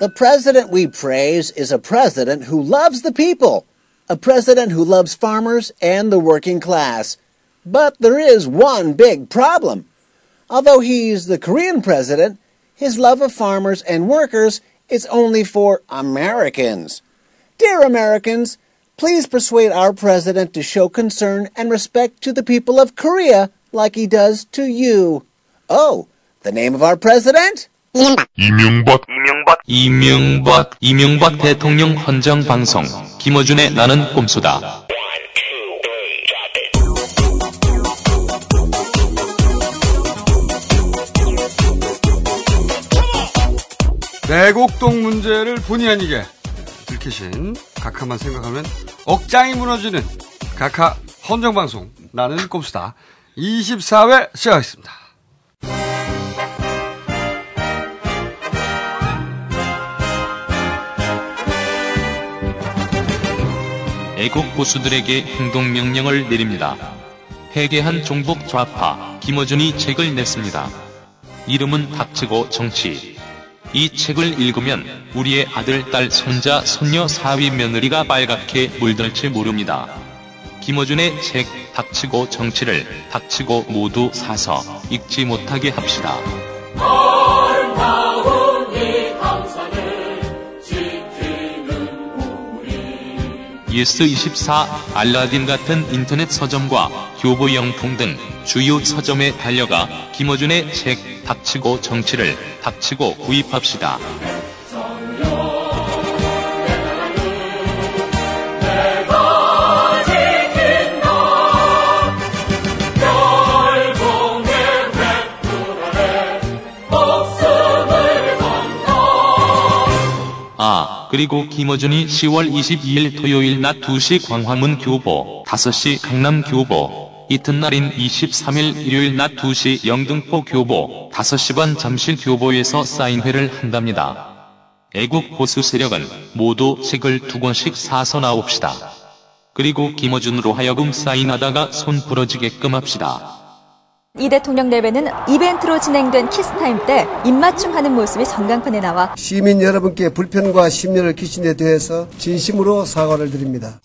The president we praise is a president who loves the people, a president who loves farmers and the working class. But there is one big problem. Although he's the Korean president, his love of farmers and workers is only for Americans. Dear Americans, please persuade our president to show concern and respect to the people of Korea like he does to you. Oh, the name of our president? 이명박 이명박 이명박 이명박 대통령 헌정 방송 김어준의 나는 꼼수다. 내곡동 문제를 본의 아니게 들키신 각하만 생각하면 억장이 무너지는 각하 헌정방송 나는 꼼수다 24회 시작하겠습니다. 애국 보수들에게 행동명령을 내립니다. 회개한 종북 좌파 김어준이 책을 냈습니다. 이름은 닥치고 정치. 이 책을 읽으면 우리의 아들, 딸, 손자, 손녀, 사위, 며느리가 빨갛게 물들지 모릅니다. 김어준의 책 닥치고 정치를 닥치고 모두 사서 읽지 못하게 합시다. 예스24, 알라딘 같은 인터넷 서점과 교보영풍 등 주요 서점에 달려가 김어준의 책 닥치고 정치를 닥치고 구입합시다. 그리고 김어준이 10월 22일 토요일 낮 2시 광화문 교보, 5시 강남 교보, 이튿날인 23일 일요일 낮 2시 영등포 교보, 5시 반 잠실 교보에서 사인회를 한답니다. 애국 보수 세력은 모두 책을 두 권씩 사서 나옵시다. 그리고 김어준으로 하여금 사인하다가 손 부러지게끔 합시다. 이 대통령 내외는 이벤트로 진행된 kiss time 때 입맞춤 하는 모습이 전광판에 나와 시민 여러분께 불편과 심려를 끼친 데 대해서 진심으로 사과를 드립니다.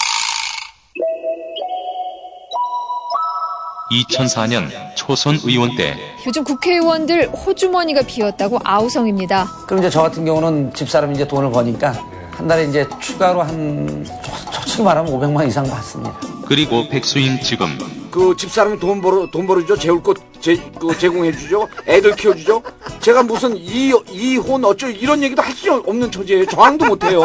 2004년 초선 의원 때 요즘 국회의원들 호주머니가 비었다고 아우성입니다. 그럼 이제 저 같은 경우는 집사람이 이제 돈을 버니까 한 달에 이제 추가로 한 솔직히 말하면 500만 이상 받습니다. 그리고 백수인 지금. 그 집사람 돈 벌어 돈 벌어주죠? 재울 것 제, 그 제공해주죠? 애들 키워주죠? 제가 무슨 이 이혼 어쩌 이런 얘기도 할 수 없는 처지예요. 저항도 못해요.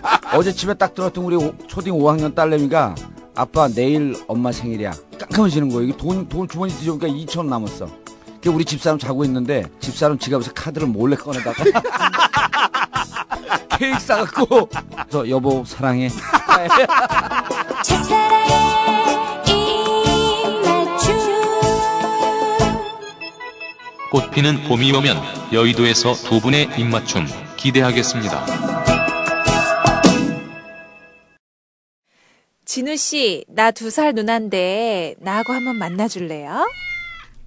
어제 집에 딱 들어왔던 우리 초딩 5학년 딸내미가 아빠 내일 엄마 생일이야. 깜깜해지는 거예요. 이게 돈, 돈 주머니 뒤져보니까 2천 원 남았어. 그 우리 집사람 자고 있는데 집사람 지갑에서 카드를 몰래 꺼내다가 케이크 싸갖고 저 여보 사랑해 꽃피는 봄이 오면 여의도에서 두 분의 입맞춤 기대하겠습니다. 진우 씨, 나 두 살 누나인데 나하고 한번 만나줄래요?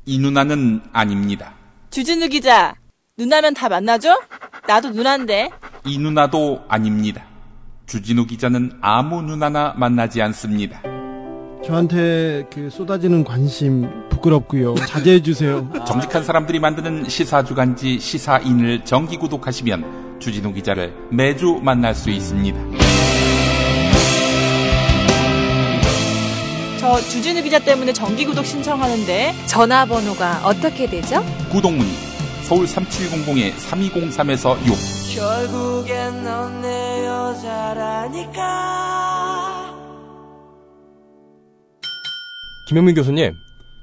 이 누나는 아닙니다. 주진우 기자, 누나면 다 만나죠? 나도 누나인데. 이 누나도 아닙니다. 주진우 기자는 아무 누나나 만나지 않습니다. 저한테 그 쏟아지는 관심 부끄럽고요. 자제해 주세요. 정직한 사람들이 만드는 시사주간지 시사인을 정기 구독하시면 주진우 기자를 매주 만날 수 있습니다. 저 주진우 기자 때문에 정기 구독 신청하는데 전화번호가 어떻게 되죠? 구독 문의 서울 3700-3203에서 6 결국엔 넌 내 여자라니까 김영민 교수님,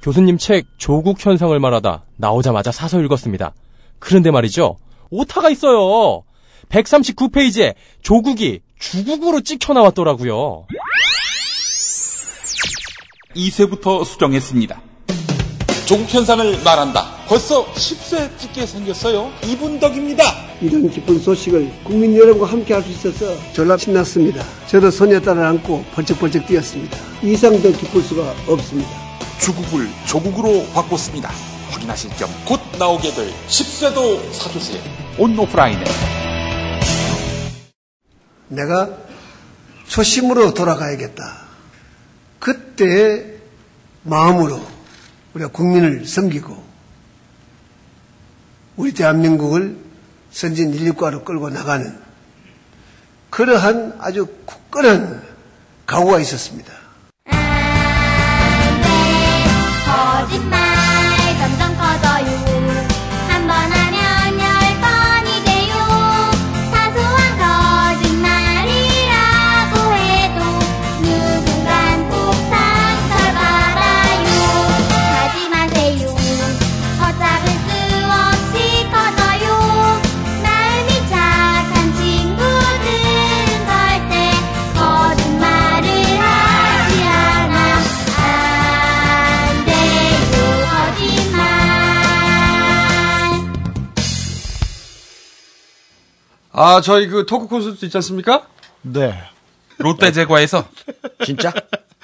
교수님 책 조국 현상을 말하다 나오자마자 사서 읽었습니다. 그런데 말이죠. 오타가 있어요. 139페이지에 조국이 주국으로 찍혀 나왔더라고요. 2세부터 수정했습니다. 조국 현상을 말한다. 벌써 10세 찍게 생겼어요. 이분 덕입니다. 이런 기쁜 소식을 국민 여러분과 함께 할 수 있어서 졸라 신났습니다. 저도 소녀딸을 안고 벌쩍벌쩍 뛰었습니다. 이상 더 기쁠 수가 없습니다. 주국을 조국으로 바꿨습니다. 확인하실 겸 곧 나오게 될 10세도 사주세요. 온오프라인에. 내가 초심으로 돌아가야겠다. 그때 마음으로 우리가 국민을 섬기고 우리 대한민국을 선진 인류과로 끌고 나가는 그러한 아주 굳건한 각오가 있었습니다. 거짓말 아, 저희 그 토크 콘서트 있지 않습니까? 네. 롯데 제과에서 진짜?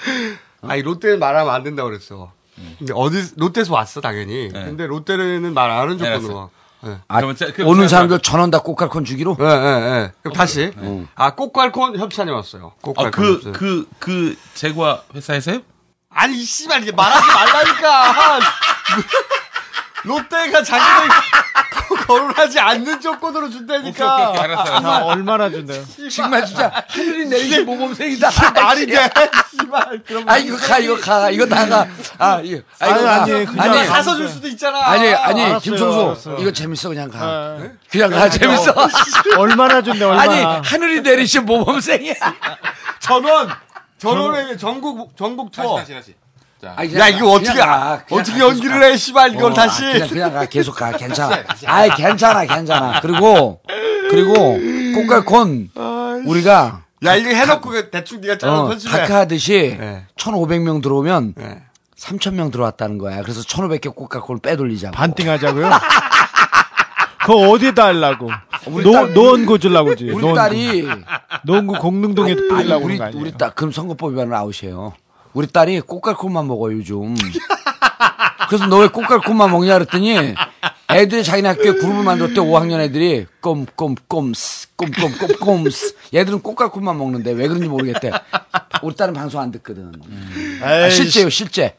아니 롯데는 말하면 안 된다고 그랬어. 근데 어디 롯데에서 왔어 당연히. 근데 롯데는 말 안 하는 조건으로. 네. 아, 오는 사람들 전원 다 꽃갈콘 주기로? 네, 네, 네. 그럼 다시. 아, 꽃갈콘 협찬이 왔어요. 꽃갈콘 아, 그, 협찬. 그, 그, 제과 회사에서요? 아니, 이 씨발, 이게 말하지 말라니까! 롯데가 자기들 거론하지 않는 조건으로 준다니까. 오케이, 오케이, 알았어, 알았어. 아, 얼마나 준대요? 정말 진짜 하늘이 내리신 모범생이다. 말이 돼. 아 이거 가 이거 가 이거 나가. 아 이거 아, 이거 아니, 가. 아니, 아니 사서 줄 수도 있잖아. 아니 아니 알았어요, 김성수 알았어요. 이거 재밌어 그냥 가. 네. 그냥 가 재밌어. 얼마나 준대, 얼마나. 아니 하늘이 내리신 모범생이야. 전원, 전원의 전국, 전국 투어. 다시, 다시. 자, 아, 야, 이거 어떻게, 가, 그냥 어떻게 가, 연기를 가. 해, 씨발, 이걸 어, 다시. 아, 그냥 그냥 가 계속 가 괜찮아. 아이 괜찮아 괜찮아. 그리고 그리고 꽃갈콘 우리가 야, 이거 해놓고 그 대충 네가 잘라 어. 다크하듯이 네. 1,500명 들어오면 네. 3,000명 들어왔다는 거야. 그래서 1,500개 꽃갈콘을 빼돌리자고. 반띵 하자고요? 그거 어디다 하려고? 노, 딸- 노원구 주려고 그러지. 우리 노원구. 딸이 노원구 공릉동에 뿌리려고 우리? 우리 딸 그럼 선거법 위반은 아웃이에요. 우리 딸이 꽃갈콘만 먹어 요즘. 그래서 너 왜 꽃갈콘만 먹냐 그랬더니 애들이 자기네 학교에 그룹을 만들었대 5학년 애들이 꼼꼼꼼스 꼼꼼꼼꼼스 얘들은 꽃갈콘만 먹는데 왜 그런지 모르겠대. 우리 딸은 방송 안 듣거든. 아, 실제요 실제.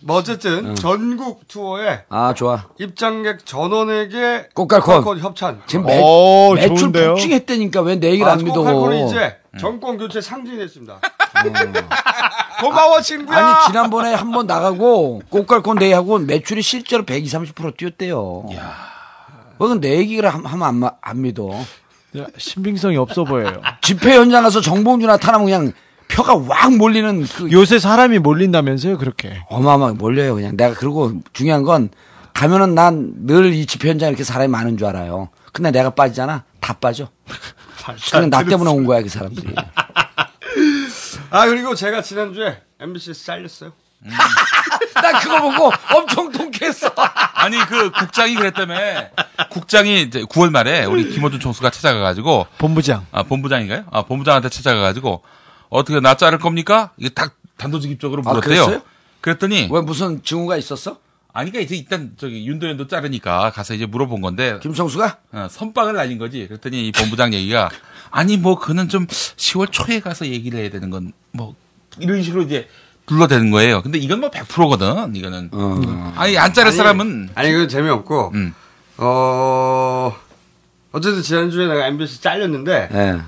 뭐 어쨌든 전국 투어에 아 좋아. 입장객 전원에게 꽃갈콘. 협찬. 지금 매, 오, 매출 좋은데요? 폭증했다니까 왜 내 얘기를 아, 안 믿어? 꽃갈콘이 이제 정권 교체 상징이 됐습니다. 고마워 친구야. 아니 지난번에 한 번 나가고 꽃갈콘 데이하고 매출이 실제로 120, 30% 뛰었대요. 그건 내 얘기를 함- 하면 안, 마- 안 믿어. 야, 신빙성이 없어 보여요. 집회 현장 가서 정봉주 나타나면 그냥 표가 확 몰리는 그 요새 사람이 몰린다면서요, 그렇게. 어마어마하게 몰려요 그냥. 내가 그리고 중요한 건 가면은 난 늘 이 집회 현장에 이렇게 사람이 많은 줄 알아요. 근데 내가 빠지잖아. 다 빠져. 그냥 나 때문에 온 거야 그 사람들이. 아 그리고 제가 지난주에 MBC에서 잘렸어요. 나 그거 보고 엄청 통쾌했어. 아니, 그 국장이 그랬다며. 국장이 이제 9월 말에 우리 김호준 총수가 찾아가가지고, 본부장. 아, 본부장인가요? 아, 본부장한테 찾아가가지고, 어떻게 나 자를 겁니까? 이게 딱 단도직입적으로 아, 물었대요. 그랬어요? 그랬더니, 왜 무슨 증후가 있었어? 아니, 그러니까 이제 일단 저기 윤도현도 자르니까 가서 이제 물어본 건데, 김성수가? 어, 선빵을 날린 거지. 그랬더니 이 본부장 얘기가 아니 뭐 그는 좀 10월 초에 가서 얘기를 해야 되는 건 뭐 이런 식으로 이제 불러대는 거예요. 근데 이건 뭐 100%거든. 이거는 아니 안 자를 아니, 사람은 아니 그건 재미없고 음. 어 어쨌든 지난주에 내가 MBC 잘렸는데 네.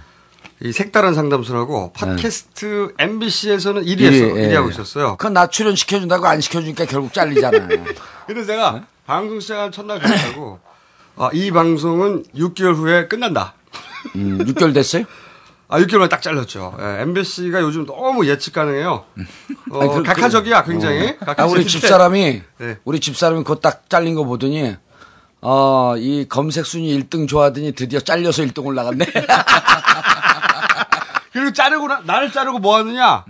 이 색다른 상담소라고 팟캐스트 MBC에서는 1위 일위, 했어. 예. 1위 하고 있었어요. 그건 나 출연 시켜준다고 안 시켜주니까 결국 잘리잖아. 근데 제가 방송 시작한 첫날 그랬다고 아, 이 방송은 6개월 후에 끝난다. 음, 6개월 됐어요? 아, 6개월 만에 딱 잘렸죠. 예, MBC가 요즘 너무 예측 가능해요. 어, 아니, 그- 각하적이야, 굉장히. 어. 아. 우리 집사람이, 네. 우리 집사람이 그거 딱 잘린 거 보더니, 어, 이 검색 순위 1등 좋아하더니 드디어 잘려서 1등 올라갔네. 그리고 자르고, 나, 나를 자르고 뭐 하느냐?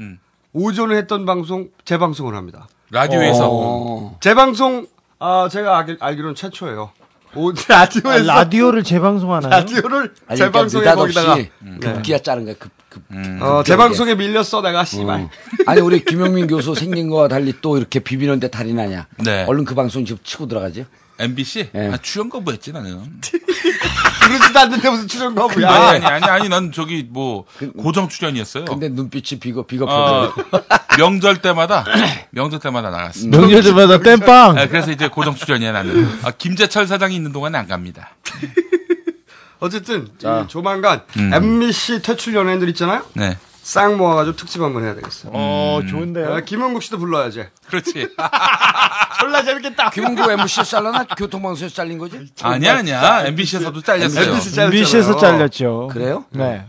오전에 했던 방송, 재방송을 합니다. 라디오에서 어. 재방송, 아, 제가 알기, 알기로는 최초예요. 오, 라디오에서. 아, 라디오를 재방송하나요? 라디오를 아니, 재방송에 그러니까 거기다가. 느닷없이 급기야 자른 거야, 급, 급. 어, 재방송에 밀렸어, 내가, 씨발. 어. 아니, 우리 김영민 교수 생긴 거와 달리 또 이렇게 비비는데 달이 나냐. 네. 얼른 그 방송 지금 치고 들어가지. MBC? 예. 아, 출연 거부했지 나는. 그러지도 않는데 무슨 출연 거부야. 아니 아니 아니 아니 난 저기 뭐 고정 출연이었어요. 근데 눈빛이 비겁 비겁해. 어, 명절 때마다 명절 때마다 나갔습니다. 명절 때마다 땜빵. 네, 그래서 이제 고정 출연이야 나는. 아, 김재철 사장이 있는 동안 안 갑니다. 어쨌든 자. 이 조만간 음. MBC 퇴출 연예인들 있잖아요. 네. 싹 모아가지고 특집 한번 해야 되겠어. 어, 좋은데요. 아, 김영국 씨도 불러야지. 그렇지. 졸라 재밌겠다. 김은구 MBC에서 잘라나 교통방송에서 잘린 거지? 아니야 아니야. MBC에서도 잘렸어요. MBC에서 잘렸죠. 그래요? 네.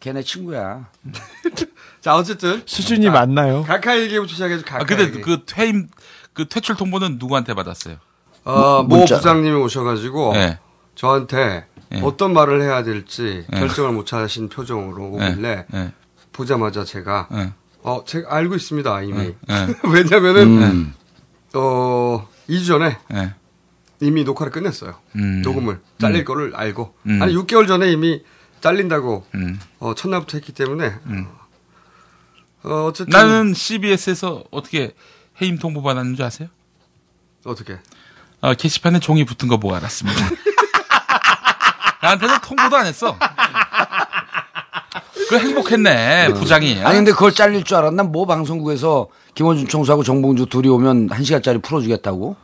걔네 친구야. 자 어쨌든 수준이 맞나요? 각하 얘기부터 시작해서 각하 아, 근데 얘기. 그 퇴임 그 퇴출 통보는 누구한테 받았어요? 어, 모 문자. 부장님이 오셔가지고 네. 저한테 네. 어떤 말을 해야 될지 네. 결정을 못 하신 표정으로 네. 오길래 네. 보자마자 제가 네. 어 제가 알고 있습니다 이미 네. 네. 왜냐면은 음. 어 2주 전에 네. 이미 녹화를 끝냈어요 음. 녹음을 잘릴 음. 거를 알고 음. 아니 6개월 전에 이미 잘린다고 음. 어, 첫날부터 했기 때문에 음. 어, 어쨌든 나는 CBS에서 어떻게 해임 통보 받았는 줄 아세요? 어떻게 어, 게시판에 종이 붙은 거 보고 알았습니다. 나한테는 통보도 안 했어. 그 행복했네 부장이. 아니 근데 그걸 잘릴 줄 알았나? 뭐 방송국에서 김원준 총수하고 정봉주 둘이 오면 한 시간짜리 풀어주겠다고?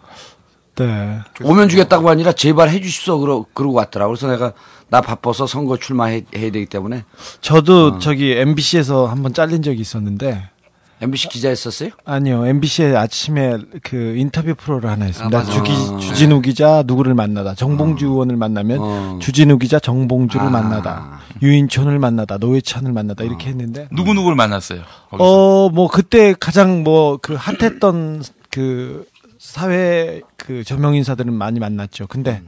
네. 오면 주겠다고 아니라 제발 해주십시오 그러, 그러고 왔더라고. 그래서 내가 나 바빠서 선거 출마해야 되기 때문에 저도 저기 MBC에서 한번 잘린 적이 있었는데 MBC 기자였었어요? 아니요. MBC에 아침에 그 인터뷰 프로를 하나 했습니다. 아. 주기, 아. 주진우 기자 누구를 만나다. 정봉주 의원을 만나면 어. 주진우 기자 정봉주를 아. 만나다. 유인촌을 만나다. 노회찬을 만나다. 이렇게 했는데 누구 누구를 만났어요? 어, 뭐 그때 가장 뭐 그 핫했던 그 사회 그 저명 인사들은 많이 만났죠. 근데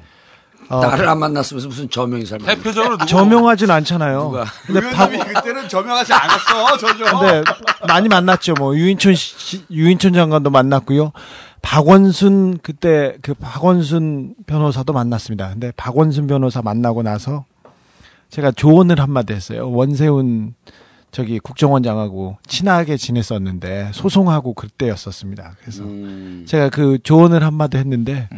어, 나를 안 만났으면서 무슨 저명이 살만 대표적으로 누구? 저명하진 않잖아요. 누가? 근데 박, 그때는 저명하지 않았어 전혀 근데 많이 만났죠. 뭐 유인촌 씨, 유인촌 장관도 만났고요. 박원순 그때 그 박원순 변호사도 만났습니다. 근데 박원순 변호사 만나고 나서 제가 조언을 한마디 했어요. 원세훈 저기 국정원장하고 친하게 지냈었는데 소송하고 그때였었습니다. 그래서 음. 제가 그 조언을 한마디 했는데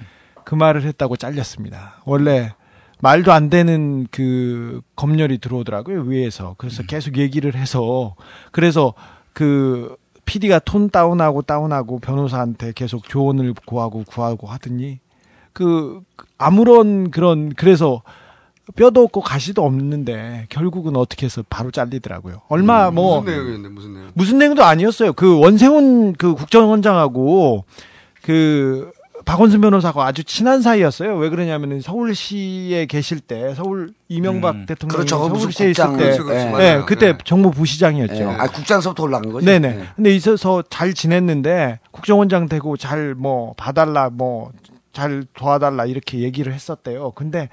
그 말을 했다고 잘렸습니다. 원래 말도 안 되는 그 검열이 들어오더라고요 위에서 그래서 계속 얘기를 해서 그래서 그 PD가 톤 다운하고 다운하고 변호사한테 계속 조언을 구하고 구하고 하더니 그 아무런 그런 그래서 뼈도 없고 가시도 없는데 결국은 어떻게 해서 바로 잘리더라고요. 얼마 뭐 무슨 내용이었는데 무슨 내용 무슨 내용도 아니었어요. 그 원세훈 그 국정원장하고 그 박원순 변호사가 아주 친한 사이였어요. 왜 그러냐면은 서울시에 계실 때 서울 이명박 음. 대통령이 그렇죠. 서울시에 있을. 때, 그렇죠. 맞아요. 네, 그때 네. 정무부시장이었죠. 예. 아 국장서부터 올라간 거지. 네네. 예. 근데 있어서 잘 지냈는데 국정원장 되고 잘 뭐 봐달라 뭐 잘 도와달라 이렇게 얘기를 했었대요. 근데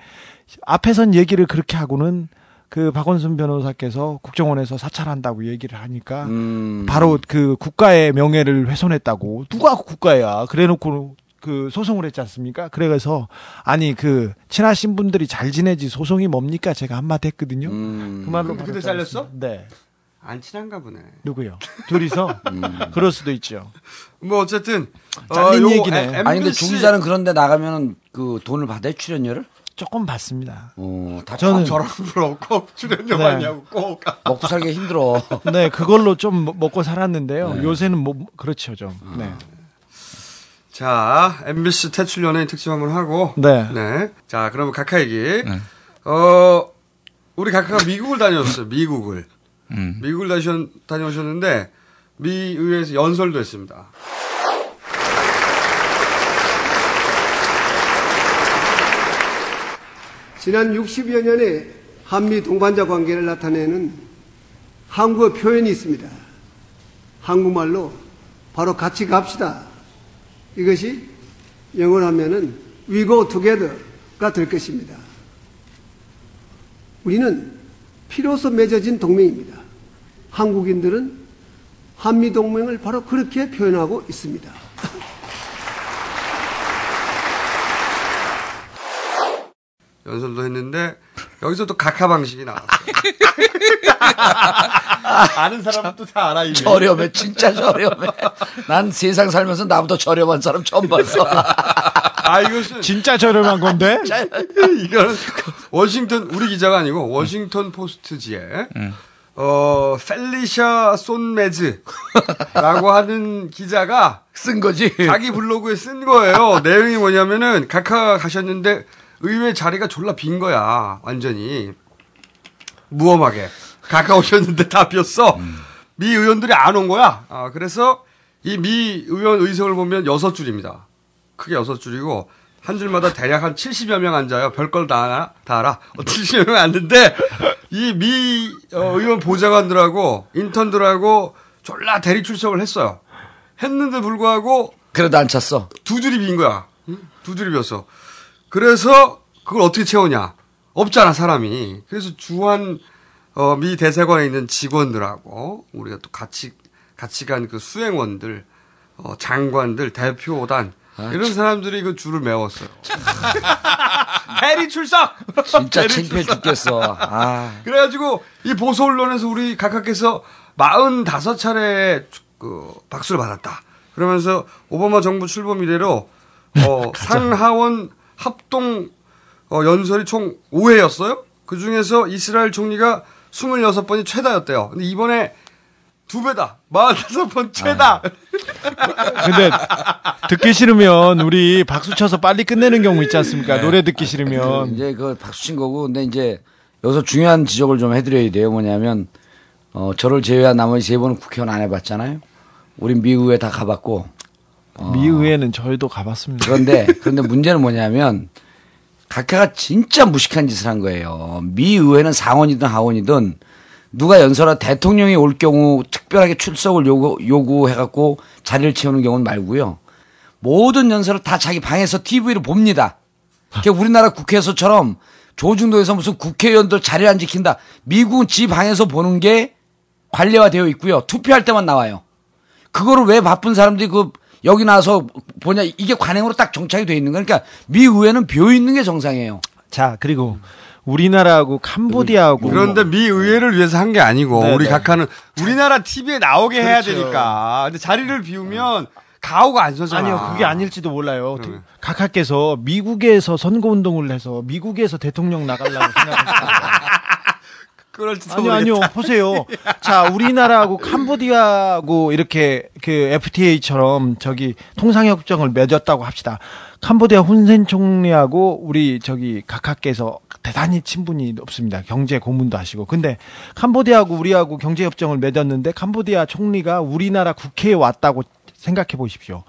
앞에선 얘기를 그렇게 하고는 그 박원순 변호사께서 국정원에서 사찰한다고 얘기를 하니까 음. 바로 그 국가의 명예를 훼손했다고 누가 국가야 그래놓고 그 소송을 했지 않습니까? 그래서 아니 그 친하신 분들이 잘 지내지 소송이 뭡니까? 제가 한마디 했거든요. 음. 그 말로 그때 잘렸어? 네. 안 친한가 보네 누구요? 둘이서 그럴 수도 있죠. 뭐 어쨌든 잘린 요 얘기네. M- 아니 근데 중기자는 그런데 나가면은 그 돈을 받아요 출연료를? 조금 받습니다. 어, 다 저는 저런 프로 꼭 출연료 네. 받냐고 꼭 먹고 살기 힘들어. 네, 그걸로 좀 먹- 먹고 살았는데요. 네. 요새는 뭐 그렇죠 좀. 네. 자, MBC 퇴출 연예인 특집 한번 하고. 네. 자, 그러면 각하 얘기. 네. 어, 우리 각하가 미국을 다녀왔어요. 미국을. 음. 미국을 다녀, 다녀오셨는데, 미 의회에서 연설도 했습니다. 지난 60여 년의 한미 동반자 관계를 나타내는 한국어 표현이 있습니다. 한국말로 바로 같이 갑시다. 이것이 영어로 하면은 we go together가 될 것입니다. 우리는 필요서 맺어진 동맹입니다. 한국인들은 한미 동맹을 바로 그렇게 표현하고 있습니다. 연설도 했는데, 여기서 또 각하 방식이 나왔어요. 아는 사람도 다 알아, 이미. 저렴해 진짜 저렴해. 난 세상 살면서 나보다 저렴한 사람 처음 봤어. 아, 이것은. 진짜 저렴한 건데? 이거는 워싱턴, 우리 기자가 아니고 워싱턴 포스트지에, 어, 펠리샤 손메즈라고 하는 기자가 쓴 거지. 자기 블로그에 쓴 거예요. 내용이 뭐냐면은 각하 가셨는데 의회 자리가 졸라 빈 거야. 완전히. 무엄하게. 각하 오셨는데 다 비었어. 미 의원들이 안 온 거야. 아, 그래서 이 미 의원 의석을 보면 여섯 줄입니다. 크게 여섯 줄이고 한 줄마다 대략 한 70여 명 앉아요. 별걸 다 알아? 다 알아? 어, 70여 명 앉는데 이 미 의원 보좌관들하고 인턴들하고 졸라 대리 출석을 했어요. 했는데 불구하고 그래도 안 찼어. 두 줄이 빈 거야. 응? 두 줄이 비었어. 그래서 그걸 어떻게 채우냐? 없잖아 사람이. 그래서 주한 어, 미 대사관에 있는 직원들하고 우리가 또 같이 같이 간 그 수행원들, 어, 장관들, 대표단 이런 사람들이 그 줄을 메웠어요. 대리 출석. 진짜 창피해. 죽겠어. 아. 그래가지고 이 보수 언론에서 우리 각하께서 45차례 그 박수를 받았다. 그러면서 오바마 정부 출범 이래로 어, 상하원 합동 어, 연설이 총 5회였어요. 그 중에서 이스라엘 총리가 26번이 최다였대요. 근데 이번에 두 배다. 45번 최다. 근데 듣기 싫으면 우리 박수 쳐서 빨리 끝내는 경우 있지 않습니까? 노래 듣기 싫으면. 이제 그 박수 친 거고, 근데 이제 여기서 중요한 지적을 좀 해드려야 돼요. 뭐냐면, 어, 저를 제외한 나머지 세 분은 국회의원 안 해봤잖아요. 우린 미국에 다 가봤고. 어, 미의회는 저희도 가봤습니다. 그런데, 그런데 문제는 뭐냐면, 각하가 진짜 무식한 짓을 한 거예요. 미 의회는 상원이든 하원이든 누가 연설하 대통령이 올 경우 특별하게 출석을 요구, 요구해갖고 자리를 채우는 경우는 말고요. 모든 연설을 다 자기 방에서 TV로 봅니다. 그게 우리나라 국회에서처럼 조중도에서 무슨 국회의원들 자리를 안 지킨다. 미국은 지 방에서 보는 게 관례화되어 있고요. 투표할 때만 나와요. 그거를 왜 바쁜 사람들이 그 여기 나와서 보냐 이게 관행으로 딱 정착이 돼 있는 거니까 미 의회는 비어 있는 게 정상이에요. 자 그리고 우리나라하고 캄보디아하고 그런데 미 의회를 위해서 한 게 아니고 네, 우리 네. 각하는 우리나라 TV에 나오게 해야 그렇죠. 되니까. 근데 자리를 비우면 가오가 안 서잖아. 아니요, 그게 아닐지도 몰라요. 각하께서 미국에서 선거운동을 해서 미국에서 대통령 나가려고 생각했어요. 아니요, 아니요. 보세요. 자, 우리나라하고 캄보디아하고 이렇게 그 FTA처럼 저기 통상협정을 맺었다고 합시다. 캄보디아 훈센 총리하고 우리 저기 각하께서 대단히 친분이 높습니다. 경제 고문도 하시고. 근데 캄보디아하고 우리하고 경제협정을 맺었는데 캄보디아 총리가 우리나라 국회에 왔다고 생각해 보십시오.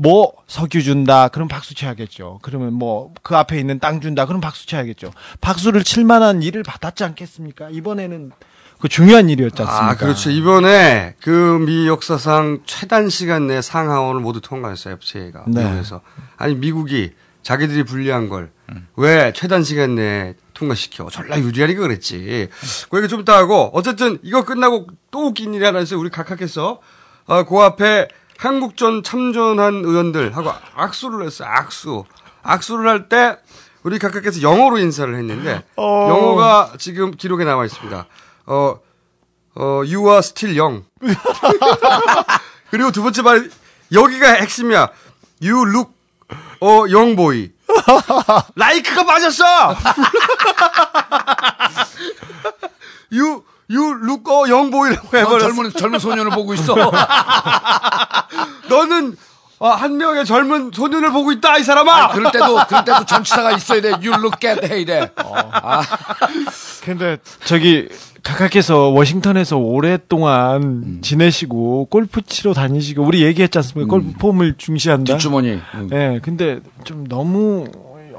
뭐 석유 준다 그럼 박수 쳐야겠죠. 그러면 뭐 그 앞에 있는 땅 준다 그럼 박수 쳐야겠죠. 박수를 칠 만한 일을 받았지 않겠습니까? 이번에는 그 중요한 일이었지 않습니까? 아, 그렇죠. 이번에 그 미 역사상 최단 시간 내 상하원을 모두 통과했어요, FTA가. 네. 미국에서. 아니, 미국이 자기들이 불리한 걸왜 최단 시간 내에 통과시켜? 졸라 유리하니까 그랬지. 그 얘기 좀 이따 하고, 어쨌든 이거 끝나고 또 웃긴 일이 하나 있어요. 우리 각하께서, 어, 그 앞에 한국전 참전한 의원들하고 악수를 했어요, 악수. 악수를 할 때, 우리 각하께서 영어로 인사를 했는데, 어. 영어가 지금 기록에 나와 있습니다. 어, 어, you are still young. 그리고 두 번째 말, 여기가 핵심이야. You look, 어, young boy. 라이크가 빠졌어! you, you look, 어, young boy라고 해버렸어. 젊은 젊은 소년을 보고 있어. 너는, 어, 한 명의 젊은 소년을 보고 있다, 이 사람아! 아니, 그럴 때도 그럴 때도 전치사가 있어야 돼. You look at hey 돼. 아. 근데 저기 각하께서 워싱턴에서 오랫동안 음. 지내시고 골프 치러 다니시고 우리 얘기했지 않습니까? 골프 폼을 중시한다. 뒷주머니. 예, 네, 근데 좀 너무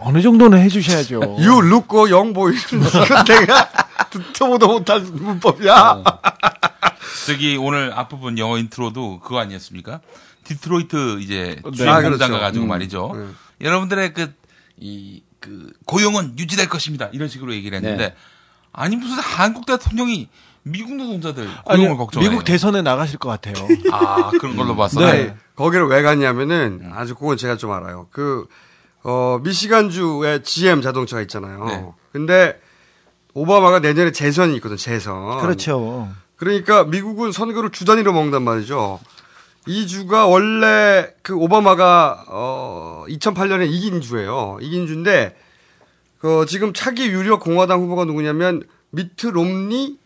어느 정도는 해주셔야죠. You look, 어, young boy. 이건 내가 듣도 보도 못한 문법이야. 저기 오늘 앞부분 영어 intro도 그거 아니었습니까? 디트로이트 이제 네. 주인 아, 공장 그렇죠. 가가지고 음. 말이죠. 네. 여러분들의 그, 이, 그, 고용은 유지될 것입니다. 이런 식으로 얘기를 했는데, 네. 아니, 무슨 한국 대통령이 미국 노동자들 고용을 아니, 걱정해. 미국 대선에 나가실 것 같아요. 아, 그런 걸로 봤어. 네. 거기를 왜 갔냐면은 아주 그건 제가 좀 알아요. 그 어, 미시간주에 GM 자동차가 있잖아요. 네. 근데 오바마가 내년에 재선이 있거든. 재선. 그렇죠. 그러니까 미국은 선거를 주 단위로 먹는단 말이죠. 이 주가 원래 그 오바마가 어 2008년에 이긴 주예요. 이긴 주인데 그 지금 차기 유력 공화당 후보가 누구냐면 미트 롬니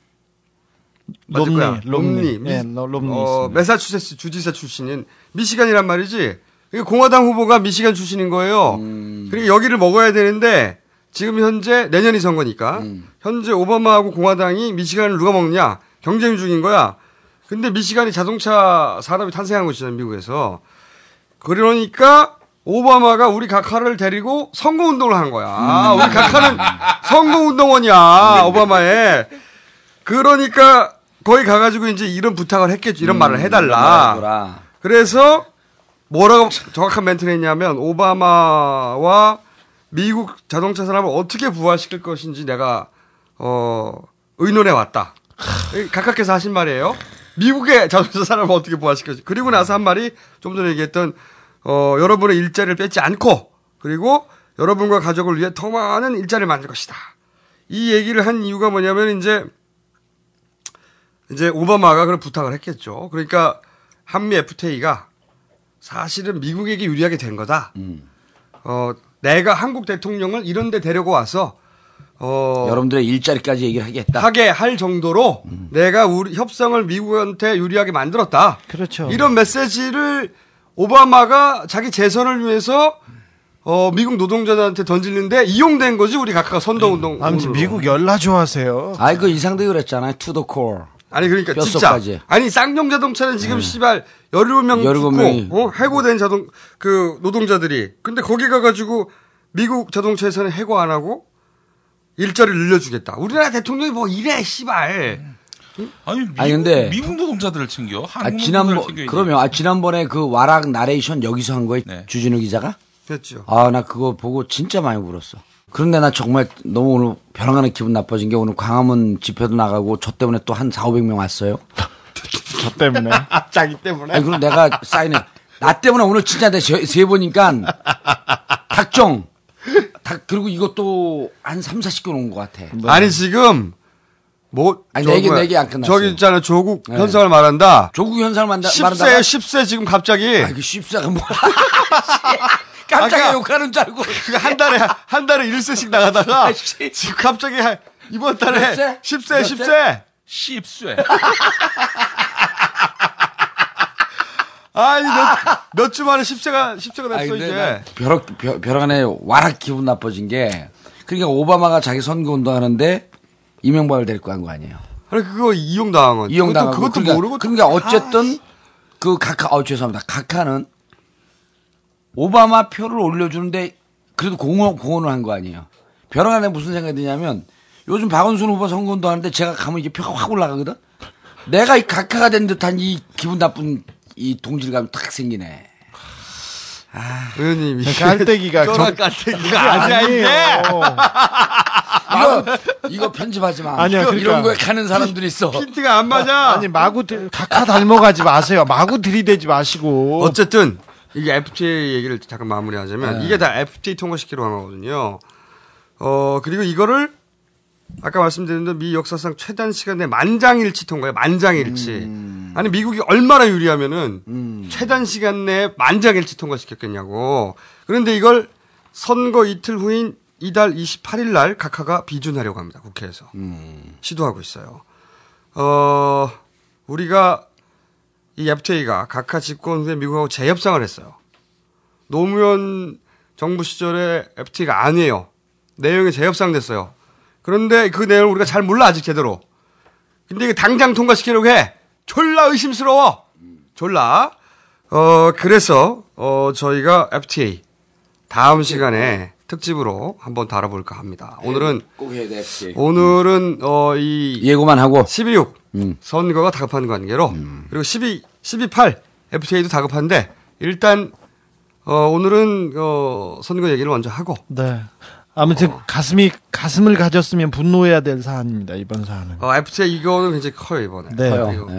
맞을 롬니, 거야. 롬니. 미- 예, 로- 롬니 어. 매사추세츠 주지사 출신인 미시간이란 말이지. 공화당 후보가 미시간 출신인 거예요. 음. 그러니까 여기를 먹어야 되는데 지금 현재 내년이 선거니까 음. 현재 오바마하고 공화당이 미시간을 누가 먹냐 경쟁 중인 거야. 근데 미시간이 자동차 산업이 탄생한 곳이잖아요, 미국에서. 그러니까 오바마가 우리 각하를 데리고 선거 운동을 한 거야. 음. 우리 각하는 선거 운동원이야, 오바마에. 그러니까 거기 가가지고 이제 이런 부탁을 했겠죠. 이런 말을 해달라. 그래서 뭐라고 정확한 멘트를 했냐면 오바마와 미국 자동차 산업을 어떻게 부활시킬 것인지 내가 어 의논해 왔다. 각하께서 하신 말이에요. 미국의 자동차 산업을 어떻게 부활시킬 지. 그리고 나서 한 말이 좀 전에 얘기했던 어 여러분의 일자리를 뺏지 않고 그리고 여러분과 가족을 위해 더 많은 일자리를 만들 것이다. 이 얘기를 한 이유가 뭐냐면 이제 이제 오바마가 그런 부탁을 했겠죠. 그러니까 한미 FTA가 사실은 미국에게 유리하게 된 거다. 어, 내가 한국 대통령을 이런 데 데리고 와서 어, 여러분들의 일자리까지 얘기를 하겠다. 하게 할 정도로 내가 우리 협상을 미국한테 유리하게 만들었다. 그렇죠. 이런 메시지를 오바마가 자기 재선을 위해서 어, 미국 노동자들한테 던지는데 이용된 거지 우리 각하가 선거운동. 아무튼 미국 열나 좋아하세요. 아이 그 이상도 그랬잖아요. to the core. 아니 그러니까 뼛속까지. 진짜 아니 쌍용 자동차는 지금 씨발 17명 17명이. 죽고 어? 해고된 자동 그 노동자들이 근데 거기 가 가지고 미국 자동차에서는 해고 안 하고 일자리를 늘려주겠다. 우리나라 대통령이 뭐 이래 씨발. 아니, 미국, 아니, 근데- 미국 노동자들을 챙겨. 아, 한국 지난번 노동자를 챙겨야지. 그러면 아 지난번에 그 와락 나레이션 여기서 한 거에 네. 주진우 기자가 그렇죠. 아 나 그거 보고 진짜 많이 울었어. 그런데 나 정말 너무 오늘 벼랑하는 기분 나빠진 게 오늘 광화문 집회도 나가고 저 때문에 또 한 4, 500명 왔어요. 저 때문에. 자기 때문에. 아니 그럼 내가 사인해. 나 때문에 오늘 진짜 내세 보니까 닭정. 닭 그리고 이것도 한 3, 40개 온것 같아. 아니 지금 뭐 아니, 네 개, 뭐야, 네개안 끝났어요. 저기 있잖아 조국 네. 현상을 말한다. 조국 현상을 말한다. 10세 10세 지금 갑자기 아, 그 쉽사가 뭐야. 깜짝이야 아까 욕하는 줄 알고. 그한 달에 한 달에 1세씩 나가다가 지금 갑자기 한- 이번 달에 몇 세? 10세 몇 10세 씹쇠. 아니 몇몇 주 만에 10세가 10세가 아니, 됐어 이제. 나 벼락, 벼- 벼락안에 와락 기분 나빠진 게, 그러니까 오바마가 자기 선거 운동 하는데, 이명박을 데리고 간 거 아니에요. 아니 그거 이용당한 건. 이용당하고. 그것도, 그것도 그러니까, 모르고. 그러니까 어쨌든, 그 각하, 어, 죄송합니다. 각하는, 오바마 표를 올려주는데, 그래도 공헌, 공헌을 한 거 아니에요. 벼락안에 무슨 생각이 드냐면, 요즘 박원순 후보 선거운동 하는데 제가 가면 이게 표가 확 올라가거든? 내가 이 각하가 된 듯한 이 기분 나쁜 이 동질감이 탁 생기네. 의원님 이게 깔때기가 저- 깔때기가 아니야 이게. 이거 이거 편집하지 마. 아니야, 그러니까. 이런 거에 가는 사람들이 있어. 핀트가 안 맞아. 아니 마구 들- 각하 닮아가지 마세요. 마구 들이대지 마시고. 어쨌든 이게 FTA 얘기를 잠깐 마무리하자면 네. 이게 다 FTA 통과시키러 한 거거든요. 어 그리고 이거를 아까 말씀드린 대로 미 역사상 최단 시간 내 만장일치 통과예요. 만장일치. 음. 아니 미국이 얼마나 유리하면은 최단 시간 내에 만장일치 통과시켰겠냐고. 그런데 이걸 선거 이틀 후인 이달 28일 날 각하가 비준하려고 합니다. 국회에서. 음. 시도하고 있어요. 어, 우리가 이 FTA가 각하 집권 후에 미국하고 재협상을 했어요. 노무현 정부 시절에 FTA가 아니에요. 내용이 재협상됐어요. 그런데 그 내용을 우리가 잘 몰라 아직 제대로. 근데 이게 당장 통과시키려고 해. 졸라 의심스러워. 졸라. 어 그래서 어 저희가 FTA 다음 시간에 특집으로 한번 다뤄볼까 합니다. 오늘은 꼭 해야 돼. FTA. 오늘은 어 이 예고만 하고 12.6 음. 선거가 다급한 관계로 그리고 12 12.8 FTA도 다급한데 일단 어 오늘은 어 선거 얘기를 먼저 하고 네. 아무튼 가슴이 가슴을 가졌으면 분노해야 될 사안입니다. 이번 사안은. 어, FTA 이거는 굉장히 커요 이번에. 네. 그리고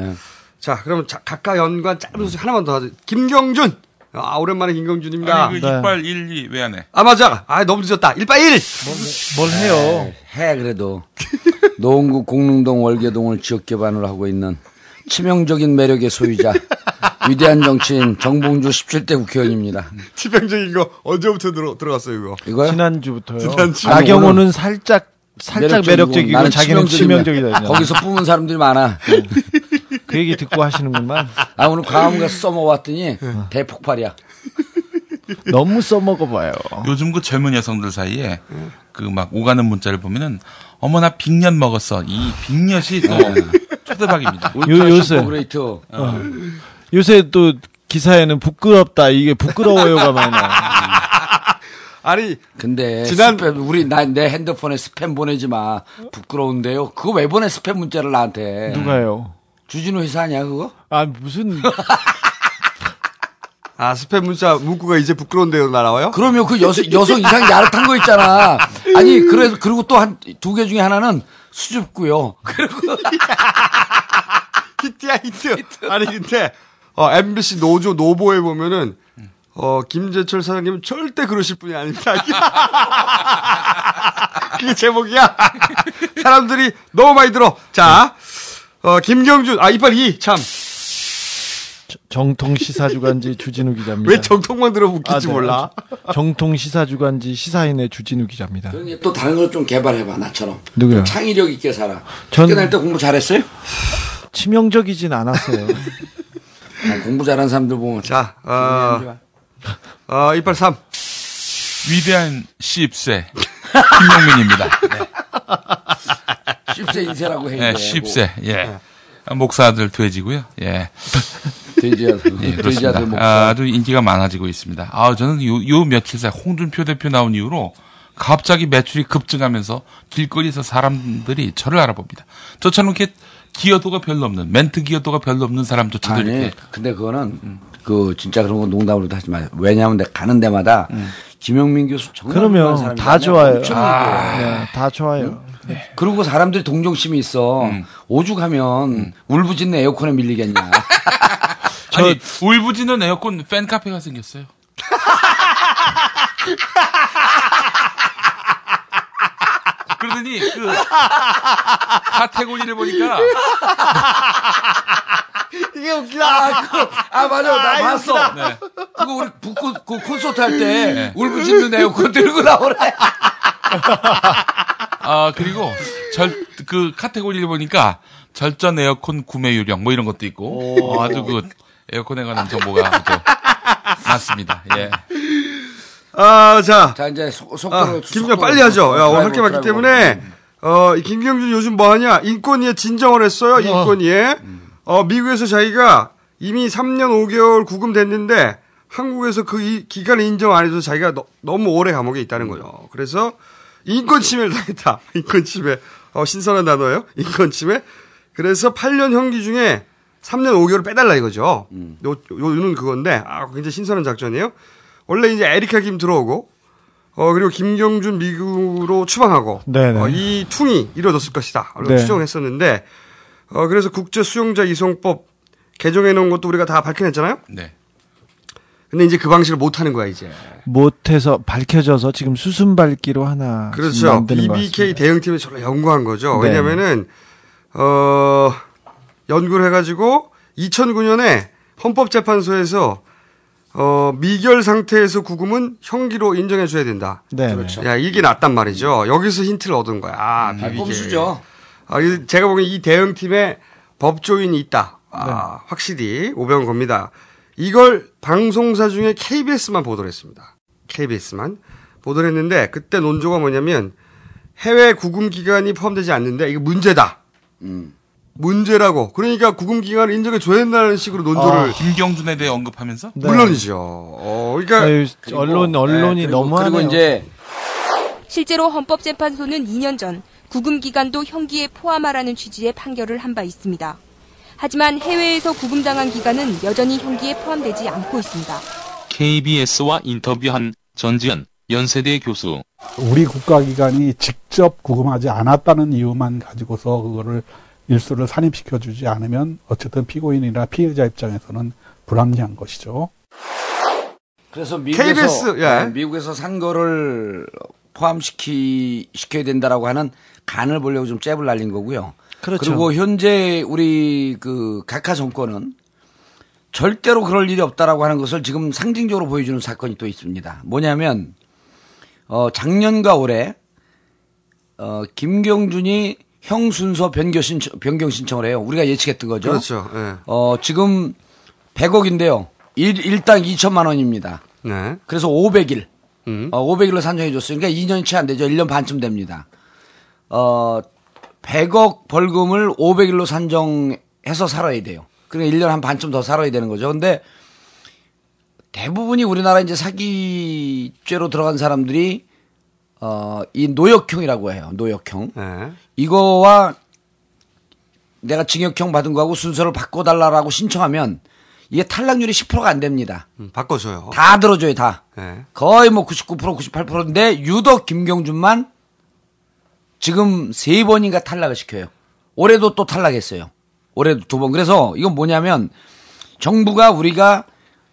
자 그러면 자, 각각 연관 짧은 소식 하나만 더 하죠. 김경준. 아 오랜만에 김경준입니다. 아니, 그 이빨 1, 2 왜 안 해? 아 맞아. 아 너무 늦었다. 1빠 1. 뭘 해요? 해 그래도 노원구 공릉동 월계동을 지역 개발을 하고 있는 치명적인 매력의 소유자 위대한 정치인 정봉주 17대 국회의원입니다. 치명적인 거 언제부터 들어, 들어갔어요, 이거? 이거요? 지난주부터요. 지난주. 나경원은 살짝 살짝 매력적이고 나는 자기는 치명적이다. 치명적이다. 거기서 뿜은 사람들이 많아. 그 얘기 듣고 하시는구만. 아 오늘 광화문 가서 써먹어봤더니 대폭발이야. 너무 써먹어봐요. 요즘 그 젊은 여성들 사이에 그 막 오가는 문자를 보면은 어머나 big엿 먹었어. 이 big엿이 또 초대박입니다. 요, 요새 great. 어. 요새 또 기사에는 부끄럽다 이게 부끄러워요가 많이 나와. 아니 근데 지난- 스팸 우리 나 내 핸드폰에 스팸 보내지 마. 부끄러운데요. 그거 왜 보내 스팸 문자를 나한테? 누가요? 주진우 회사 아니야 그거? 아 무슨 아, 스팸 문자 문구가 이제 부끄러운데요, 나와요? 그러면 그 여성 여성 이상 야릇한 거 있잖아. 아니 그래서 그리고 또 한 두 개 중에 하나는 수줍고요. 그리고 히트야, 히트. 아니, 근데, 어, MBC 노조 노보에 보면은, 어, 김재철 사장님은 절대 그러실 분이 아닙니다. 그게 제목이야. 사람들이 너무 많이 들어. 자, 어, 김경준, 아, 이빨 2, 참. 정통 시사주간지 주진우 기자입니다. 왜 정통만 들으면 웃길지 아, 네. 몰라. 정통 시사주간지 시사인의 주진우 기자입니다. 또 다른 걸 좀 개발해봐 나처럼. 누구요? 좀 창의력 있게 살아. 전- 학교 다닐 때 공부 잘했어요? 치명적이진 않았어요. 아, 공부 잘하는 사람들 보면 자, 어, 어, 이빨 3. 위대한 10세 김용민입니다. 네. 10세 인세라고 해. 네, 10세. 예. 목사들 돼지고요. 예. 돼지 아들, 예, 돼지 그렇습니다. 아들 목사. 아, 아주 인기가 많아지고 있습니다. 아, 저는 요, 요 며칠 사이 홍준표 대표 나온 이후로 갑자기 매출이 급증하면서 길거리에서 사람들이 저를 알아봅니다. 저처럼 이렇게 기여도가 별로 없는 멘트 기여도가 별로 없는 사람조차도 아니, 이렇게 근데 그거는 그 진짜 그런 거 농담으로 하지 마요. 왜냐하면 내가 가는 데마다 김영민 교수 정말 그러면. 다 좋아요. 아. 네, 다 좋아요. 그리고 사람들이 동정심이 있어. 오죽하면 울부짖는 에어컨에 밀리겠냐. 아니 울부짖는 에어컨 팬 카페가 생겼어요. 그러더니 그 카테고리를 보니까 이게 웃기다. 아, 그, 아 맞아. 나 아, 봤어. 네. 그거 우리 북구 그 콘서트 할때 울부짖는 에어컨 들고 나오래. 아 그리고 절 그 카테고리를 보니까 절전 에어컨 구매 요령 뭐 이런 것도 있고 어, 아주 그 에어컨에 관한 정보가 아주 많습니다. 예. 아, 자. 자 이제 속, 속도로 아, 김경 빨리 하죠. 야, 오늘 할게 많기 때문에 어, 이 김경준 요즘 뭐 하냐? 인권위에 진정을 했어요. 인권위에. 어, 미국에서 자기가 이미 3년 5개월 구금됐는데 한국에서 그 이- 기간을 인정 안 해서 자기가 너, 무 오래 감옥에 있다는 거죠. 그래서 인권 침해를 당했다. 인권 침해. 어, 신선한 단어예요. 인권 침해. 그래서 8년 형기 중에 3년 5개월 빼달라 이거죠. 요, 요, 요는 그건데, 아, 굉장히 신선한 작전이에요. 원래 이제 에리카 김 들어오고, 어, 그리고 김경준 미국으로 추방하고, 네네. 어, 이 퉁이 이루어졌을 것이다. 네. 추정을 했었는데, 어, 그래서 국제 수용자 이송법 개정해 놓은 것도 우리가 다 밝혀냈잖아요? 네. 근데 이제 그 방식을 못 하는 거야, 이제. 못 해서 밝혀져서 지금 수순 밟기로 하나 그렇죠. 만드는 것 BBK 같습니다. 대응팀이 저를 연구한 거죠. 네. 왜냐면은, 어, 연구를 해가지고 2009년에 헌법재판소에서 어, 미결 상태에서 구금은 형기로 인정해 줘야 된다. 네. 그렇죠. 야, 이게 낫단 말이죠. 여기서 힌트를 얻은 거야. 아, BBK. 꼼수죠. 아, 이- 제가 보기엔 이 대응팀에 법조인이 있다. 네. 아, 확실히 오병 겁니다. 이걸 방송사 중에 KBS만 보도를 했습니다. KBS만 보도를 했는데 그때 논조가 뭐냐면 해외 구금 기간이 포함되지 않는데 이게 문제다. 음. 문제라고. 그러니까 구금 기간을 인정해 줘야 된다는 식으로 논조를 아, 김경준에 대해 언급하면서 물론이죠. 어, 그러니까 아유, 언론 언론이 네, 너무하네요. 그리고 이제 실제로 헌법재판소는 2년 전 구금 기간도 형기에 포함하라는 취지의 판결을 한 바 있습니다. 하지만 해외에서 구금당한 기간은 여전히 형기에 포함되지 않고 있습니다. KBS와 인터뷰한 전지현 연세대 교수. 우리 국가기관이 직접 구금하지 않았다는 이유만 가지고서 그거를 일수를 산입시켜주지 않으면 어쨌든 피고인이나 피해자 입장에서는 불합리한 것이죠. 그래서 미국에서 KBS, 예. 네, 미국에서 산 거를 포함시키 시켜야 된다라고 하는 간을 보려고 좀 잽을 날린 거고요. 그렇죠. 리고 현재 우리 그 각하 정권은 절대로 그럴 일이 없다라고 하는 것을 지금 상징적으로 보여주는 사건이 또 있습니다. 뭐냐면 어 작년과 올해 어 김경준이 형 순서 변경 신청 변경 신청을 해요. 우리가 예측했던 거죠. 그렇죠. 예. 어 지금 100억인데요. 일, 일당 2천만 원입니다. 네. 그래서 500일. 음. 어, 500일로 산정해 줬어요. 그러니까 2년이 채 안 되죠. 1년 반쯤 됩니다. 어, 100억 벌금을 500일로 산정해서 살아야 돼요. 그러니까 1년 한 반쯤 더 살아야 되는 거죠. 근데 대부분이 우리나라 이제 사기죄로 들어간 사람들이 어, 이 노역형이라고 해요. 노역형. 네. 이거와 내가 징역형 받은 거하고 순서를 바꿔달라라고 신청하면 이게 탈락률이 10%가 안 됩니다. 음, 바꿔줘요. 다 들어줘요, 다. 네. 거의 뭐 99%, 98%인데 유독 김경준만 지금 세 번인가 탈락을 시켜요. 올해도 또 탈락했어요. 올해도 두 번. 그래서 이건 뭐냐면 정부가 우리가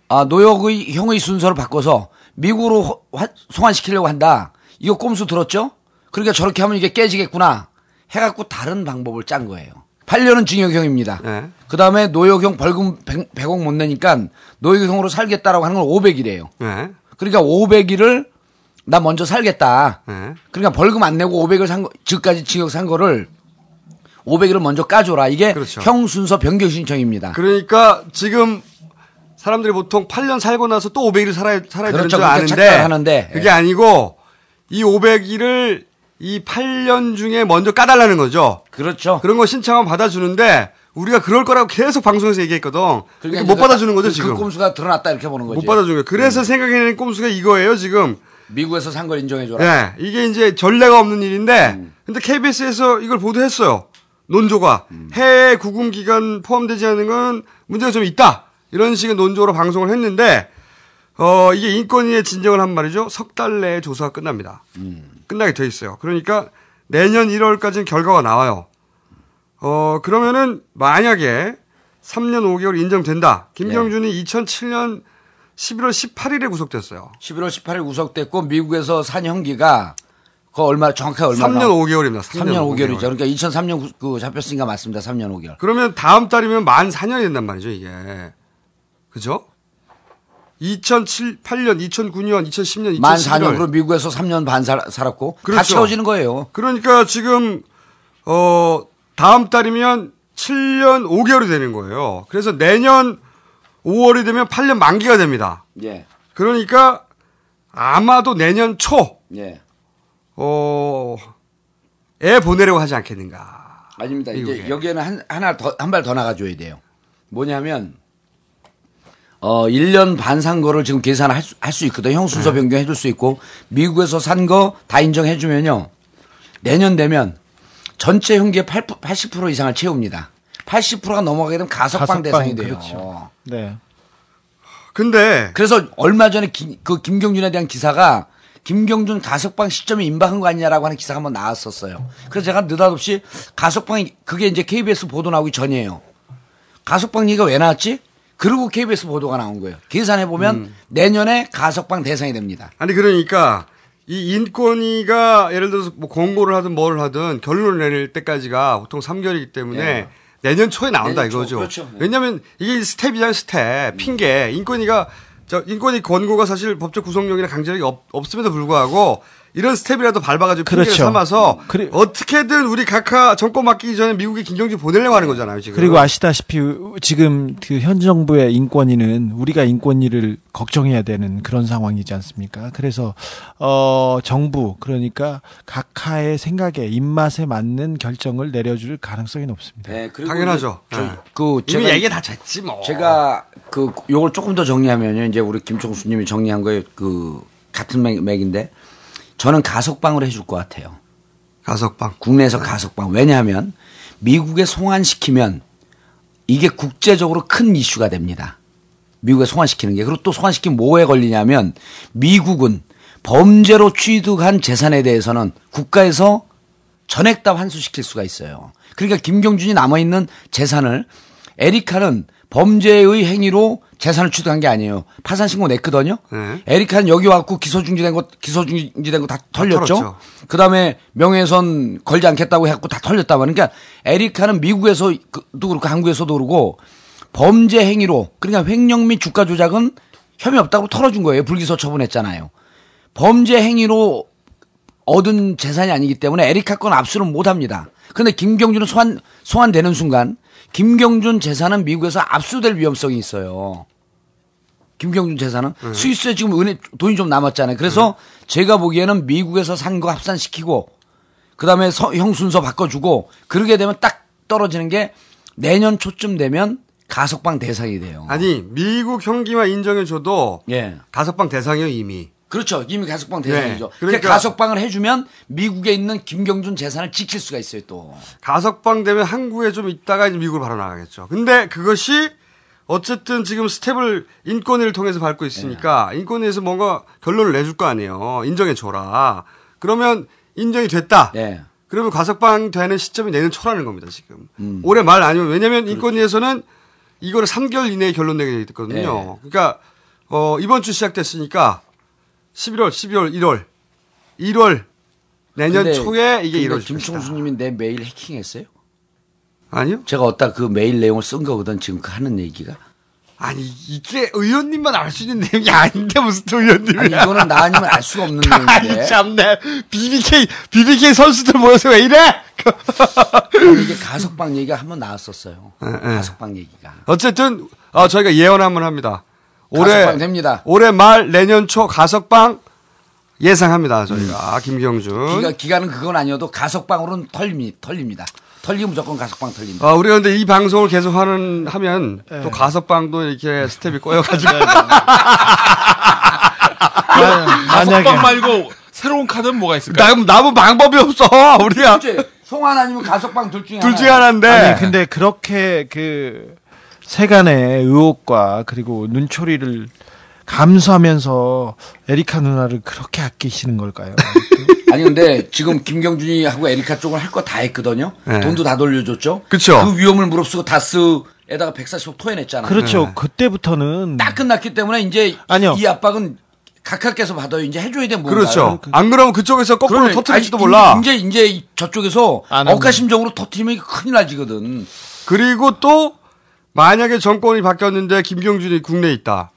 아, 노역의 형의 순서를 바꿔서 미국으로 호- 화- 송환시키려고 한다. 이거 꼼수 들었죠? 그러니까 저렇게 하면 이게 깨지겠구나. 해갖고 다른 방법을 짠 거예요. 8년은 징역형입니다. 네. 그 다음에 노역형 벌금 100, 100억 못 내니까 노역형으로 살겠다라고 하는 건 500일이에요. 네. 그러니까 500일을 나 먼저 살겠다. 네. 그러니까 벌금 안 내고 500을 산 거, 지금까지 징역 산 거를 500일을 먼저 까줘라. 이게 그렇죠. 형 순서 변경 신청입니다. 그러니까 지금 사람들이 보통 8년 살고 나서 또 500일을 살아야, 살아야 그렇죠. 되는 줄 착각을 아는데 하는데. 그게 예. 아니고 이 500일을 이 8년 중에 먼저 까달라는 거죠. 그렇죠. 그런 거 신청하면 받아주는데 우리가 그럴 거라고 계속 방송에서 얘기했거든. 그러니까 못 받아주는 거죠 그, 지금. 그 꼼수가 드러났다 이렇게 보는 거지. 못 받아주는 거예요. 그래서 생각해낸 꼼수가 이거예요 지금. 미국에서 산 걸 인정해줘라. 네, 이게 이제 전례가 없는 일인데, 음. 근데 KBS에서 이걸 보도했어요. 논조가 음. 해외 구금 기간 포함되지 않은 건 문제가 좀 있다. 이런 식의 논조로 방송을 했는데, 어 이게 인권위에 진정을 한 말이죠. 석 달 내에 조사가 끝납니다. 음. 끝나게 돼 있어요. 그러니까 내년 1월까지는 결과가 나와요. 어 그러면은 만약에 3년 5개월 인정된다. 김경준이 2007년 11월 18일에 구속됐어요. 11월 18일 구속됐고 미국에서 산 형기가 그 얼마 정확하게 얼마 3년 5개월입니다. 3년 5개월이죠. 그러니까 2003년 그 잡혔으니까 맞습니다. 3년 5개월. 그러면 다음 달이면 만 4년이 된단 말이죠, 이게. 그죠? 2007, 8년, 2009년, 2010년, 2011년. 만 4년으로 미국에서 3년 반 살, 살았고 다 그렇죠. 채워지는 거예요. 그러니까 지금, 어, 다음 달이면 7년 5개월이 되는 거예요. 그래서 내년 5월이 되면 8년 만기가 됩니다. 예. 그러니까 아마도 내년 초, 예. 어, 애 보내려고 하지 않겠는가. 아닙니다. 이제 미국에. 여기에는 한, 하나 더, 한 발 더 나가줘야 돼요. 뭐냐면, 어, 1년 반 산 거를 지금 계산할 수, 할 수 있거든. 형 네. 순서 변경해 줄 수 있고, 미국에서 산 거 다 인정해 주면요. 내년 되면 전체 형기의 8, 80% 이상을 채웁니다. 80%가 넘어가게 되면 가석방, 가석방, 대상이 돼요. 그렇죠. 네. 근데 그래서 얼마 전에 기- 그 김경준에 대한 기사가 김경준 가석방 시점이 임박한 거 아니냐라고 하는 기사가 한번 나왔었어요. 그래서 제가 느닷없이 가석방이 그게 이제 KBS 보도 나오기 전이에요. 가석방 얘기가 왜 나왔지? 그리고 KBS 보도가 나온 거예요. 계산해 보면 음. 내년에 가석방 대상이 됩니다. 아니 그러니까 이 인권위가 예를 들어서 뭐 공고를 하든 뭐를 하든 결론을 내릴 때까지가 보통 3개월이기 때문에 예. 내년 초에 나온다 내년 초, 이거죠. 그렇죠. 예. 왜냐하면 이게 스텝이잖아요 스텝 핑계 인권위가 저 인권위 권고가 사실 법적 구속력이나 강제력이 없, 없음에도 불구하고 이런 스텝이라도 밟아가지고 핑계를 그렇죠. 삼아서 어떻게든 우리 각하 정권 바뀌기 전에 미국에 김경준 보내려고 하는 거잖아요 지금. 그리고 아시다시피 지금 그 현 정부의 인권위는 우리가 인권위를 걱정해야 되는 그런 상황이지 않습니까? 그래서 어 정부 그러니까 각하의 생각에 입맛에 맞는 결정을 내려줄 가능성이 높습니다. 네, 그리고 당연하죠. 저- 네. 그 이미 얘기 다 됐지 뭐. 제가 그 요걸 조금 더 정리하면요. 이제 우리 김총수님이 정리한 거에 그 같은 맥, 맥인데 저는 가석방을 해줄 것 같아요. 가석방. 국내에서 가석방. 왜냐하면 미국에 송환시키면 이게 국제적으로 큰 이슈가 됩니다. 미국에 송환시키는 게. 그리고 또 송환시키면 뭐에 걸리냐면 미국은 범죄로 취득한 재산에 대해서는 국가에서 전액 다 환수시킬 수가 있어요. 그러니까 김경준이 남아있는 재산을 에리카는 범죄의 행위로 재산을 취득한 게 아니에요. 파산 신고 냈거든요. 네. 에리카는 여기 와갖고 기소 중지된 거 기소 중지된 거 다 털렸죠. 털었죠. 그 다음에 명예훼손 걸지 않겠다고 해갖고 다 털렸다 말이니까 에리카는 미국에서도 그렇고 한국에서도 그러고 범죄 행위로 그러니까 횡령 및 주가 조작은 혐의 없다고 털어준 거예요. 불기소 처분했잖아요. 범죄 행위로 얻은 재산이 아니기 때문에 에리카 건 압수는 못 합니다. 근데 김경준은 소환, 소환되는 순간 김경준 재산은 미국에서 압수될 위험성이 있어요. 김경준 재산은 스위스에 지금 은행 돈이 좀 남았잖아요. 그래서 제가 보기에는 미국에서 산 거 합산시키고 그다음에 서- 형 순서 바꿔주고 그러게 되면 딱 떨어지는 게 내년 초쯤 되면 가석방 대상이 돼요. 아니 미국 형기만 인정해줘도 예. 가석방 대상이요 이미. 그렇죠. 이미 가석방 대상이죠. 네. 그러니까 가석방을 해주면 미국에 있는 김경준 재산을 지킬 수가 있어요 또. 가석방 되면 한국에 좀 있다가 이제 미국으로 바로 나가겠죠. 근데 그것이 어쨌든 지금 스텝을 인권위를 통해서 밟고 있으니까 네. 인권위에서 뭔가 결론을 내줄 거 아니에요. 인정해 줘라. 그러면 인정이 됐다. 네. 그러면 가석방 되는 시점이 내년 초라는 겁니다, 지금. 음. 올해 말 아니면 왜냐면 인권위에서는 이거를 3개월 이내에 결론 내게 돼 있거든요. 네. 그러니까 어 이번 주 시작됐으니까 11월, 12월, 1월, 1월 내년 근데- 초에 이게 이루어질. 김총수님이 내 메일 해킹했어요? 아니요. 제가 어디다 그 메일 내용을 쓴 거거든 지금 그 하는 얘기가. 아니 이게 의원님만 알 수 있는 내용이 아닌데 무슨 또 의원님이 아니 이거는 나 아니면 알 수가 없는 내용인데. 참네 BBK BBK 선수들 모여서 왜 이래? 이게 가석방 얘기가 한번 나왔었어요. 예, 예. 가석방 얘기가. 어쨌든 어, 저희가 예언 한번 합니다. 올해 됩니다. 올해 말 내년 초 가석방 예상합니다. 저희가 김경준. 기가, 기간은 그건 아니어도 가석방으로는 털립니다. 털립니다. 털리면 무조건 가석방 털립니다. 어, 우리가 근데 이 방송을 계속 하는 하면 네. 또 가석방도 이렇게 스텝이 꼬여가지고 가석방 말고 새로운 카드는 뭐가 있을까요? 남 남은 방법이 없어. 그치? 송환 아니면 가석방 둘 중에 둘. 중에 하나인데. 아니 근데 그렇게 그 세간의 의혹과 그리고 눈초리를 감수하면서 에리카 누나를 그렇게 아끼시는 걸까요? 아니 근데 지금 김경준이 하고 에리카 쪽은 할 거 다 했거든요. 네. 돈도 다 돌려줬죠. 그쵸. 그 위험을 무릅쓰고 다스에다가 140억 토해냈잖아요. 그렇죠. 그때부터는 딱 끝났기 때문에 이제 아니요. 이 압박은 각하께서 받아요. 이제 해줘야 돼 뭔가. 그렇죠. 안 그러면 그쪽에서 거꾸로 그러네. 터트릴지도 아니, 몰라. 이제 이제 저쪽에서. 억하심적으로 터트리면 큰일 나지거든. 그리고 또 만약에 정권이 바뀌었는데 김경준이 국내에 있다.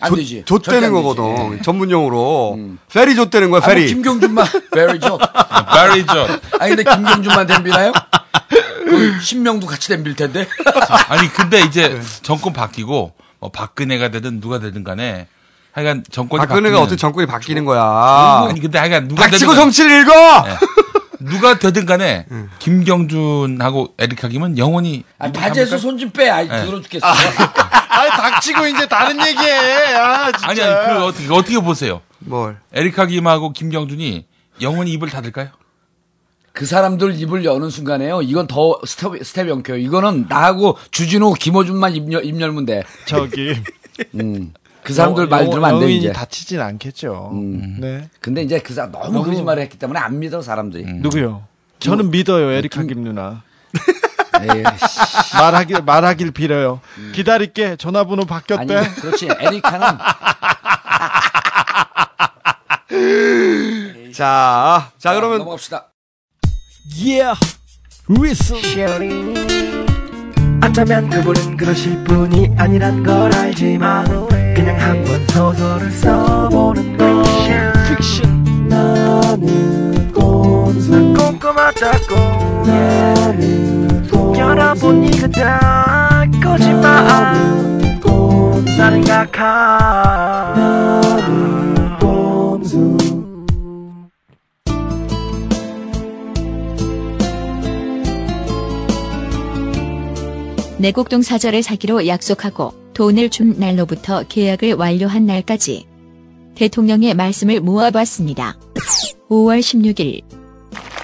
안 조- 되지. 좆되는 거거든. 되지. 음. 전문용어로. 페리 좆되는 거야, 아, 뭐 페리. 김경준만 very 좋. very 좋. 아니 근데 김경준만 덤비나요? 그 신명도 같이 덤빌 텐데. 아니 근데 이제 네. 정권 바뀌고 뭐 박근혜가 되든 누가 되든 간에 하여간 정권이 박근혜가 어떻게 정권이 바뀌는 거야. 아니 근데 하여간 누가 닥치고 되든 정치를 읽어! 네. 누가 되든 간에 김경준하고 에리카 김은 영원히 아, 바지에서 손좀 빼. 아이 네. 더러 죽겠어. 아 닥치고 이제 다른 얘기해. 아 진짜. 아니 아니 그 어떻게 어떻게 보세요? 뭘? 에리카 김하고 김경준이 영원히 입을 닫을까요? 그 사람들 입을 여는 순간에요. 이건 더 스텝 스텝 엉켜요. 이거는 나하고 주진우, 김어준만 입, 열- 입 열면 돼. 저기 음. 그 사람들 말 들으면 안 돼, 이제. 다치진 않겠죠. 음. 네. 근데 이제 그 사람 너무, 너무- 거짓말을 했기 때문에 안 믿어 사람들이. 누구요? 저는 믿어요, 에리카 김 누나. 에이, 말하길 말하길 빌어요. 기다릴게. 전화번호 바뀌었대. 아니, 그렇지. 에리카는 자, 자, 그러면. 넘어갑시다. Yeah, whistle. 어쩌면 그분은 그러실 분이 아니란 걸 알지만 그냥 한번 소설을 써보는 거. 나는 꼼수 꼼꼼하다고. 나는 꼼수 여러분 이거 다 거짓말. 나는 꼼수 나는 각하. 나는 꼼수 내곡동 사절을 사기로 약속하고 돈을 준 날로부터 계약을 완료한 날까지 대통령의 말씀을 모아봤습니다. 5월 16일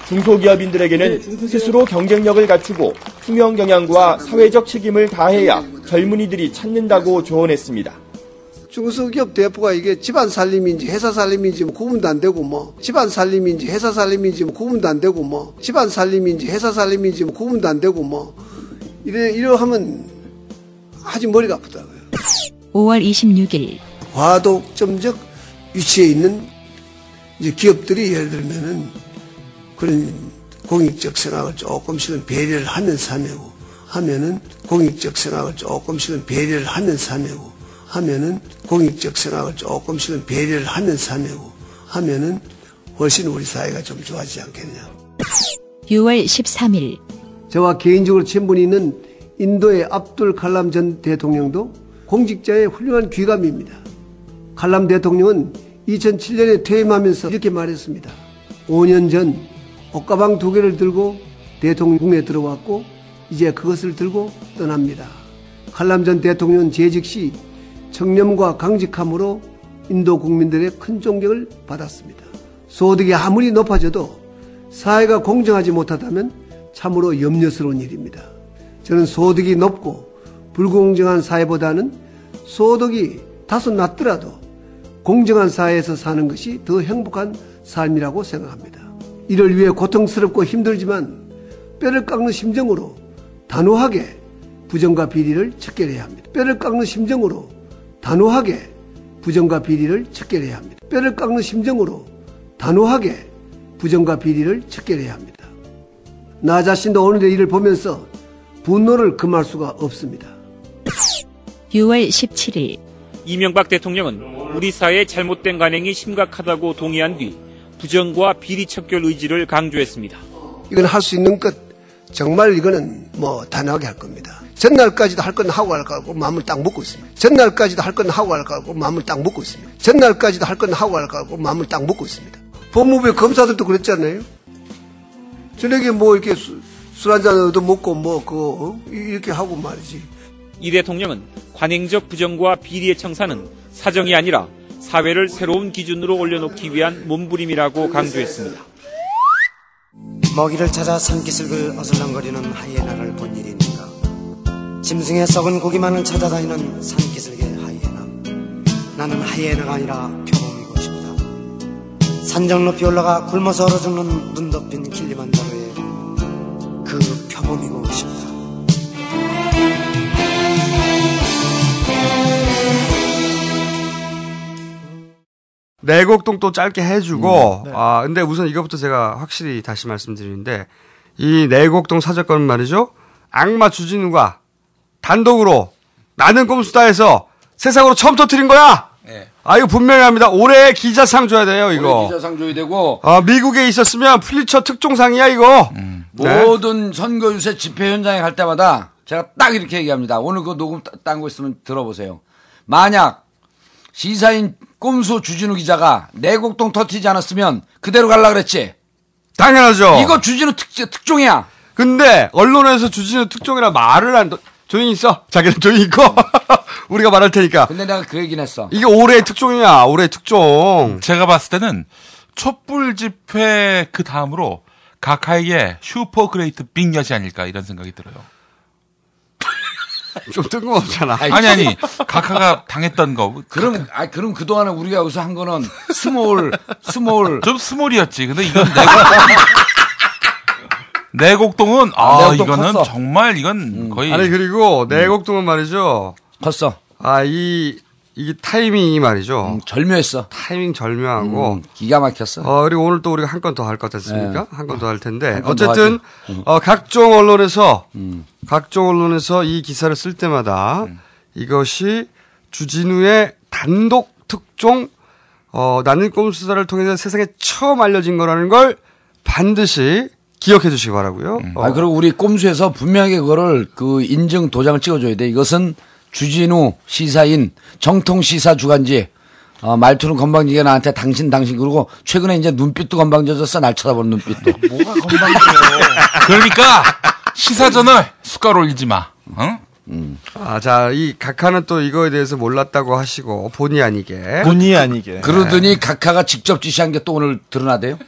중소기업인들에게는 스스로 경쟁력을 갖추고 투명 경영과 사회적 책임을 다해야 젊은이들이 찾는다고 조언했습니다. 중소기업 대표가 이게 집안 살림인지 회사 살림인지 뭐 구분도 안 되고 뭐 집안 살림인지 회사 살림인지 뭐 구분도 안 되고 뭐 집안 살림인지 회사 살림인지 뭐 구분도 안 되고 뭐 이래 이러 하면 아주 머리가 아프더라고요. 5월 26일 과도점적 위치에 있는 이제 기업들이 예를 들면은 그런 공익적 생각을 조금씩은 배려를 하면서 하고 하면은 공익적 생각을 조금씩은 배려를 하면서 하고 하면은 공익적 생각을 조금씩은 배려를 하면서 하고 하면은 훨씬 우리 사회가 좀 좋아지지 않겠냐. 6월 13일 저와 개인적으로 친분이 있는 인도의 압둘 칼람 전 대통령도 공직자의 훌륭한 귀감입니다. 칼람 대통령은 2007년에 퇴임하면서 이렇게 말했습니다. 5년 전 옷가방 두 개를 들고 대통령궁에 들어왔고 이제 그것을 들고 떠납니다. 칼람 전 대통령은 재직 시 청렴과 강직함으로 인도 국민들의 큰 존경을 받았습니다. 소득이 아무리 높아져도 사회가 공정하지 못하다면 참으로 염려스러운 일입니다. 저는 소득이 높고 불공정한 사회보다는 소득이 다소 낮더라도 공정한 사회에서 사는 것이 더 행복한 삶이라고 생각합니다. 이를 위해 고통스럽고 힘들지만 뼈를 깎는 심정으로 단호하게 부정과 비리를 척결해야 합니다. 뼈를 깎는 심정으로 단호하게 부정과 비리를 척결해야 합니다. 뼈를 깎는 심정으로 단호하게 부정과 비리를 척결해야 합니다. 나 자신도 오늘의 일을 보면서 분노를 금할 수가 없습니다. 6월 17일 이명박 대통령은 우리 사회의 잘못된 관행이 심각하다고 동의한 뒤 부정과 비리 척결 의지를 강조했습니다. 이건 할 수 있는 것 정말 이거는 뭐 단호하게 할 겁니다. 전날까지도 할 건 하고 할 거고 마음을 딱 먹고 있습니다. 전날까지도 할 건 하고 할 거고 마음을 딱 먹고 있습니다. 전날까지도 할 건 하고 할 거고 마음을 딱 먹고 있습니다. 법무부의 검사들도 그랬잖아요. 저녁에 뭐 이렇게 술 한잔 얻어 먹고 뭐 그거 이렇게 하고 말이지. 이 대통령은 관행적 부정과 비리의 청사는 사정이 아니라 사회를 새로운 기준으로 올려놓기 위한 몸부림이라고 강조했습니다. 먹이를 찾아 산기슭을 어슬렁거리는 하이에나를 본 일입니까? 짐승의 썩은 고기만을 찾아다니는 산기슭의 하이에나. 나는 하이에나가 아니라 표범이고 싶다. 산정 높이 올라가 굶어서 얼어 죽는 눈 덮인 킬리만자로의 그 표범이고 싶다. 내곡동 또 짧게 해주고, 아, 근데 우선 이것부터 제가 확실히 다시 말씀드리는데, 이 내곡동 사절건 말이죠. 악마 주진우가 단독으로 나는 꼼수다에서 세상으로 처음 터트린 거야! 아, 이거 분명히 합니다. 올해 기자상 줘야 돼요, 이거. 올해 기자상 줘야 되고 아, 미국에 있었으면 플리처 특종상이야, 이거. 네. 모든 선거 유세 집회 현장에 갈 때마다 제가 딱 이렇게 얘기합니다. 오늘 그 녹음 딴 거 있으면 들어보세요. 만약 시사인 꼼수 주진우 기자가 내곡동 터트리지 않았으면 그대로 갈라 그랬지. 당연하죠. 이거 주진우 특, 특종이야. 근데 언론에서 주진우 특종이라 말을 안 조용히 있어. 자기는 조용히 있고 우리가 말할 테니까. 근데 내가 그 얘기는 했어. 이게 올해의 특종이야. 올해의 특종. 제가 봤을 때는 촛불 집회 그 다음으로 가카의 super great big엿이 아닐까 이런 생각이 들어요. 좀 뜬금없잖아. 아니 아니 가카가 당했던 거. 그럼 아 그럼 그 동안에 우리가 여기서 한 거는 small small 좀 small이었지. 근데 이건 내곡동 내곡동은 아, 내곡동 이거는 컸어. 정말 이건 거의 아니 그리고 내곡동은 말이죠. 컸어. 아 이 이게 타이밍이 말이죠. 절묘했어. 타이밍 절묘하고 음, 기가 막혔어. 어 그리고 오늘 또 우리가 한 건 더 할 것 같습니까? 네. 한건 더 할 텐데 어쨌든. 음. 어, 각종 언론에서 각종 언론에서 이 기사를 쓸 때마다 음. 이것이 주진우의 단독 특종 어, 나는 꼼수다를 통해서 세상에 처음 알려진 거라는 걸 반드시 기억해 주시기 바라고요. 어, 아, 그리고 우리 꼼수에서 분명하게 그거를 그 인증 도장을 찍어줘야 돼. 이것은 주진우 시사인 정통 시사 주간지. 어, 말투는 건방지게 나한테 당신 당신 그러고 최근에 이제 눈빛도 건방져졌어 날 쳐다보는 눈빛도 뭐가 건방져요. 그러니까 시사전을 숟갈 올리지 마. 응? 아, 자, 이 각하는 또 이거에 대해서 몰랐다고 하시고 본의 아니게 본의 아니게. 그러더니 각하가 직접 지시한 게 또 오늘 드러나대요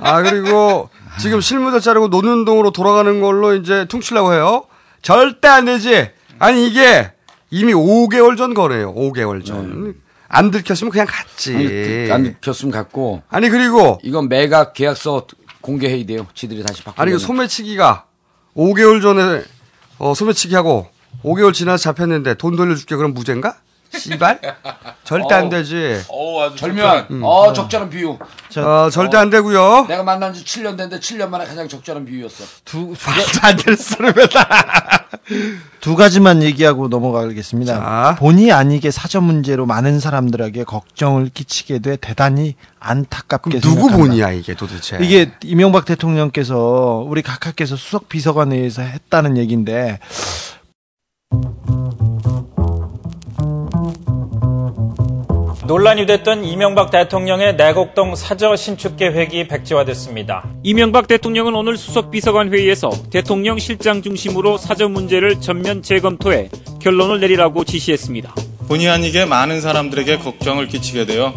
아, 그리고 지금 실무자 자르고 노는동으로 돌아가는 걸로 이제 퉁치려고 해요. 절대 안 되지. 아니, 이게 이미 5개월 전 거래요. 5개월 전. 안 들켰으면 그냥 갔지. 아니, 그- 안 들켰으면 갔고 아니, 그리고 이건 매각 계약서 공개해야 돼요 지들이 다시 바꾸고 아니, 그 소매치기가 5개월 전에 어, 소매치기 하고 5개월 지나서 잡혔는데 돈 돌려줄게 그럼 무죄인가? 씨발? 절대 안 어. 되지. 절묘한. 음. 어, 적절한 비유. 어, 절대 안 되고요. 내가 만난 지 7년 됐는데 7년 만에 가장 적절한 비유였어. 두, 말도 안 되는 소리다. 두 가지만 얘기하고 넘어가겠습니다. 본의 아니게 사전 문제로 많은 사람들에게 걱정을 끼치게 돼 대단히 안타깝게 누구 생각한다. 본이야 이게 도대체? 이게 이명박 대통령께서 우리 각하께서 수석 비서관에 의해서 했다는 얘기인데 논란이 됐던 이명박 대통령의 내곡동 사저 신축 계획이 백지화됐습니다. 이명박 대통령은 오늘 수석 비서관 회의에서 대통령 실장 중심으로 사저 문제를 전면 재검토해 결론을 내리라고 지시했습니다. 본의 아니게 많은 사람들에게 걱정을 끼치게 되어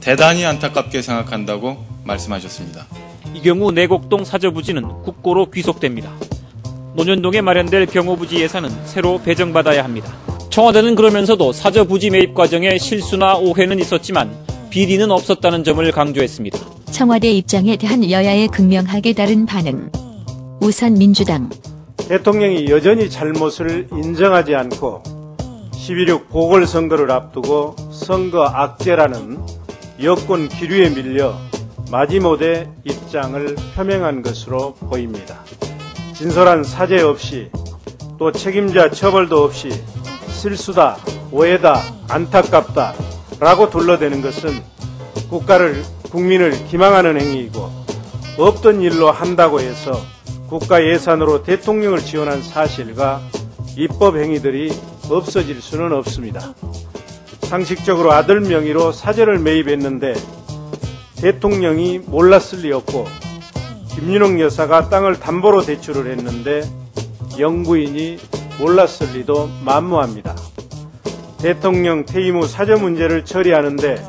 대단히 안타깝게 생각한다고 말씀하셨습니다. 이 경우 내곡동 사저 부지는 국고로 귀속됩니다. 논현동에 마련될 경호부지 예산은 새로 배정받아야 합니다. 청와대는 그러면서도 사저 부지 매입 과정에 실수나 오해는 있었지만 비리는 없었다는 점을 강조했습니다. 청와대 입장에 대한 여야의 극명하게 다른 반응. 우선 민주당. 대통령이 여전히 잘못을 인정하지 않고 12.6 보궐선거를 앞두고 선거 악재라는 여권 기류에 밀려 마지못해 입장을 표명한 것으로 보입니다. 진솔한 사죄 없이 또 책임자 처벌도 없이 실수다, 오해다, 안타깝다 라고 둘러대는 것은 국가를, 국민을 기망하는 행위이고 없던 일로 한다고 해서 국가 예산으로 대통령을 지원한 사실과 입법 행위들이 없어질 수는 없습니다. 상식적으로 아들 명의로 사저를 매입했는데 대통령이 몰랐을 리 없고 김윤옥 여사가 땅을 담보로 대출을 했는데 영부인이 몰랐을 리도 만무합니다. 대통령 퇴임 후 사저 문제를 처리하는데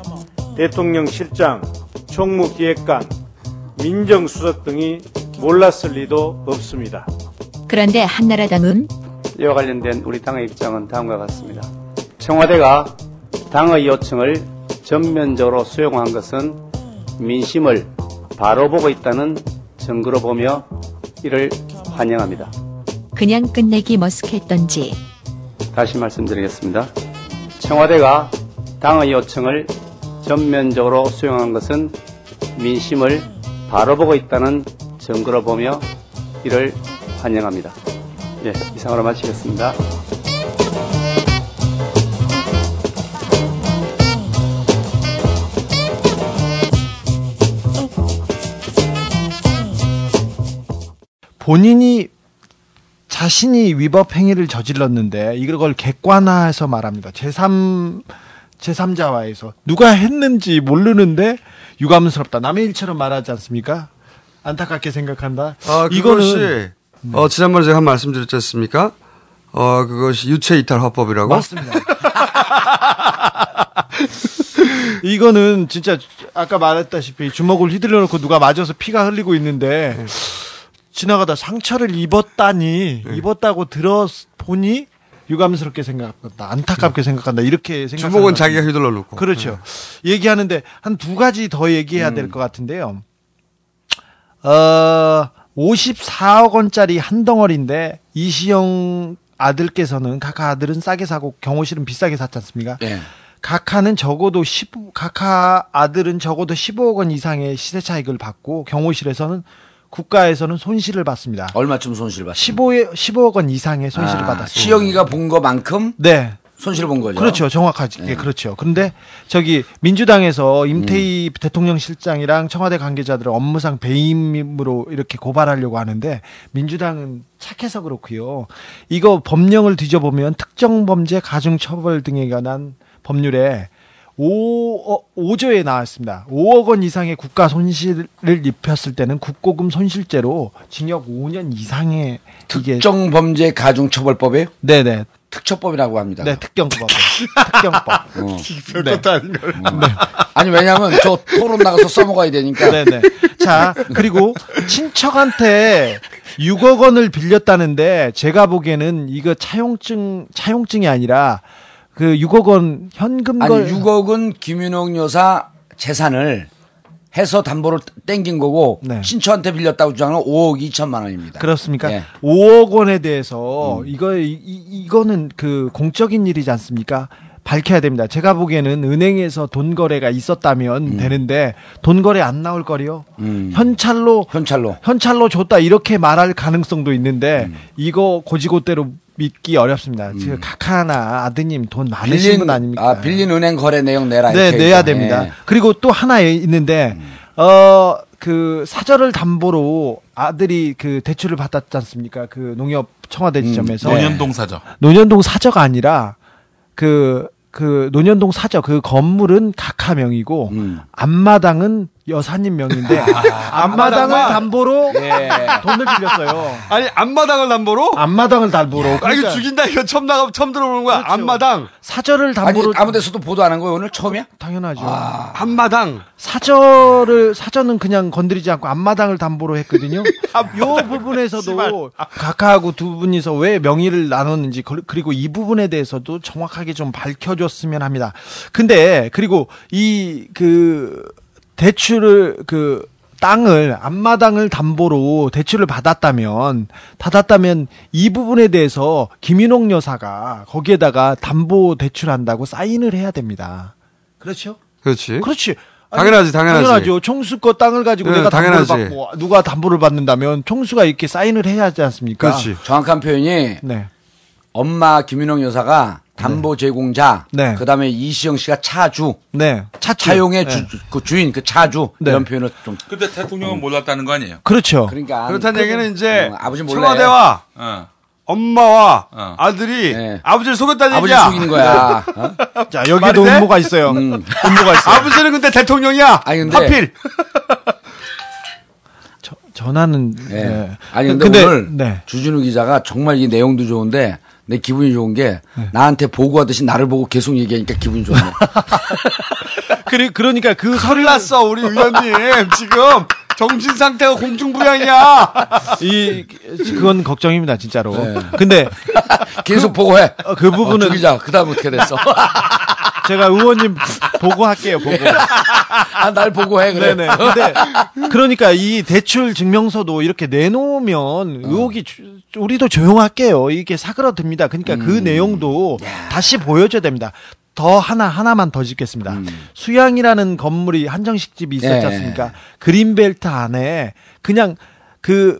대통령 실장, 총무기획관, 민정수석 등이 몰랐을 리도 없습니다. 그런데 한나라당은 이와 관련된 우리 당의 입장은 다음과 같습니다. 청와대가 당의 요청을 전면적으로 수용한 것은 민심을 바로 보고 있다는 증거로 보며 이를 환영합니다. 그냥 끝내기 머쓱했던지 다시 말씀드리겠습니다. 청와대가 당의 요청을 전면적으로 수용한 것은 민심을 바로 보고 있다는 증거로 보며 이를 환영합니다. 예, 이상으로 마치겠습니다. 본인이 자신이 위법 행위를 저질렀는데 이걸 객관화해서 말합니다. 제3 제3자와에서 누가 했는지 모르는데 유감스럽다. 남의 일처럼 말하지 않습니까? 안타깝게 생각한다. 아, 그것이 어, 지난번에 제가 한 말씀 드렸지 않습니까? 어, 그것이 유체 이탈 화법이라고? 맞습니다. 이거는 진짜 아까 말했다시피 주먹을 휘둘러 놓고 누가 맞아서 피가 흘리고 있는데 지나가다 상처를 입었다니 입었다고 들어 보니 유감스럽게 생각한다. 안타깝게 생각한다. 이렇게 생각. 주먹은 자기가 휘둘러 놓고. 그렇죠. 얘기하는데 한 두 가지 더 얘기해야 될것 같은데요. 어, 54억 원짜리 한 덩어리인데 이시영 아들께서는 각하 아들은 싸게 사고 경호 실은 비싸게 샀지 않습니까? 네. 각하는 적어도 10 각하 아들은 적어도 15억 원 이상의 시세 차익을 받고 경호실에서는 국가에서는 손실을 받습니다. 얼마쯤 손실 받? 15에 15억 원 이상의 손실을 아, 받았어요. 시영이가 본 거만큼 네. 손실 본 거죠. 그렇죠. 정확하게 네. 그렇죠. 그런데 저기 민주당에서 임태희 음. 대통령 실장이랑 청와대 관계자들을 업무상 배임으로 이렇게 고발하려고 하는데 민주당은 착해서 그렇고요. 이거 법령을 뒤져보면 특정 범죄 가중 처벌 등에 관한 법률에 5, 어, 5조에 나왔습니다. 5억 원 이상의 국가 손실을 입혔을 때는 국고금 손실죄로 징역 5년 이상의 특정 범죄 가중 처벌법이에요? 네 네. 특처법이라고 합니다. 네, 특경법. 특경법. 어. 별것도 아닌 걸. 네. 아니 왜냐면 저 토론 나가서 써먹어야 되니까. 네네. 자 그리고 친척한테 6억 원을 빌렸다는데 제가 보기에는 이거 차용증 차용증이 아니라 그 6억 원 현금 아니 걸 6억은 김윤옥 여사 재산을 해서 담보를 땡긴 거고 신처한테 빌렸다고 주장은 5억 2천만 원입니다. 네. 그렇습니까? 예. 5억 원에 대해서 이거 이, 이- 이거는 그 공적인 일이지 않습니까? 밝혀야 됩니다. 제가 보기에는 은행에서 돈 거래가 있었다면 되는데 돈 거래 안 나올 거리요. 현찰로 현찰로 현찰로 줬다 이렇게 말할 가능성도 있는데 이거 고지고대로 믿기 어렵습니다. 지금 카카나 아드님 돈 많으신 빌린 분 아닙니까? 아, 빌린 은행 거래 내용 내라. 네, 이렇게 내야. 됩니다. 그리고 또 하나 있는데, 어, 그 사절을 담보로 아들이 그 대출을 받았지 않습니까? 그 농협 청와대 지점에서. 음, 논현동 사저. 논현동 사저가 아니라 그, 그 논현동 사저 그 건물은 각하 명이고 음. 앞마당은 여사님 명인데 앞마당을 담보로 돈을 빌렸어요. 아니 앞마당을 담보로? 앞마당을 담보로. 아 이거 그러니까 죽인다 이거 처음 나가 처음 들어보는 거야. 앞마당. 사절을 담보로 아니, 아무 데서도 보도 안 한 거예요 오늘 처음이야? 당연하죠. 앞마당. 사절을 사절은 그냥 건드리지 않고 앞마당을 담보로 했거든요. 요 부분에서도 각하하고 두 분이서 왜 명의를 나눴는지 그- 그리고 이 부분에 대해서도 정확하게 좀 밝혀줬으면 합니다. 근데 그리고 이그 대출을 그 땅을 앞마당을 담보로 대출을 받았다면 받았다면 이 부분에 대해서 김인옥 여사가 거기에다가 담보 대출한다고 사인을 해야 됩니다. 그렇죠? 그렇지. 그렇지. 아니, 당연하지, 당연하지. 당연하죠. 총수 거 땅을 가지고 네, 내가 담보를 당연하지. 받고 누가 담보를 받는다면 총수가 이렇게 사인을 해야 하지 않습니까? 정확한 표현이 네. 엄마 김윤영 여사가 담보 제공자, 네. 그다음에 이시영 씨가 차주, 네. 차주. 차용의 네. 주, 그 주인, 그 차주 네. 이런 표현을 좀 근데 대통령은 몰랐다는 거 아니에요? 그렇죠. 그러니까 그렇다는 그- 얘기는 이제 어, 아버지 몰래. 청와대와 어. 엄마와 아들이 아버지를 속였다는 아버지 얘기야. 속이는 거야. 어? 자, 여기도 돼? 음모가 있어요. 음. 음모가 있어요. 아버지는 근데 대통령이야. 아니, 근데- 하필. 전화는 예. 네. 아니 근데, 근데- 오늘 네. 주진우 기자가 정말 이 내용도 좋은데 내 기분이 좋은 게 네. 나한테 보고하듯이 나를 보고 계속 얘기하니까 기분이 좋네. 그래, 그러니까 그 큰일 났어 우리 의원님 지금 정신 상태가 공중부양이야. 이 그건 걱정입니다, 진짜로. 네. 근데 계속 보고해. 어, 그 부분은 어, 그다음 어떻게 됐어? 제가 의원님 보고할게요, 보고. 아, 날 보고해 그래. 네네. 근데 그러니까 이 대출 증명서도 이렇게 내놓으면 의혹이 주- 우리도 조용할게요. 이게 사그러듭니다. 그러니까 그 음. 내용도 다시 보여줘야 됩니다. 더 하나 하나만 더 짓겠습니다. 수양이라는 건물이 한정식 집이 있었지 예. 않습니까? 그린벨트 안에 그냥 그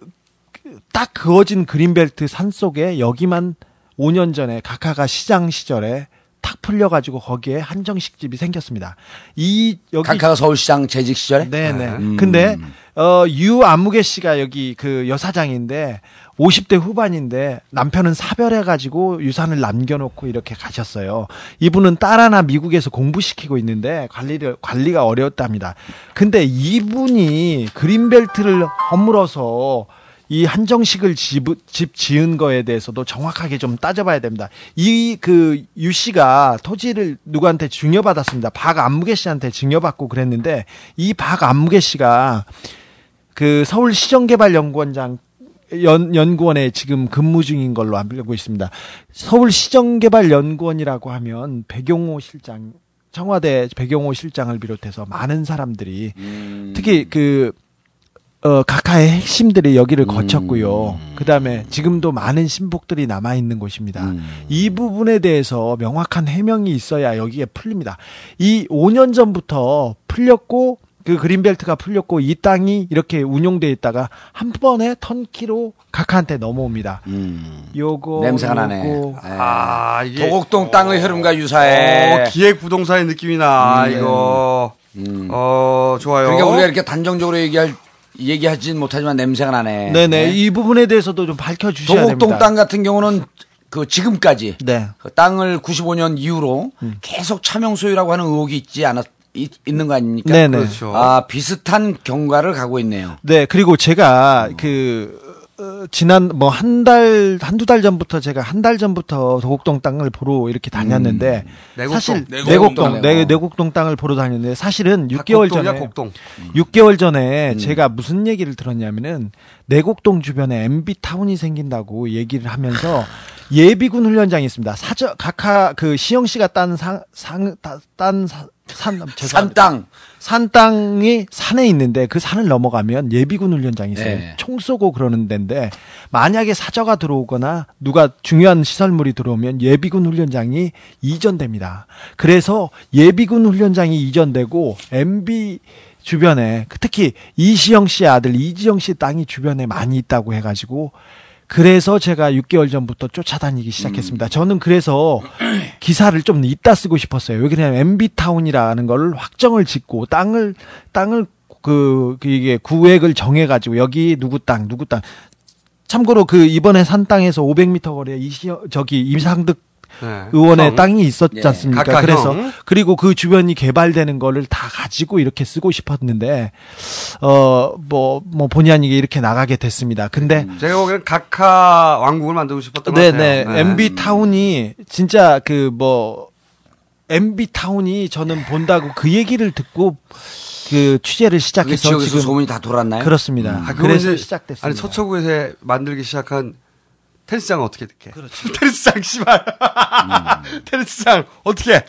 딱 그어진 그린벨트 산 속에 여기만 5년 전에 각하가 시장 시절에 탁 풀려가지고 거기에 한정식 집이 생겼습니다. 이 여기 각하가 서울시장 재직 시절에? 네네. 음. 근데 어 유아무개 씨가 여기 그 여사장인데 50대 후반인데 남편은 사별해가지고 유산을 남겨놓고 이렇게 가셨어요. 이분은 딸 하나 미국에서 공부시키고 있는데 관리를 관리가 어려웠답니다. 근데 이분이 그린벨트를 허물어서 이 한정식을 집, 집 지은 거에 대해서도 정확하게 좀 따져봐야 됩니다. 이 그 유 씨가 토지를 누구한테 증여받았습니다. 박 안무개 씨한테 증여받고 그랬는데 이 박 안무개 씨가 그 서울시정개발연구원장 연, 연구원에 지금 근무 중인 걸로 알고 있습니다. 서울시정개발연구원이라고 하면 백용호 실장, 청와대 백용호 실장을 비롯해서 많은 사람들이 특히 그 어, 각하의 핵심들이 여기를 거쳤고요. 그 다음에 지금도 많은 신복들이 남아있는 곳입니다. 이 부분에 대해서 명확한 해명이 있어야 여기에 풀립니다. 이 5년 전부터 풀렸고, 그 그린벨트가 풀렸고, 이 땅이 이렇게 운용돼 있다가 한 번에 턴키로 각하한테 넘어옵니다. 요거. 냄새가 나네. 요거. 아 이게 도곡동 땅의 흐름과 유사해. 어, 기획 부동산의 느낌이 나 음. 이거. 어 좋아요. 그러니까 우리가 이렇게 단정적으로 얘기할 얘기하진 못하지만 냄새가 나네. 네 네. 이 부분에 대해서도 좀 밝혀주셔야 도곡동 됩니다. 땅 같은 경우는 그 지금까지 네. 그 땅을 95년 이후로 음. 계속 차명 소유라고 하는 의혹이 있지 않았 있, 있는 거 아닙니까? 네네. 그렇죠. 아 비슷한 경과를 가고 있네요. 네, 그리고 제가 그 어, 지난 뭐 한 달 한두 달 전부터 제가 한 달 전부터 도곡동 땅을 보러 이렇게 다녔는데 내곡동. 사실 내곡동. 내곡동 내 내곡동. 땅을 보러 다녔는데 사실은 6개월 곡동이야, 전에 곡동. 6개월 전에 제가 무슨 얘기를 들었냐면은 내곡동 주변에 MB 타운이 생긴다고 얘기를 하면서 예비군 훈련장이 있습니다. 사저 각하 그 시영 씨가 딴 상 상 딴 산 산 땅. 산 땅이 산에 있는데 그 산을 넘어가면 예비군 훈련장이 있어요. 네. 총 쏘고 그러는 데인데 만약에 사저가 들어오거나 누가 중요한 시설물이 들어오면 예비군 훈련장이 이전됩니다. 그래서 예비군 훈련장이 이전되고 MB 주변에 특히 이시영 씨의 아들 이지영 씨 땅이 주변에 많이 있다고 해가지고 그래서 제가 6개월 전부터 쫓아다니기 시작했습니다. 저는 그래서 기사를 좀 이따 쓰고 싶었어요. 왜 그러냐면 MB 타운이라는 걸 확정을 짓고 땅을 땅을 그, 그 이게 구획을 정해 가지고 여기 누구 땅 누구 땅 참고로 그 이번에 산 땅에서 500m 거리에 이시 저기 임상득 네. 의원의 형. 땅이 있었지 예. 않습니까? 그래서 형. 그리고 그 주변이 개발되는 거를 다 가지고 이렇게 쓰고 싶었는데 어뭐뭐 본의 아니게 이렇게 나가게 됐습니다. 근데 제가 보기에는 각하 왕국을 만들고 싶었던 것 네, 같아요. 네. MB 타운이 진짜 그뭐 MB 타운이 저는 본다고 그 얘기를 듣고 그 취재를 시작해서 지역에서 지금 소문이 다 돌았나요? 그렇습니다. 아, 그거 그래서 시작됐습니다. 아니 서초구에서 만들기 시작한 테니스장은 어떻게 될게? 테니스장 씨발. 테니스장 어떻게?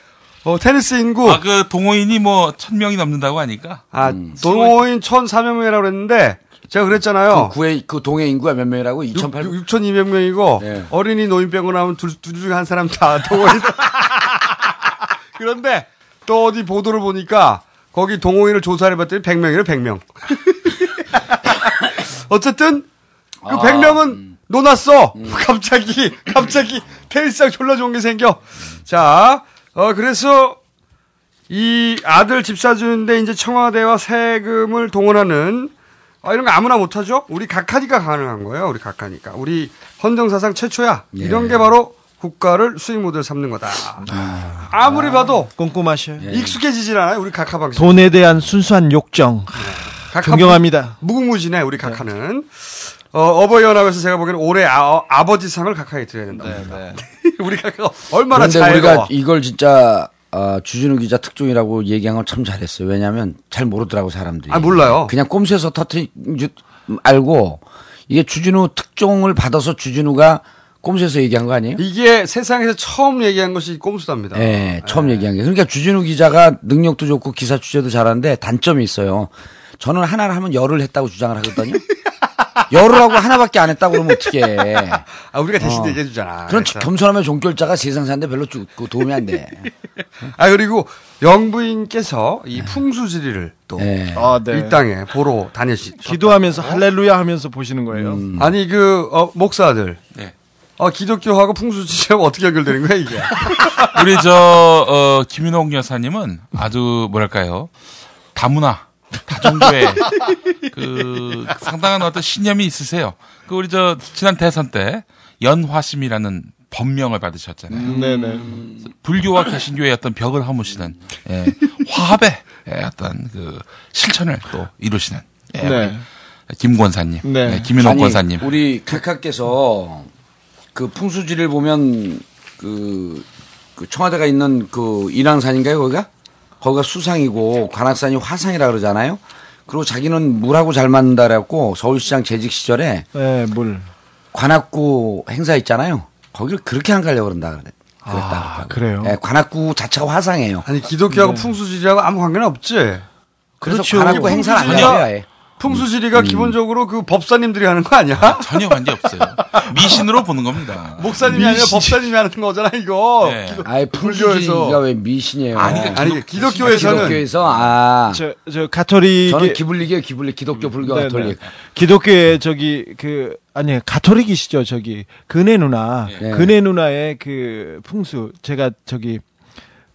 어 테니스 인구. 아, 그 동호인이 뭐, 천 명이 넘는다고 하니까. 아, 동호인 1,400명이라고 그랬는데 제가 그랬잖아요. 그 구의 그 동해 인구가 몇 명이라고? 2,800. 6,200명이고 네. 어린이 노인 빼고 나면 둘, 둘 중에 한 사람 다 동호인. 그런데 또 어디 보도를 보니까 거기 동호인을 조사를 해봤더니 100명이래 100명. 어쨌든 그 아, 100명은 놓았어. 갑자기 갑자기 테니스장 졸라 좋은 게 생겨. 자, 어 그래서 이 아들 집 사주는데 이제 청와대와 세금을 동원하는 아, 이런 거 아무나 못하죠? 우리 각하니까 가능한 거예요. 우리 각하니까. 우리 헌정사상 최초야. 예. 이런 게 바로 국가를 수익 모델 삼는 거다. 아 무리 봐도 꼼꼼하셔. 익숙해지질 않아요. 우리 각하 방식. 돈에 대한 순수한 욕정 각하 존경합니다. 무- 무궁무진해 우리 각하는. 어, 버이 연합에서 제가 보기에는 올해 아, 아버지상을 각하에 드려야 된다. 우리 각하 얼마나 그런데 잘 우리가 이걸 진짜 어, 주진우 기자 특종이라고 얘기한 건 참 잘했어요. 왜냐하면 잘 모르더라고 사람들이. 아, 몰라요. 그냥 꼼수에서 터트린 줄 알고 이게 주진우 특종을 받아서 주진우가 꼼수에서 얘기한 거 아니에요? 이게 세상에서 처음 얘기한 것이 꼼수답니다. 네, 처음 얘기한 게. 그러니까 주진우 기자가 능력도 좋고 기사 취재도 잘하는데 단점이 있어요. 저는 하나를 하면 열을 했다고 주장을 하거든요. 열을 하고 하나밖에 안 했다고 그러면 어떻게 해. 아, 우리가 대신 어. 얘기해 주잖아. 그런 그래서. 겸손하면 종결자가 세상 사는데 별로 주- 그 도움이 안 돼. 아 그리고 영부인께서 이 풍수지리를 또이 네. 아, 네. 땅에 보러 다니시. 기도하면서 할렐루야 하면서 보시는 거예요. 아니 그 어, 목사들. 네. 어 기독교하고 풍수지리하고 어떻게 연결되는 거야 이게? 우리 저, 어, 김윤옥 여사님은 아주 뭐랄까요. 다문화, 다종교에 그 상당한 어떤 신념이 있으세요. 그 우리 저 지난 대선 때 연화심이라는 법명을 받으셨잖아요. 음, 네네. 불교와 개신교의 어떤 벽을 허무시는 예, 화합의 예, 어떤 그 실천을 또 이루시는 예, 네. 김 권사님, 네. 예, 아니, 권사님. 우리 각하께서 그 풍수지를 보면 그, 그 청와대가 있는 그 인왕산인가요 거기가? 거기가 수상이고 관악산이 화상이라 그러잖아요. 그리고 자기는 물하고 잘 맞는다 그래갖고 서울시장 재직 시절에 네, 물. 관악구 행사 있잖아요. 거기를 그렇게 안 가려고 그런다 그래. 그랬다. 아, 그래요? 예, 관악구 자체가 화상이에요. 아니 기독교하고 네. 풍수지리하고 아무 관계는 없지. 그래서 그렇죠. 관악구 행사를 안 가요. 풍수지리가 음. 기본적으로 그 법사님들이 하는 거 아니야? 전혀 관계 없어요. 미신으로 보는 겁니다. 목사님이 아니라 미신. 법사님이 하는 거잖아 이거. 네. 기독- 아예 불교에서. 왜 미신이에요? 아니, 아니 기독교에서는 기독교에서 아 저, 저 가톨릭 저는 기블릭이에요 기블릭 기독교 불교 네네. 가톨릭 기독교의 저기 그 아니 가톨릭이시죠 저기 근혜 누나 네. 근혜 누나의 그 풍수 제가 저기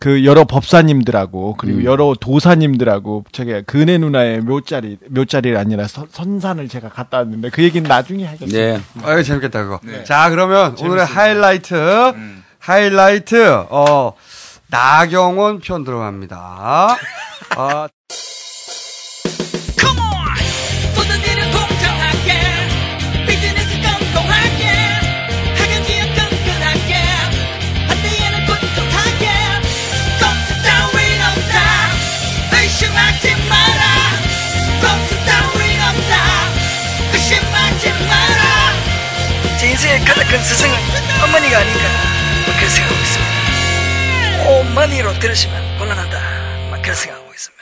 그 여러 법사님들하고 그리고 음. 여러 도사님들하고 제가 근혜 누나의 묘자리 묘자리가 아니라 선- 선산을 제가 갔다 왔는데 그 얘기는 나중에 하겠습니다. 네. 아, 재밌겠다, 그거. 자, 그러면 오늘의 하이라이트, 하이라이트, 어, 나경원 편 들어갑니다. 아, 큰 스승은 어머니가 아닌가 뭐 그런 생각하고 있습니다. 어머니로 들으시면 곤란하다 막 그런 생각하고 있습니다.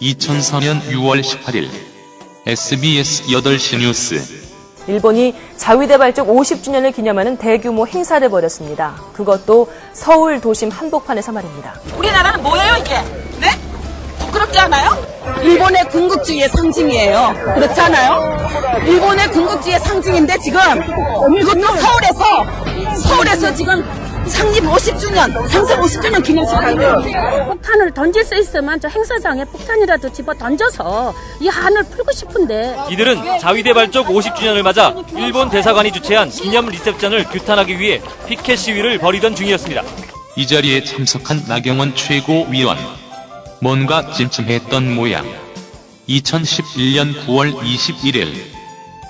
2004년 6월 18일 SBS 8시 뉴스 일본이 자위대발족 50주년을 기념하는 대규모 행사를 벌였습니다. 그것도 서울 도심 한복판에서 말입니다. 우리나라는 뭐예요 이게? 네? 부끄럽지 않아요? 일본의 군국주의의 상징이에요. 그렇지 않아요? 일본의 군국주의의 상징인데 지금 이것도 서울에서 서울에서 지금 창립 50주년, 상생 50주년 기념식 하는 폭탄을 던질 수 있으면 저 행사장에 폭탄이라도 집어 던져서 이 한을 풀고 싶은데 이들은 자위대 발족 50주년을 맞아 일본 대사관이 주최한 기념 리셉션을 규탄하기 위해 피켓 시위를 벌이던 중이었습니다. 이 자리에 참석한 나경원 최고위원 뭔가 찜찜했던 모양. 2011년 9월 21일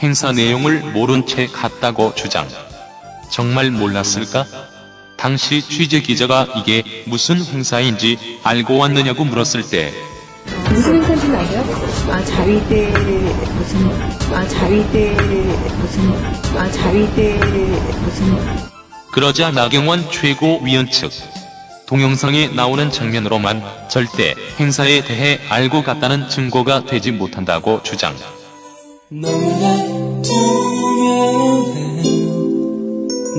행사 내용을 모른 채 갔다고 주장. 정말 몰랐을까? 당시 취재 기자가 이게 무슨 행사인지 알고 왔느냐고 물었을 때. 무슨 행사인지 아세요? 아 자위대 무슨 아 자위대 무슨 아 자위대 무슨. 그러자 나경원 최고위원 측 동영상에 나오는 장면으로만 절대 행사에 대해 알고 갔다는 증거가 되지 못한다고 주장.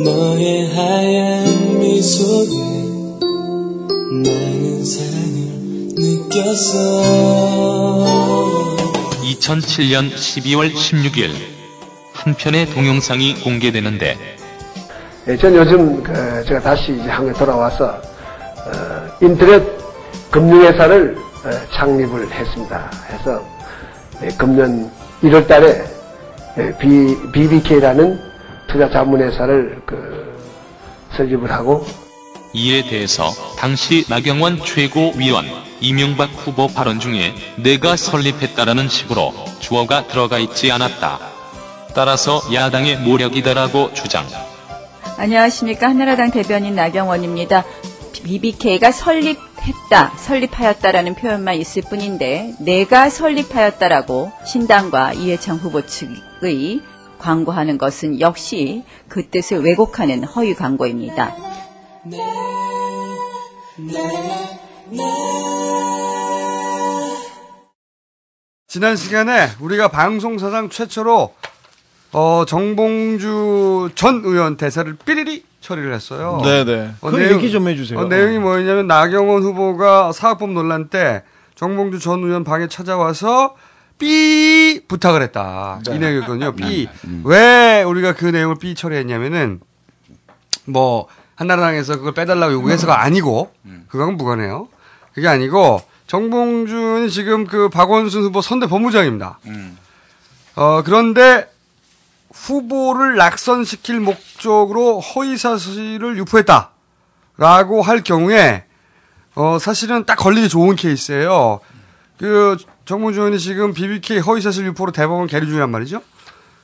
너의 하얀 미소에 나는 사랑을 느꼈어 2007년 12월 16일 한 편의 동영상이 공개되는데 예, 전 요즘 그 제가 다시 이제 한국에 돌아와서 어, 인터넷 금융회사를 어, 창립을 했습니다. 해서 예, 금년 1월 달에 예, BBK라는 투자 자문회사를 그 설립을 하고 이에 대해서 당시 나경원 최고위원 이명박 후보 발언 중에 내가 설립했다라는 식으로 주어가 들어가 있지 않았다. 따라서 야당의 모력이다라고 주장. 안녕하십니까. 한나라당 대변인 나경원입니다. BBK가 설립했다, 설립하였다라는 표현만 있을 뿐인데 내가 설립하였다라고 신당과 이해창 후보 측의 광고하는 것은 역시 그 뜻을 왜곡하는 허위 광고입니다. 지난 시간에 우리가 방송사상 최초로 어, 정봉주 전 의원 대사를 삐리리 처리를 했어요. 네네. 그 얘기 좀 해주세요. 어, 내용이 뭐냐면 나경원 후보가 사학법 논란 때 정봉주 전 의원 방에 찾아와서 삐 부탁을 했다. 네. 이 내용이거든요. 삐. 음. 왜 우리가 그 내용을 삐 처리했냐면은 뭐 한나라당에서 그걸 빼달라고 요구해서가 아니고 그건 무관해요. 그게 아니고 정봉준이 지금 그 박원순 후보 선대 법무장입니다. 어 그런데 후보를 낙선시킬 목적으로 허위 사실을 유포했다라고 할 경우에 어 사실은 딱 걸리기 좋은 케이스예요. 그 정봉준 의원이 지금 BBK 허위사실 유포로 대법원 계류 중이란 말이죠.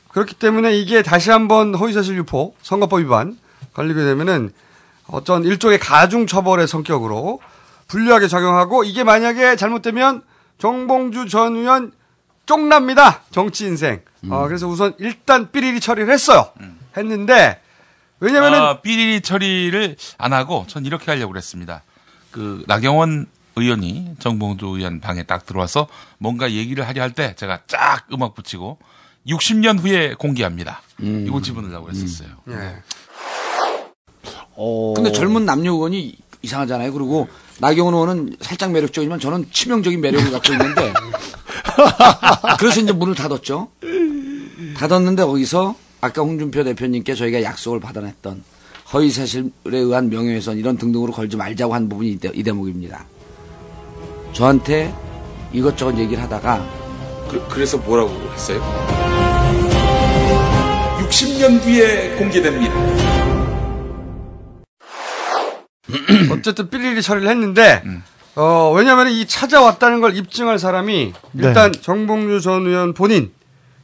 그렇기 때문에 이게 다시 한번 허위사실 유포 선거법 위반 걸리게 되면은 어떤 일종의 가중 처벌의 성격으로 불리하게 작용하고 이게 만약에 잘못되면 정봉주 전 의원 쪽납니다 정치 인생. 어, 그래서 우선 일단 삐리리 처리를 했어요. 했는데 왜냐면은 아, 삐리리 처리를 안 하고 전 이렇게 하려고 그랬습니다. 그 나경원 의원이 정봉주 의원 방에 딱 들어와서 뭔가 얘기를 하려 할 때 제가 쫙 음악 붙이고 60년 후에 공개합니다. 이거 집어넣으려고 했었어요. 예. 근데 젊은 남녀 의원이 이상하잖아요. 그리고 나경원 의원은 살짝 매력적이지만 저는 치명적인 매력을 갖고 있는데 그래서 이제 문을 닫았죠. 닫았는데 거기서 아까 홍준표 대표님께 저희가 약속을 받아냈던 허위사실에 의한 명예훼손 이런 등등으로 걸지 말자고 한 부분이 이, 대, 이 대목입니다. 저한테 이것저것 얘기를 하다가 그, 래서 뭐라고 했어요? 60년 뒤에 공개됩니다. 어쨌든 삐리리 처리를 했는데 어 왜냐하면 이 찾아왔다는 걸 입증할 사람이 네. 일단 정봉주 전 의원 본인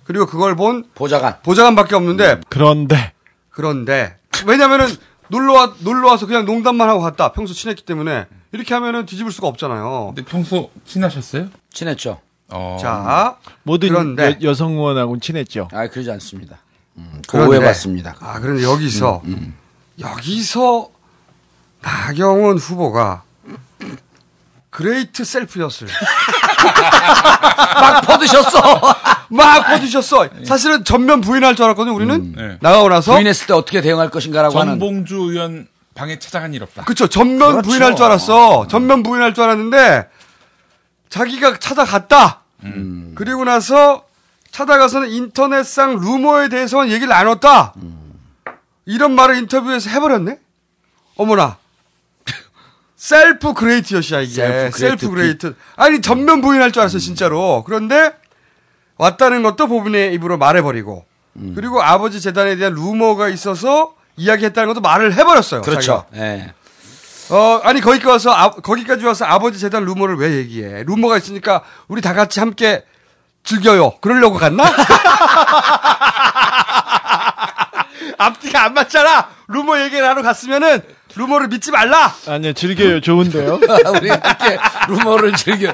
그리고 그걸 본 보좌관 보좌관밖에 없는데 그런데 그런데 왜냐면은 놀러 와 놀러 와서 그냥 농담만 하고 갔다 평소 친했기 때문에 이렇게 하면은 뒤집을 수가 없잖아요. 근데 평소 친하셨어요? 친했죠. 자, 모든 그런데 여, 성 의원하고는 친했죠. 아, 그러지 않습니다. 음, 그런데- 오해받습니다. 아, 그런데 여기서 음, 여기서 나경원 후보가 great self엿을 막 퍼드셨어. 막 퍼드셨어. 사실은 전면 부인할 줄 알았거든요. 우리는 네. 나가고 나서 부인했을 때 어떻게 대응할 것인가라고 하는. 정봉주 의원 방에 찾아간 일 없다. 그쵸 전면 그렇죠. 부인할 줄 알았어. 전면 부인할 줄 알았는데 자기가 찾아갔다. 음. 그리고 나서 찾아가서는 인터넷상 루머에 대해서는 얘기를 나눴다. 이런 말을 인터뷰에서 해버렸네. 어머나. self great엿이야 이게. self self great. 아니 전면 부인할 줄 알았어 진짜로. 그런데 왔다는 것도 본인의 입으로 말해버리고 음. 그리고 아버지 재단에 대한 루머가 있어서 이야기했다는 것도 말을 해버렸어요. 그렇죠. 예. 어, 아니, 거기까지 와서, 아, 거기까지 와서 아버지 재단 루머를 왜 얘기해? 루머가 있으니까 우리 다 같이 함께 즐겨요. 그러려고 갔나? 앞뒤가 안 맞잖아! 루머 얘기를 하러 갔으면은, 루머를 믿지 말라! 아니요, 즐겨요. 좋은데요. 우리 이렇게 루머를 즐겨.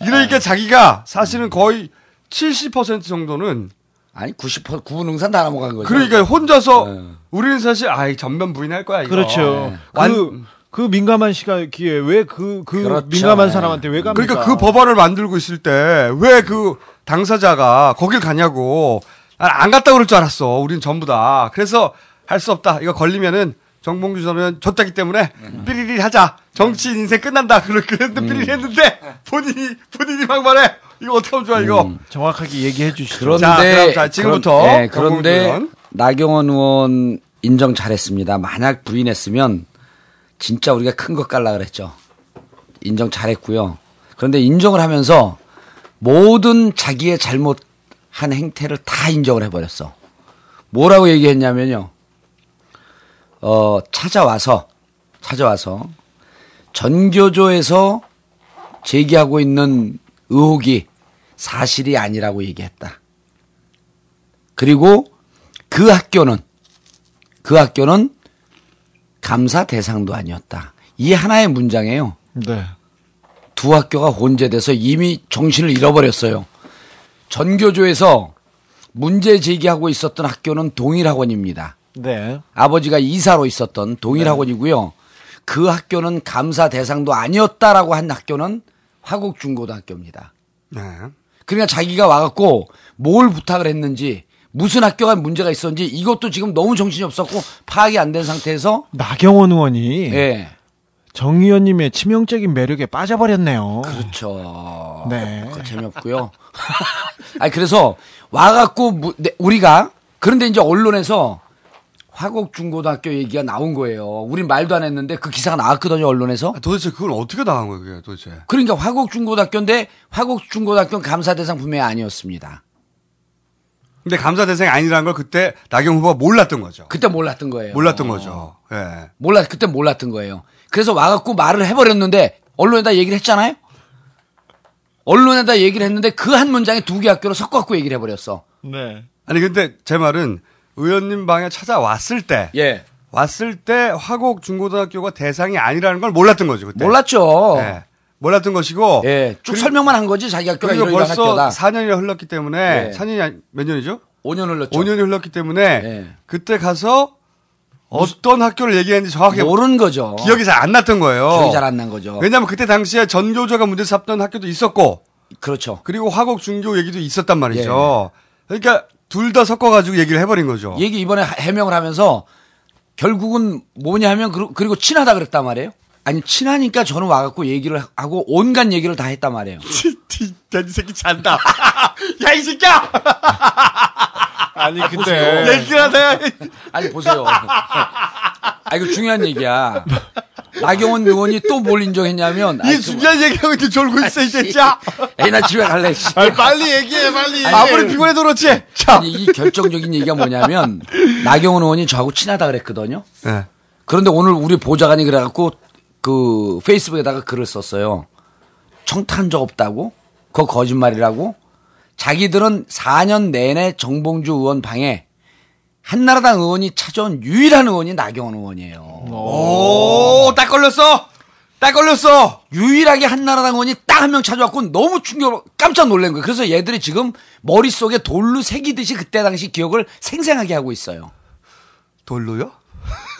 이러니까 자기가 사실은 거의 70% 정도는, 아니 90% 구분응산 다 넘어간 거죠. 그러니까 혼자서, 우리는 사실, 아이, 전면 부인할 거야, 이거. 그렇죠. 네. 완- 그, 그 민감한 시기에 왜 그, 그 그렇죠. 민감한 사람한테 왜 갑니까? 그러니까 그 법안을 만들고 있을 때 왜 그 당사자가 거길 가냐고 난 안 갔다 그럴 줄 알았어. 우린 전부 다. 그래서 할 수 없다. 이거 걸리면은 정봉주 전은 줬다기 때문에 삐리리 하자. 정치인 인생 끝난다. 그랬는데 삐리리 했는데 본인이 본인이 막 말해. 이거 어떻게 하면 좋아 이거. 정확하게 얘기해 주시죠. 그런데 자, 그럼 자, 지금부터 그런- 네, 그런데 의원. 나경원 의원 인정 잘했습니다. 만약 부인했으면 진짜 우리가 큰 것 깔라 그랬죠. 인정 잘했고요. 그런데 인정을 하면서 모든 자기의 잘못 한 행태를 다 인정을 해버렸어. 뭐라고 얘기했냐면요. 어, 찾아와서, 찾아와서 전교조에서 제기하고 있는 의혹이 사실이 아니라고 얘기했다. 그리고 그 학교는 그 학교는 감사 대상도 아니었다. 이 하나의 문장이에요. 네. 두 학교가 혼재돼서 이미 정신을 잃어버렸어요. 전교조에서 문제 제기하고 있었던 학교는 동일학원입니다. 네. 아버지가 이사로 있었던 동일학원이고요. 그 학교는 감사 대상도 아니었다라고 한 학교는 화곡중고등학교입니다. 네. 그러니까 자기가 와갖고 뭘 부탁을 했는지 무슨 학교가 문제가 있었는지 이것도 지금 너무 정신이 없었고 파악이 안 된 상태에서 나경원 의원이 예. 정 의원님의 치명적인 매력에 빠져버렸네요. 그렇죠. 네. 재미없고요. 아니 그래서 와갖고 무- 네, 우리가 그런데 이제 언론에서 화곡중고등학교 얘기가 나온 거예요. 우린 말도 안 했는데 그 기사가 나왔거든요 언론에서. 도대체 그건 어떻게 나간 거예요, 그게 도대체? 그러니까 화곡중고등학교인데 화곡중고등학교는 감사 대상 분명히 아니었습니다. 근데 감사 대상이 아니라는 걸 그때 나경 후보가 몰랐던 거죠. 그때 몰랐던 거예요. 몰랐던 거죠. 예. 몰라 그때 몰랐던 거예요. 그래서 와갖고 말을 해버렸는데 언론에다 얘기를 했잖아요. 언론에다 얘기를 했는데 그 한 문장에 두 개 학교를 섞어갖고 얘기를 해버렸어. 네. 아니 근데 제 말은 의원님 방에 찾아왔을 때 예. 왔을 때 화곡 중고등학교가 대상이 아니라는 걸 몰랐던 거죠 그때. 몰랐죠. 예. 몰랐던 것이고. 예. 쭉 설명만 한 거지 자기 학교가 그리고 이런 이런 벌써 학교다. 4년이 흘렀기 때문에 예. 4년이 몇 년이죠? 5년 흘렀죠. 5년이 흘렀기 때문에 예. 그때 가서 어떤 학교를 얘기했는지 정확하게 모르는 거죠. 기억이 잘 안 났던 거예요. 기억이 잘 안 난 거죠. 왜냐하면 그때 당시에 전교조가 문제 삼던 학교도 있었고 그렇죠. 그리고 화곡 중교 얘기도 있었단 말이죠. 그러니까 둘 다 섞어가지고 얘기를 해버린 거죠. 얘기 이번에 하- 해명을 하면서 결국은 뭐냐 하면 그리고- 그리고 친하다 그랬단 말이에요. 아니 친하니까 저는 와갖고 얘기를 하고 온갖 얘기를 다 했단 말이에요. 야이 새끼 잔다. 야 이 새끼야. 아니 보세요. 얘기가 돼. 아니 보세요. 아 이거 중요한 얘기야. 나경원 의원이 또 뭘 인정했냐면 이 중요한 얘기하고 이렇게 졸고 있어 이 새끼야. 에이 나 집에 갈래. 씨. 아니, 빨리 얘기해 빨리. 아니, 아무리 피곤해도 그렇지. 아니, 이 결정적인 얘기가 뭐냐면 나경원 의원이 저하고 친하다 그랬거든요. 네. 그런데 오늘 우리 보좌관이 그래갖고 그 페이스북에다가 글을 썼어요. 청탁한 적 없다고? 그거 거짓말이라고? 자기들은 4년 내내 정봉주 의원 방에 한나라당 의원이 찾아온 유일한 의원이 나경원 의원이에요. 오, 딱 걸렸어. 딱 걸렸어. 유일하게 한나라당 의원이 딱 한 명 찾아왔고 너무 충격, 깜짝 놀란 거예요. 그래서 얘들이 지금 머릿속에 돌로 새기듯이 그때 당시 기억을 생생하게 하고 있어요. 돌로요?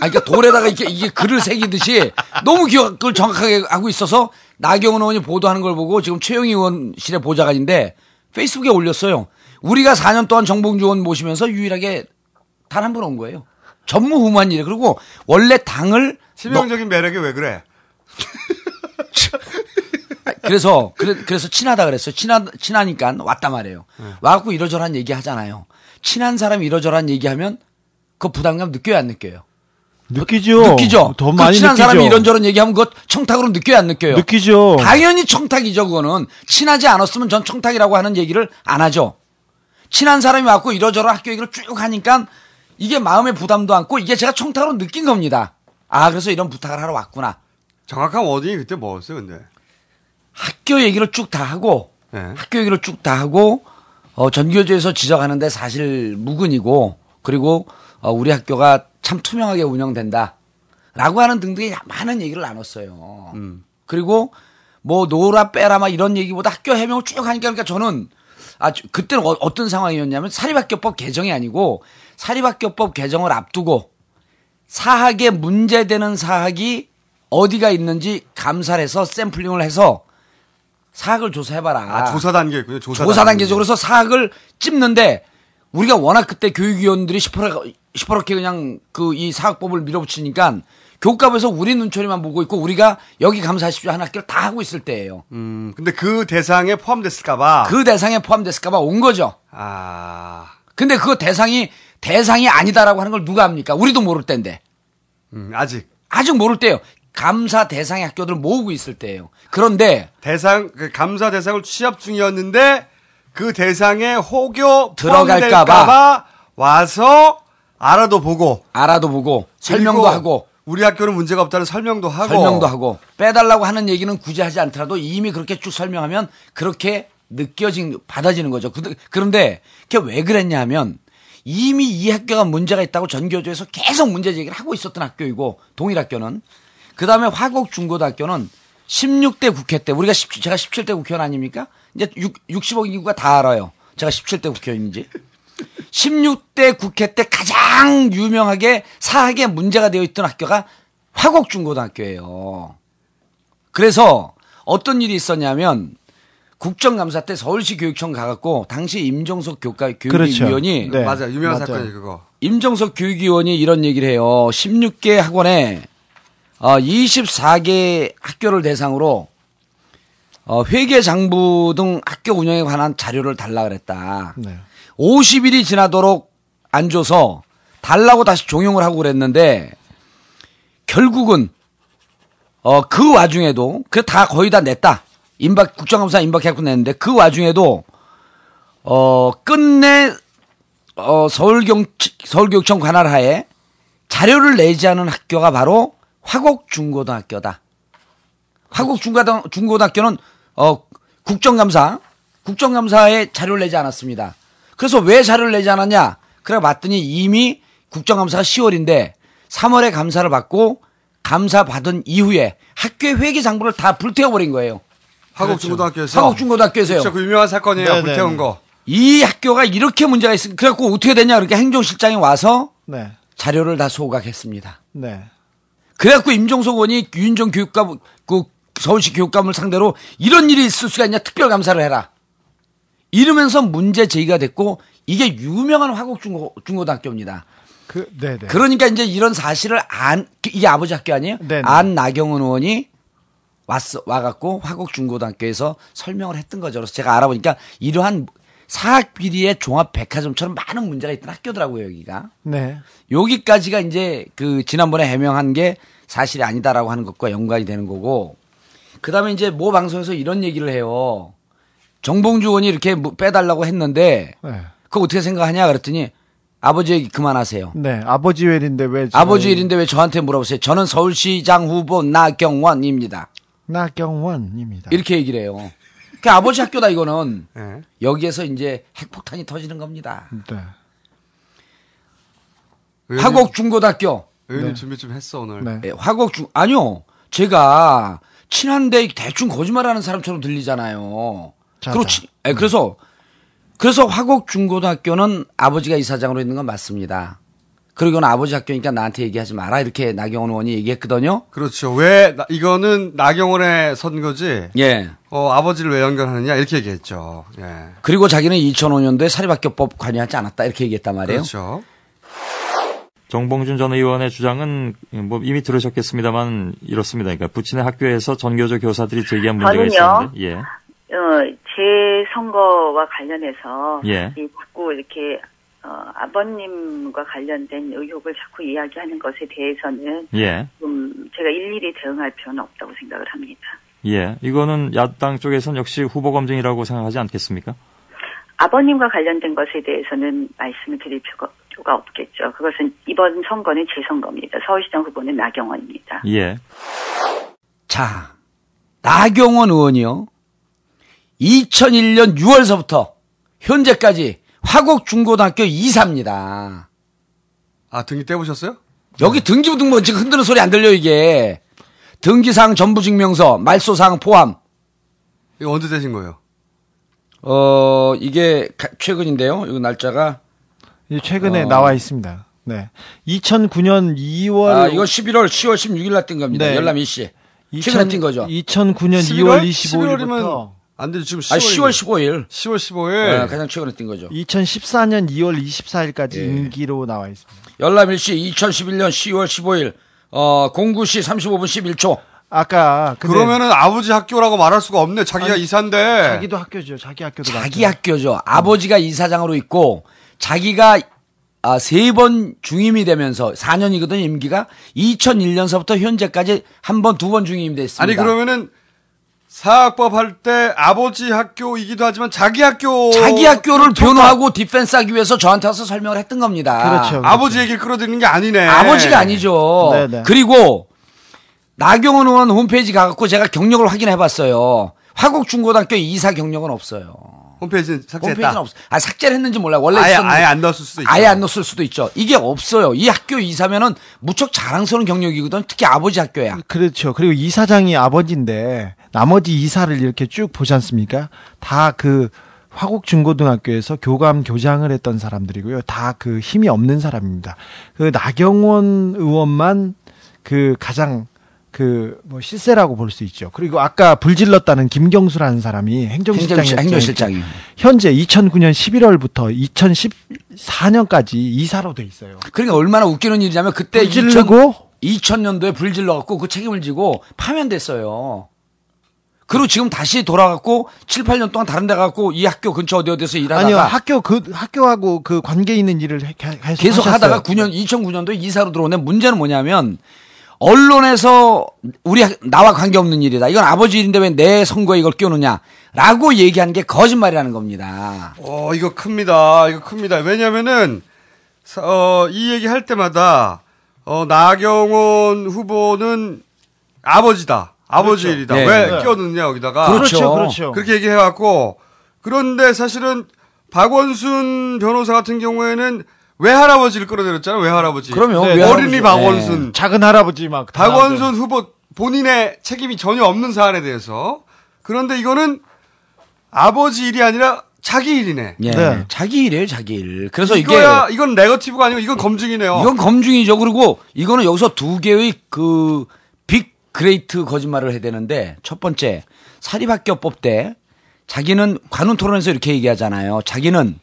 아, 그러니까 돌에다가 이게, 이게 글을 새기듯이 너무 기억을 정확하게 하고 있어서 나경원 의원이 보도하는 걸 보고 지금 최영희 의원실의 보좌관인데 페이스북에 올렸어요. 우리가 4년 동안 정봉주 의원 모시면서 유일하게 단한번온 거예요. 전무후무한 일이에요. 그리고 원래 당을 치명적인 매력이 왜 그래? 그래서 그래, 그래 서 친하다 그랬어요. 친하 친하니까 왔단 말이에요. 와갖고 이러저러한 얘기 하잖아요. 친한 사람이 이러저러한 얘기하면 그 부담감 느껴요 안 느껴요? 느끼죠. 느끼죠. 더그 많이 친한 느끼죠. 사람이 이런저런 얘기하면 그것 청탁으로 느껴요 안 느껴요? 느끼죠. 당연히 청탁이죠 그거는 친하지 않았으면 전 청탁이라고 하는 얘기를 안 하죠. 친한 사람이 왔고 이러저러 학교 얘기를 쭉 하니까 이게 마음의 부담도 않고 이게 제가 청탁으로 느낀 겁니다. 아 그래서 이런 부탁을 하러 왔구나. 정확한 워딩이 그때 뭐였어요, 근데? 학교 얘기를 쭉 다 하고 학교 얘기를 쭉 다 하고 어, 전교조에서 지적하는데 사실 무근이고 그리고 어, 우리 학교가 참 투명하게 운영된다. 라고 하는 등등의 많은 얘기를 나눴어요. 그리고 뭐 노라 빼라 막 이런 얘기보다 학교 해명을 쭉 하니까 그러니까 저는 아 저- 그때는 어, 어떤 상황이었냐면 사립학교법 개정이 아니고 사립학교법 개정을 앞두고 사학에 문제되는 사학이 어디가 있는지 감사를 해서 샘플링을 해서 사학을 조사해봐라. 아, 조사 단계였군요. 조사, 조사 단계 적으로 해서 사학을 찝는데 우리가 워낙 그때 교육위원들이 시퍼렇게, 시퍼렇게 그냥 그 이 사학법을 밀어붙이니까 교육감에서 우리 눈초리만 보고 있고 우리가 여기 감사하십시오 하는 학교를 다 하고 있을 때예요. 음, 근데 그 대상에 포함됐을까봐. 그 대상에 포함됐을까봐 온 거죠. 아. 근데 그 대상이 대상이 아니다라고 하는 걸 누가 합니까? 우리도 모를 때인데. 음, 아직. 아직 모를 때예요. 감사 대상의 학교들 모으고 있을 때예요. 그런데 대상, 그 감사 대상을 취합 중이었는데 그 대상에 혹여 들어갈까봐. 와서 알아도 보고. 알아도 보고 설명도 하고 우리 학교는 문제가 없다는 설명도 하고. 설명도 하고 빼달라고 하는 얘기는 굳이 하지 않더라도 이미 그렇게 쭉 설명하면 그렇게 느껴진 받아지는 거죠. 그- 그런데 그게 왜 그랬냐 하면 이미 이 학교가 문제가 있다고 전교조에서 계속 문제 제기를 하고 있었던 학교이고 동일 학교는 그 다음에 화곡 중고등학교는 16대 국회 때 우리가 17, 제가 17대 국회의원 아닙니까? 이제 6, 60억 인구가 다 알아요. 제가 17대 국회의원인지. 16대 국회 때 가장 유명하게 사학에 문제가 되어 있던 학교가 화곡중고등학교예요. 그래서 어떤 일이 있었냐면 국정감사 때 서울시 교육청 가갖고 당시 임종석 교과 교육위원이 그렇죠. 맞아요. 유명한 사건이 그거. 임정석 교육위원이 이런 얘기를 해요. 16개 학원에 어, 24개 학교를 대상으로 어, 회계 장부 등 학교 운영에 관한 자료를 달라 그랬다. 네. 50일이 지나도록 안 줘서 달라고 다시 종용을 하고 그랬는데 결국은 어, 그 와중에도 그다 거의 다 냈다. 임박 국정감사 임박해갖고 냈는데 그 와중에도 어 끝내 어 서울경 서울교육청 관할하에 자료를 내지 않은 학교가 바로 화곡중고등학교다. 화곡중고등 중고등학교는 어 국정감사 국정감사에 자료를 내지 않았습니다. 그래서 왜 자료를 내지 않았냐? 그래 봤더니 이미 국정감사가 10월인데 3월에 감사를 받고 감사 받은 이후에 학교의 회계 장부를 다 불태워버린 거예요. 화곡중고등학교에서. 화곡중고등학교에서요. 그렇죠. 그 유명한 사건이에요. 네네. 불태운 거. 이 학교가 이렇게 문제가 있으 그래갖고 어떻게 됐냐 그렇게 행정실장이 와서 네. 자료를 다 소각했습니다. 네. 그래갖고 임종석 의원이 윤정 교육감 그 서울시 교육감을 상대로 이런 일이 있을 수가 있냐 특별 감사를 해라. 이러면서 문제 제기가 됐고 이게 유명한 화곡중고 중고등학교입니다. 그, 네, 네. 그러니까 이제 이런 사실을 안 이게 아버지 학교 아니에요? 네네. 안 나경원 의원이 왔어 와갖고 화곡 중고등학교에서 설명을 했던 거죠. 그래서 제가 알아보니까 이러한 사학 비리의 종합 백화점처럼 많은 문제가 있던 학교더라고요 여기가. 네. 여기까지가 이제 그 지난번에 해명한 게 사실이 아니다라고 하는 것과 연관이 되는 거고. 그다음에 이제 모 방송에서 이런 얘기를 해요. 정봉주 의원이 이렇게 뭐 빼달라고 했는데 네. 그거 어떻게 생각하냐 그랬더니 아버지 얘기 그만하세요. 네. 아버지 일인데 왜. 제가 아버지 일인데 왜 저한테 물어보세요? 저는 서울시장 후보 나경원입니다. 나경원입니다. 이렇게 얘기를 해요. 그 아버지 학교다 이거는 네. 여기에서 이제 핵폭탄이 터지는 겁니다. 네. 화곡 중고등학교. 의원님 준비 좀 했어 오늘. 네, 화곡 중 아니요. 제가 친한데 대충 거짓말하는 사람처럼 들리잖아요. 자, 그렇지. 예, 그래서 그래서 화곡 중고등학교는 아버지가 이사장으로 있는 건 맞습니다. 그리고는 아버지 학교니까 나한테 얘기하지 마라 이렇게 나경원 의원이 얘기했거든요. 그렇죠. 왜 나- 이거는 나경원의 선거지? 예. 어, 아버지를 왜 연결하느냐 이렇게 얘기했죠. 예. 그리고 자기는 2005년도에 사립학교법 관여하지 않았다 이렇게 얘기했단 말이에요. 그렇죠. 정봉준 전 의원의 주장은 뭐 이미 들으셨겠습니다만 이렇습니다. 그러니까 부친의 학교에서 전교조 교사들이 제기한 문제가 저는요. 있었는데, 예, 어, 제 선거와 관련해서 예. 이 자꾸 이렇게 어, 아버님과 관련된 의혹을 자꾸 이야기하는 것에 대해서는 예, 좀 제가 일일이 대응할 필요는 없다고 생각을 합니다. 예. 이거는 야당 쪽에선 역시 후보 검증이라고 생각하지 않겠습니까? 아버님과 관련된 것에 대해서는 말씀을 드릴 필요가, 필요가 없겠죠. 그것은 이번 선거는 제 선거입니다. 서울시장 후보는 나경원입니다. 예. 자, 나경원 의원이요. 2001년 6월서부터 현재까지 화곡 중고등학교 이사입니다. 아 등기 떼보셨어요? 여기 등기부등 뭐 지금 흔드는 소리 안 들려 이게. 등기사항 전부증명서, 말소사항 포함. 이거 언제 되신 거예요? 어, 이게 가- 최근인데요. 이거 날짜가. 이 최근에 어. 나와 있습니다. 네. 2009년 2월 아, 이거 11월 10월 16일 날 뜬 겁니다. 네. 열람 이씨. 최근에 뜬 거죠. 2009년 2월 25일부터 안 되죠. 지금 아, 10월 15일. 10월 15일. 네, 가장 최근에 뜬 거죠. 2014년 2월 24일까지 예. 임기로 나와 있습니다. 열람일시 2011년 10월 15일 어 09시 35분 11초. 아까 근데 그러면은 아버지 학교라고 말할 수가 없네. 자기가 아니, 이사인데. 자기도 학교죠. 자기 학교도 자기 학교죠. 아버지가 이사장으로 있고 자기가 아, 세 번 중임이 되면서 4년이거든요, 임기가. 2001년서부터 현재까지 한 번, 두 번 중임이 됐습니다. 아니 그러면은 사학법 할 때 아버지 학교이기도 하지만 자기 학교 자기 학교를 변호하고 디펜스 하기 위해서 저한테 와서 설명을 했던 겁니다. 그렇죠, 아버지 얘기를 끌어들이는 게 아니네. 아버지가 아니죠. 네네. 그리고 나경원 의원 홈페이지 가갖고 제가 경력을 확인해 봤어요. 화곡 중고등학교 이사 경력은 없어요. 홈페이지 삭제했다. 홈페이지는 없어. 아 삭제를 했는지 몰라. 원래 아예- 있었는데. 아예 안 넣었을 수도 있죠. 아예 안 넣었을 수도 있죠. 이게 없어요. 이 학교 이사면은 무척 자랑스러운 경력이거든. 특히 아버지 학교야. 그렇죠. 그리고 이사장이 아버지인데 나머지 이사를 이렇게 쭉 보지 않습니까? 다 그 화곡 중고등학교에서 교감 교장을 했던 사람들이고요. 다 그 힘이 없는 사람입니다. 그 나경원 의원만 그 가장 그뭐 실세라고 볼 수 있죠. 그리고 아까 불질렀다는 김경수라는 사람이 행정실장이 행정- 행정실장이요. 현재 2009년 11월부터 2014년까지 이사로 돼 있어요. 그러니까 얼마나 웃기는 일이냐면 그때 불 지르고 2000, 년도에 불 질러 갖고 그 책임을 지고 파면됐어요. 그리고 지금 다시 돌아갔고 7, 8년 동안 다른 데 가고 이 학교 근처 어디 어디서 일하다가 아니요 학교 그 학교하고 그 관계 있는 일을 해- 계속, 계속 하셨어요. 하다가 9년 2009년도에 이사로 들어오는데 문제는 뭐냐면 언론에서 우리 학- 나와 관계없는 일이다. 이건 아버지 일인데 왜 내 선거에 이걸 끼우느냐라고 얘기하는 게 거짓말이라는 겁니다. 어, 이거 큽니다. 이거 큽니다. 왜냐면은, 사- 어, 이 얘기 할 때마다, 어, 나경원 후보는 아버지다. 아버지 그렇죠. 일이다. 네. 왜 네. 끼워넣느냐, 여기다가. 그렇죠, 그렇죠. 그렇게 얘기해왔고, 그런데 사실은 박원순 변호사 같은 경우에는 외할아버지를 끌어들였잖아요, 외할아버지. 그럼요. 네. 어린이 박원순. 네. 작은 할아버지 막 박원순 후보 본인의 책임이 전혀 없는 사안에 대해서. 그런데 이거는 아버지 일이 아니라 자기 일이네. 예. 자기 일이에요, 자기 일. 그래서 이거야, 이게 이건 네거티브가 아니고 이건 검증이네요. 이건 검증이죠. 그리고 이거는 여기서 두 개의 그 big great 거짓말을 해야 되는데 첫 번째 사립학교법 때 자기는 관훈 토론에서 이렇게 얘기하잖아요. 자기는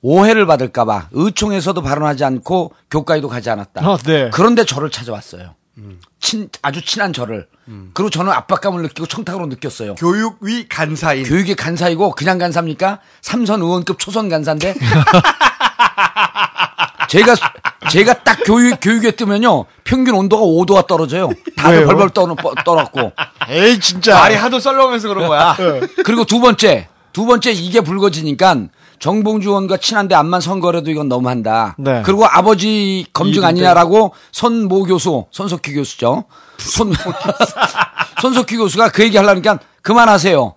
오해를 받을까봐 의총에서도 발언하지 않고 교과위에도 가지 않았다. 어, 네. 그런데 저를 찾아왔어요. 친 아주 친한 저를. 그리고 저는 압박감을 느끼고 청탁으로 느꼈어요. 교육위 간사인. 교육위 간사이고 그냥 간사입니까? 삼선 의원급 초선 간사인데 제가 제가 딱 교육 교육에 뜨면요 평균 온도가 5도가 떨어져요. 다들? 벌벌 떠 떠갖고. 에이 진짜. 말이 하도 썰렁해서 그런 거야. 그리고 두 번째 두 번째 이게 불거지니까 정봉주 의원과 친한데 암만 선거라도 이건 너무한다. 네. 그리고 아버지 검증. 아니냐라고 손모 교수, 손석희 교수죠. 손 손석희 교수가 그 얘기 하려니까 그만하세요.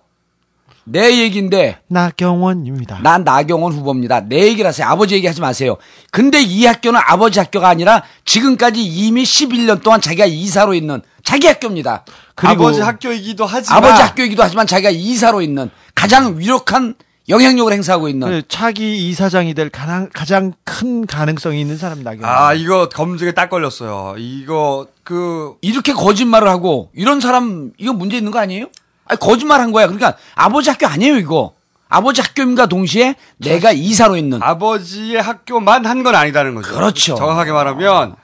내 얘기인데 나경원입니다. 난 나경원 후보입니다. 내 얘기를 하세요. 아버지 얘기하지 마세요. 근데 이 학교는 아버지 학교가 아니라 지금까지 이미 11년 동안 자기가 이사로 있는 자기 학교입니다. 아버지 학교이기도 하지만 아버지 학교이기도 하지만 자기가 이사로 있는 가장 위력한 영향력을 행사하고 있는 그 차기 이사장이 될 가장, 가장 큰 가능성이 있는 사람 나경원. 아 이거 검증에 딱 걸렸어요. 이거 그 이렇게 거짓말을 하고 이런 사람 이거 문제 있는 거 아니에요? 아니, 거짓말 한 거야. 그러니까 아버지 학교 아니에요 이거. 아버지 학교임과 동시에 내가 이사로 있는 아버지의 학교만 한 건 아니다는 거죠. 그렇죠. 정확하게 말하면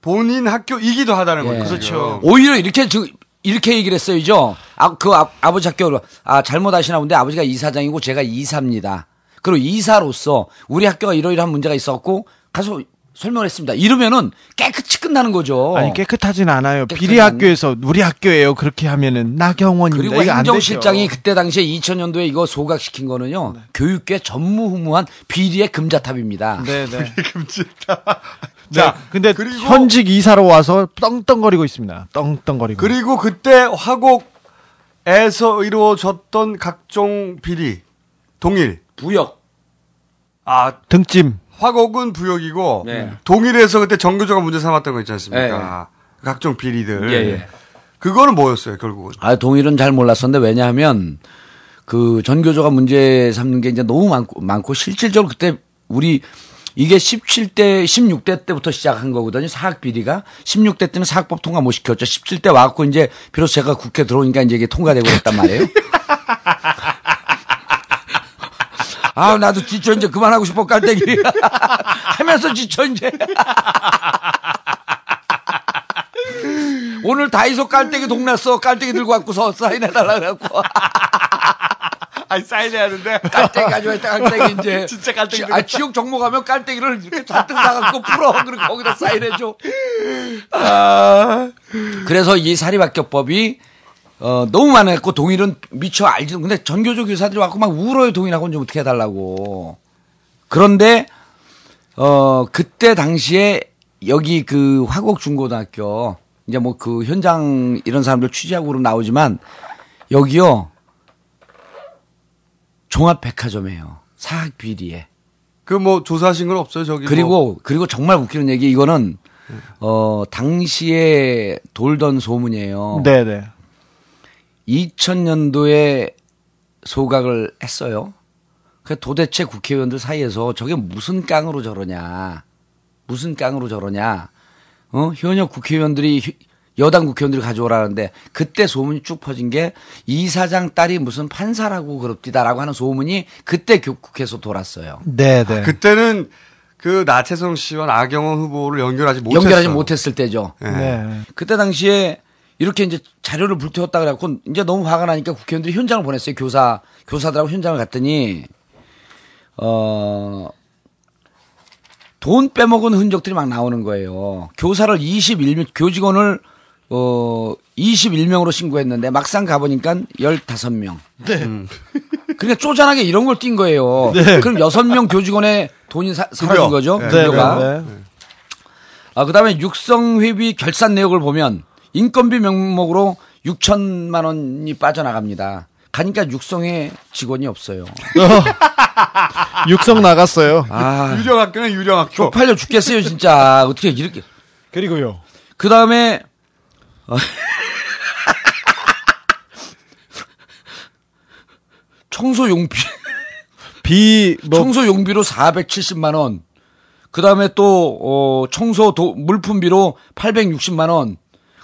본인 학교이기도 하다는 예. 거죠. 지금. 오히려 이렇게 저- 이렇게 얘기를 했어요죠. 아, 그 아, 아버지 학교로 아 잘못하시나 본데 아버지가 이사장이고 제가 이사입니다. 그리고 이사로서 우리 학교가 이러이러한 문제가 있었고 가서 설명을 했습니다. 이러면은 깨끗이 끝나는 거죠. 아니 깨끗하진 않아요. 깨끗하지 비리 학교에서 우리 학교예요. 그렇게 하면은 나경원입니다. 그리고 행정실장이. 그때 당시에 2000년도에 이거 소각시킨 거는요. 교육계 전무후무한 비리의 금자탑입니다. 네, 네. 금지다. 자, 근데 현직 이사로 와서 떵떵거리고 있습니다. 떵떵거리고. 그리고 그때 화곡에서 이루어졌던 각종 비리 동일 부역 아 등짐. 화곡은 부역이고 네. 동일에서 그때 정교조가 문제 삼았던 거 있지 않습니까? 각종 비리들. 예, 예. 그거는 뭐였어요 결국은? 아, 동일은 잘 몰랐었는데 왜냐하면 그 전교조가 문제 삼는 게 이제 너무 많고, 많고 실질적으로 그때 우리 이게 17대, 16대 때부터 시작한 거거든요. 사학 비리가. 16대 때는 사학법 통과 못 시켰죠. 17대 와갖고 이제 비로소 제가 국회 들어오니까 이제 이게 통과되고 그랬단 말이에요. 아, 나도 지쳐 이제 그만하고 싶어 깔때기. 하면서 지쳐 이제. 오늘 다이소 깔때기 동났어. 깔때기 들고 왔고서 사인해달라 그래갖고. 아니 사인해야 하는데 깔때기 가져왔다 깔때기 이제. 진짜 깔때기 지- 아, 지역 정모 가면 깔때기를 이렇게 잔뜩 사갖고 풀어. 그리고 거기다 사인해줘. 아. 그래서 이 사립학교법이 어, 너무 많았고 동일은 미처 알지도 근데 전교조 교사들이 와서 막 울어요 동일하고는 좀 어떻게 해달라고. 그런데 어 그때 당시에 여기 그 화곡 중고등학교 이제 뭐 그 현장 이런 사람들 취재하고 그럼 나오지만 여기요 종합 백화점이에요 사학 비리에. 그 뭐 조사하신 건 없어요 저기. 그리고 뭐. 그리고 정말 웃기는 얘기 이거는 어 당시에 돌던 소문이에요. 네, 네. 2000년도에 소각을 했어요. 그 도대체 국회의원들 사이에서 저게 무슨 깡으로 저러냐, 무슨 깡으로 저러냐, 어 현역 국회의원들이 휴- 여당 국회의원들이 가져오라는데 그때 소문이 쭉 퍼진 게 이사장 딸이 무슨 판사라고 그럽디다라고 하는 소문이 그때 교- 국회에서 돌았어요. 네, 네. 그때는 그 나태성 씨와 나경원 후보를 연결하지 못했어. 연결하지 못했을 때죠. 네. 그때 당시에 이렇게 이제 자료를 불태웠다 그래갖고 이제 너무 화가 나니까 국회의원들이 현장을 보냈어요. 교사, 교사들하고 현장을 갔더니, 어, 돈 빼먹은 흔적들이 막 나오는 거예요. 교사를 21명, 교직원을, 어, 21명으로 신고했는데 막상 가보니까 15명. 네. 그러니까 쪼잔하게 이런 걸 띈 거예요. 네. 그럼 6명 교직원의 돈이 사, 사라진. 거죠. 네, 급여가. 네, 네. 아, 그 다음에 육성회비 결산 내역을 보면 인건비 명목으로 6천만 원이 빠져나갑니다. 가니까 육성회 직원이 없어요. 육성 나갔어요. 아, 유령 학교는 유령 학교. 쪽팔려 죽겠어요, 진짜. 어떻게 이렇게. 그리고요. 그 다음에, 청소 용비. 비, 뭐, 청소 용비로 470만 원. 그 다음에 또 어, 청소 도, 물품비로 860만 원.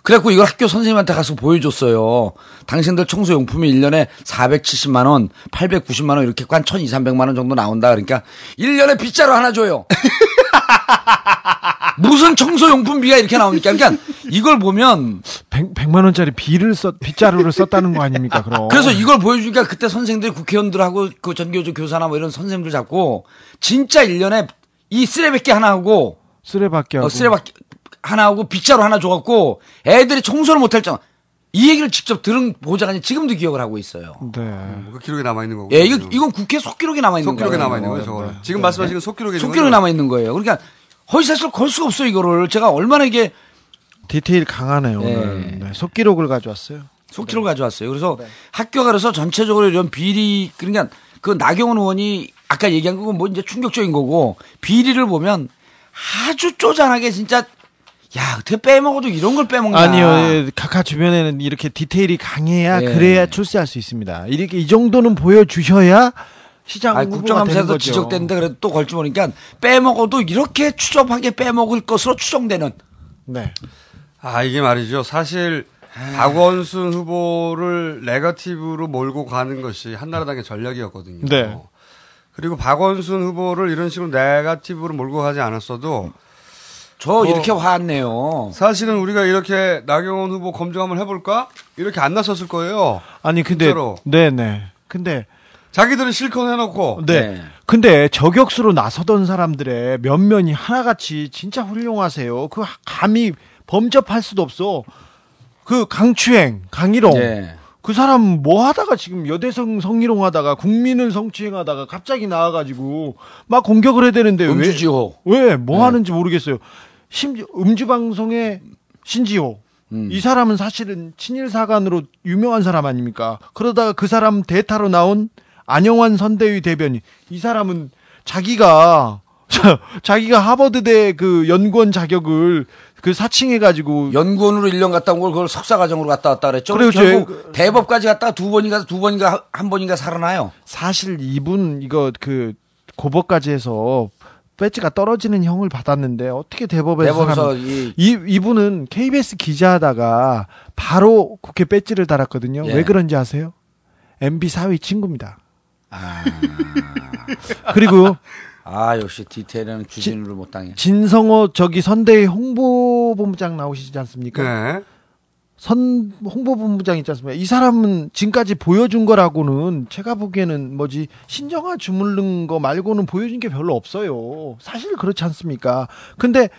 그래갖고 이걸 학교 선생님한테 가서 보여줬어요. 당신들 청소 용품이 1년에 470만 원, 890만 원 이렇게 한 1,200, 300만 원 정도 나온다. 그러니까 1년에 빗자루 하나 줘요. 무슨 청소 용품비가 이렇게 나옵니까? 그러니까 이걸 보면 100, 100만 원짜리 비를 썼, 빗자루를 썼다는 거 아닙니까, 그럼. 그래서 이걸 보여주니까 그때 선생들이 국회의원들하고 그 전교조 교사나 뭐 이런 선생님들 잡고 진짜 1년에 이 쓰레받기 하나 하고 쓰레받기 하고. 어, 쓰레받기 하나 하고 빗자루 하나 줘갖고 애들이 청소를 못할 정도 이 얘기를 직접 들은 보좌관이 지금도 기억을 하고 있어요. 네. 그 기록에 남아 있는 거고. 예, 이거, 이건 국회 속기록에 남아 있는 거예요. 속기록에 남아 있는 거예요, 저거는. 지금 말씀하신 건 속기록에 있는 속기록에 거죠? 남아 있는 거예요. 그러니까 허위사실 걸 수가 없어요, 이거를. 제가 얼마나 이게 디테일 강하네요, 네. 오늘. 네, 속기록을 가져왔어요. 속지를 가져왔어요. 그래서 학교가 그래서 전체적으로 이런 비리 그러니까 그 나경원 의원이 아까 얘기한 거고 뭐 이제 충격적인 거고 비리를 보면 아주 쪼잔하게 진짜 야 어떻게 빼먹어도 이런 걸 빼먹냐. 아니요, 예, 카카 주변에는 이렇게 디테일이 강해야 예. 그래야 출세할 수 있습니다. 이렇게 이 정도는 보여주셔야 시장 아니, 국정감사에서. 지적됐는데 그래도 또 걸지 모르니까 빼먹어도 이렇게 추접하게 빼먹을 것으로 추정되는. 네. 아, 이게 말이죠. 사실 박원순 후보를 네거티브로 몰고 가는 것이 한나라당의 전략이었거든요. 네. 그리고 박원순 후보를 이런 식으로 네거티브로 몰고 가지 않았어도 저 이렇게 화났네요. 사실은 우리가 이렇게 나경원 후보 검증 한번 해볼까? 이렇게 안 나섰을 거예요. 아니 근데 진짜로. 네네. 근데 자기들은 실컷 해놓고 네. 근데 저격수로 나서던 사람들의 면면이 하나같이 진짜 훌륭하세요. 그 감히 범접할 수도 없어. 그 강추행, 강희롱. 네. 그 사람 뭐 하다가 지금 여대성 성희롱 하다가 국민을 성추행하다가 갑자기 나와가지고 막 공격을 해야 되는데 음주지호. 왜? 왜? 뭐 네. 하는지 모르겠어요. 심지어 음주 방송의 신지호. 음. 이 사람은 사실은 친일 사관으로 유명한 사람 아닙니까? 그러다가 그 사람 대타로 나온 안영환 선대위 대변인. 이 사람은 자기가 자기가 하버드대 그 연구원 자격을 그 사칭해 가지고 연구원으로 1년 갔다 온 걸 그걸 석사 과정으로 갔다 왔다 그랬죠. 그렇죠. 결국 대법까지 갔다가 두 번인가 두 번인가 하- 한 번인가 살아나요. 사실 이분 이거 그 고법까지 해서 배지가 떨어지는 형을 받았는데 어떻게 대법에서 대법에서 이- 이 이분은 KBS 기자하다가 바로 국회 배지를 달았거든요. 예. 왜 그런지 아세요? MB 사위 친구입니다. 아. 그리고 아 역시 디테일은 주진우를 못 당해. 진성호 저기 선대위 홍보본부장 나오시지 않습니까? 네. 선 홍보본부장 있지 않습니까? 이 사람은 지금까지 보여준 거라고는 제가 보기에는 뭐지 신정아 주물른 거 말고는 보여준 게 별로 없어요. 사실 그렇지 않습니까? 근데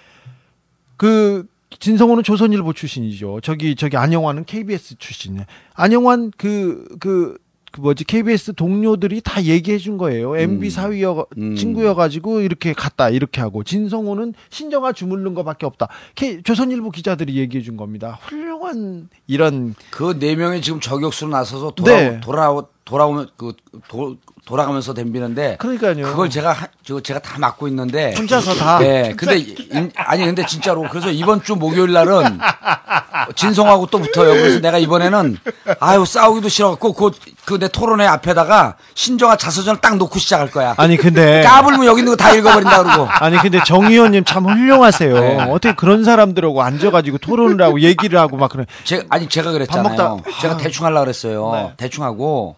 그 진성호는 조선일보 출신이죠. 저기 저기 안영환은 KBS 출신이에요. 안영환 그그 그 뭐지 KBS 동료들이 다 얘기해 준 거예요. MB 사위여 친구여 가지고 이렇게 갔다 이렇게 하고 진성호는 신정아 주물른 거밖에 없다. K, 조선일보 기자들이 얘기해 준 겁니다. 훌륭한 이런 그 네 명이 지금 저격수로 나서서 돌아 네. 돌아 돌아오면 그 도, 돌아가면서 덤비는데 그러니까요. 그걸 제가 하- 저 제가 다 맡고 있는데 혼자서 다? 네. 근데 인- 아니 근데 진짜로 그래서 이번 주 목요일 날은 진성하고 또 붙어요. 그래서 내가 이번에는 아유 싸우기도 싫어갖고 그내 토론회 앞에다가 신정아 자서전을 딱 놓고 시작할 거야. 아니 근데 까불면 여기 있는 거 다 읽어버린다 그러고. 아니 근데 정 의원님 참 훌륭하세요. 네. 어떻게 그런 사람들하고 앉아가지고 토론을 하고 얘기를 하고 막 그래. 제, 아니 제가 그랬잖아요. 제가 아. 대충 하려고 그랬어요. 네. 대충 하고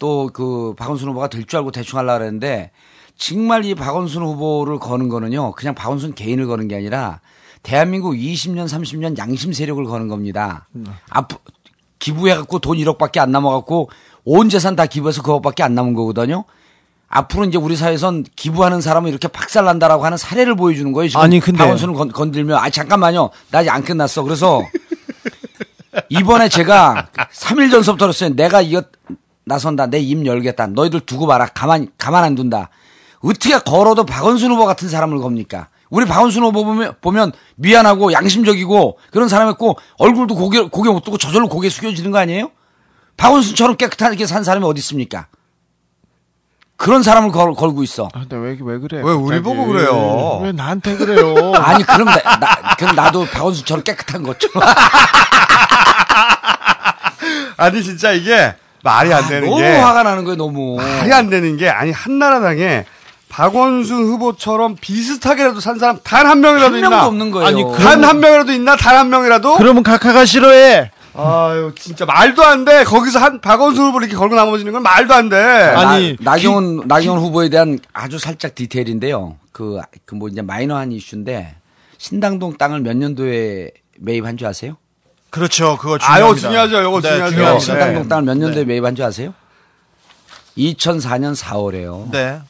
또 그 박원순 후보가 될 줄 알고 대충 하려고 그랬는데 정말 이 박원순 후보를 거는 거는요. 그냥 박원순 개인을 거는 게 아니라 대한민국 20년 30년 양심 세력을 거는 겁니다. 앞 기부해갖고 돈 1억밖에 안 남아갖고 온 재산 다 기부해서 그것밖에 안 남은 거거든요. 앞으로 이제 우리 사회에선 기부하는 사람은 이렇게 박살난다라고 하는 사례를 보여주는 거예요. 지금 아니, 근데- 박원순을 건, 건들면 아 잠깐만요. 나 아직 안 끝났어. 그래서 이번에 제가 3일 전서부터 그랬어요. 내가 이거 나선다. 내 입 열겠다. 너희들 두고 봐라. 가만, 가만 안 둔다. 어떻게 걸어도 박원순 후보 같은 사람을 겁니까? 우리 박원순 후보 보면, 보면 미안하고 양심적이고 그런 사람이었고 얼굴도 고개, 고개 못 뜨고 저절로 고개 숙여지는 거 아니에요? 박원순처럼 깨끗하게 산 사람이 어디 있습니까? 그런 사람을 걸, 걸고 있어. 근데 왜, 왜 그래? 왜 우리 갑자기? 보고 그래요? 왜 나한테 그래요? 아니, 그럼 나, 나, 그럼 나도 박원순처럼 깨끗한 것처럼. 아니 진짜 이게 말이 안 되는 너무 게 화가 나는 거예요, 너무. 말이 안 되는 게 아니 한나라당에 박원순 후보처럼 비슷하게라도 산 사람 단 한 명이라도 한 있나? 명도 없는 거예요. 아니 단 한 명이라도 있나? 단 한 명이라도? 그러면 카카가 싫어해. 아유 진짜 말도 안 돼. 거기서 한 박원순 후보를 이렇게 걸고 나머지는 건 말도 안 돼. 아니 나경원 나경원 후보에 대한 아주 살짝 디테일인데요. 그 그 뭐 이제 마이너한 이슈인데 신당동 땅을 몇 년도에 매입한 줄 아세요? 그렇죠. 그거 중요합니다. 중요하죠. 요거 중요하죠. 중요합니다. 신당동 네. 땅을 몇 년도에 매입한 줄 아세요? 2004년 4월에요. 네.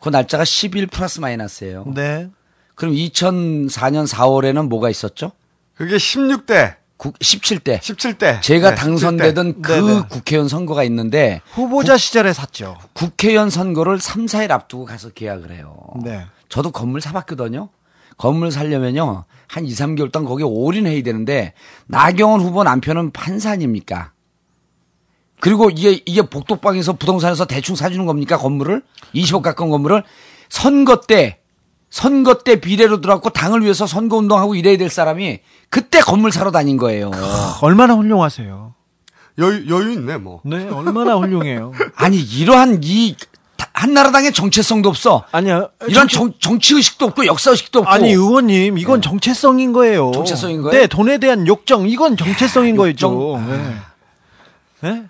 그 날짜가 10일 플러스 마이너스예요. 네. 그럼 2004년 4월에는 뭐가 있었죠? 그게 16대. 17대. 17대. 제가 네, 당선되던 17대. 그 네네. 국회의원 선거가 있는데 후보자 시절에 샀죠. 국회의원 선거를 3, 4일 앞두고 가서 계약을 해요. 네. 저도 건물 사봤거든요. 건물 살려면요. 한 2, 3개월 동안 거기에 올인해야 되는데 나경원 후보 남편은 판사 아닙니까? 그리고 이게 이게 복덕방에서 부동산에서 대충 사주는 겁니까 건물을 20억 가까운 건물을 선거 때 선거 때 비례로 들어갔고 당을 위해서 선거 운동하고 이래야 될 사람이 그때 건물 사러 다닌 거예요. 얼마나 훌륭하세요. 여유, 여유 있네, 뭐. 네, 얼마나 훌륭해요. 아니 이러한 이 한나라당의 정체성도 없어. 아니야. 이런 정, 정치 의식도 없고 역사 의식도 없고. 아니 의원님 이건 정체성인 거예요. 정체성인 거예요? 네, 돈에 대한 욕정 이건 정체성인 거죠. 네. 네?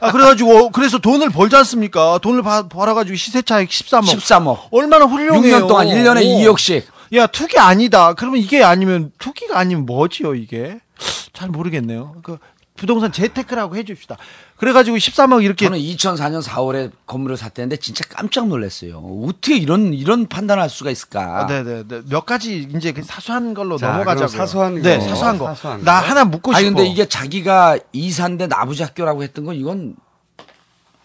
아 그래가지고 그래서 돈을 벌지 않습니까? 돈을 바, 벌어가지고 시세 차익 13억. 13억. 얼마나 훌륭해요. 6년 동안 1년에 오. 2억씩. 야 투기 아니다. 그러면 이게 아니면 투기가 아니면 뭐지요 이게? 잘 모르겠네요. 그 부동산 재테크라고 해줍시다. 그래가지고 13억 이렇게 저는 2004년 4월에 건물을 샀다는데 진짜 깜짝 놀랐어요. 어떻게 이런 이런 판단할 수가 있을까? 아, 네네네. 몇 가지 이제 그 사소한 걸로 자, 넘어가자고요. 그럼 사소한 네, 거. 사소한 거. 사소한 나 거. 하나 묻고 아니 싶어. 근데 이게 자기가 이사인데 나부지 학교라고 했던 건 이건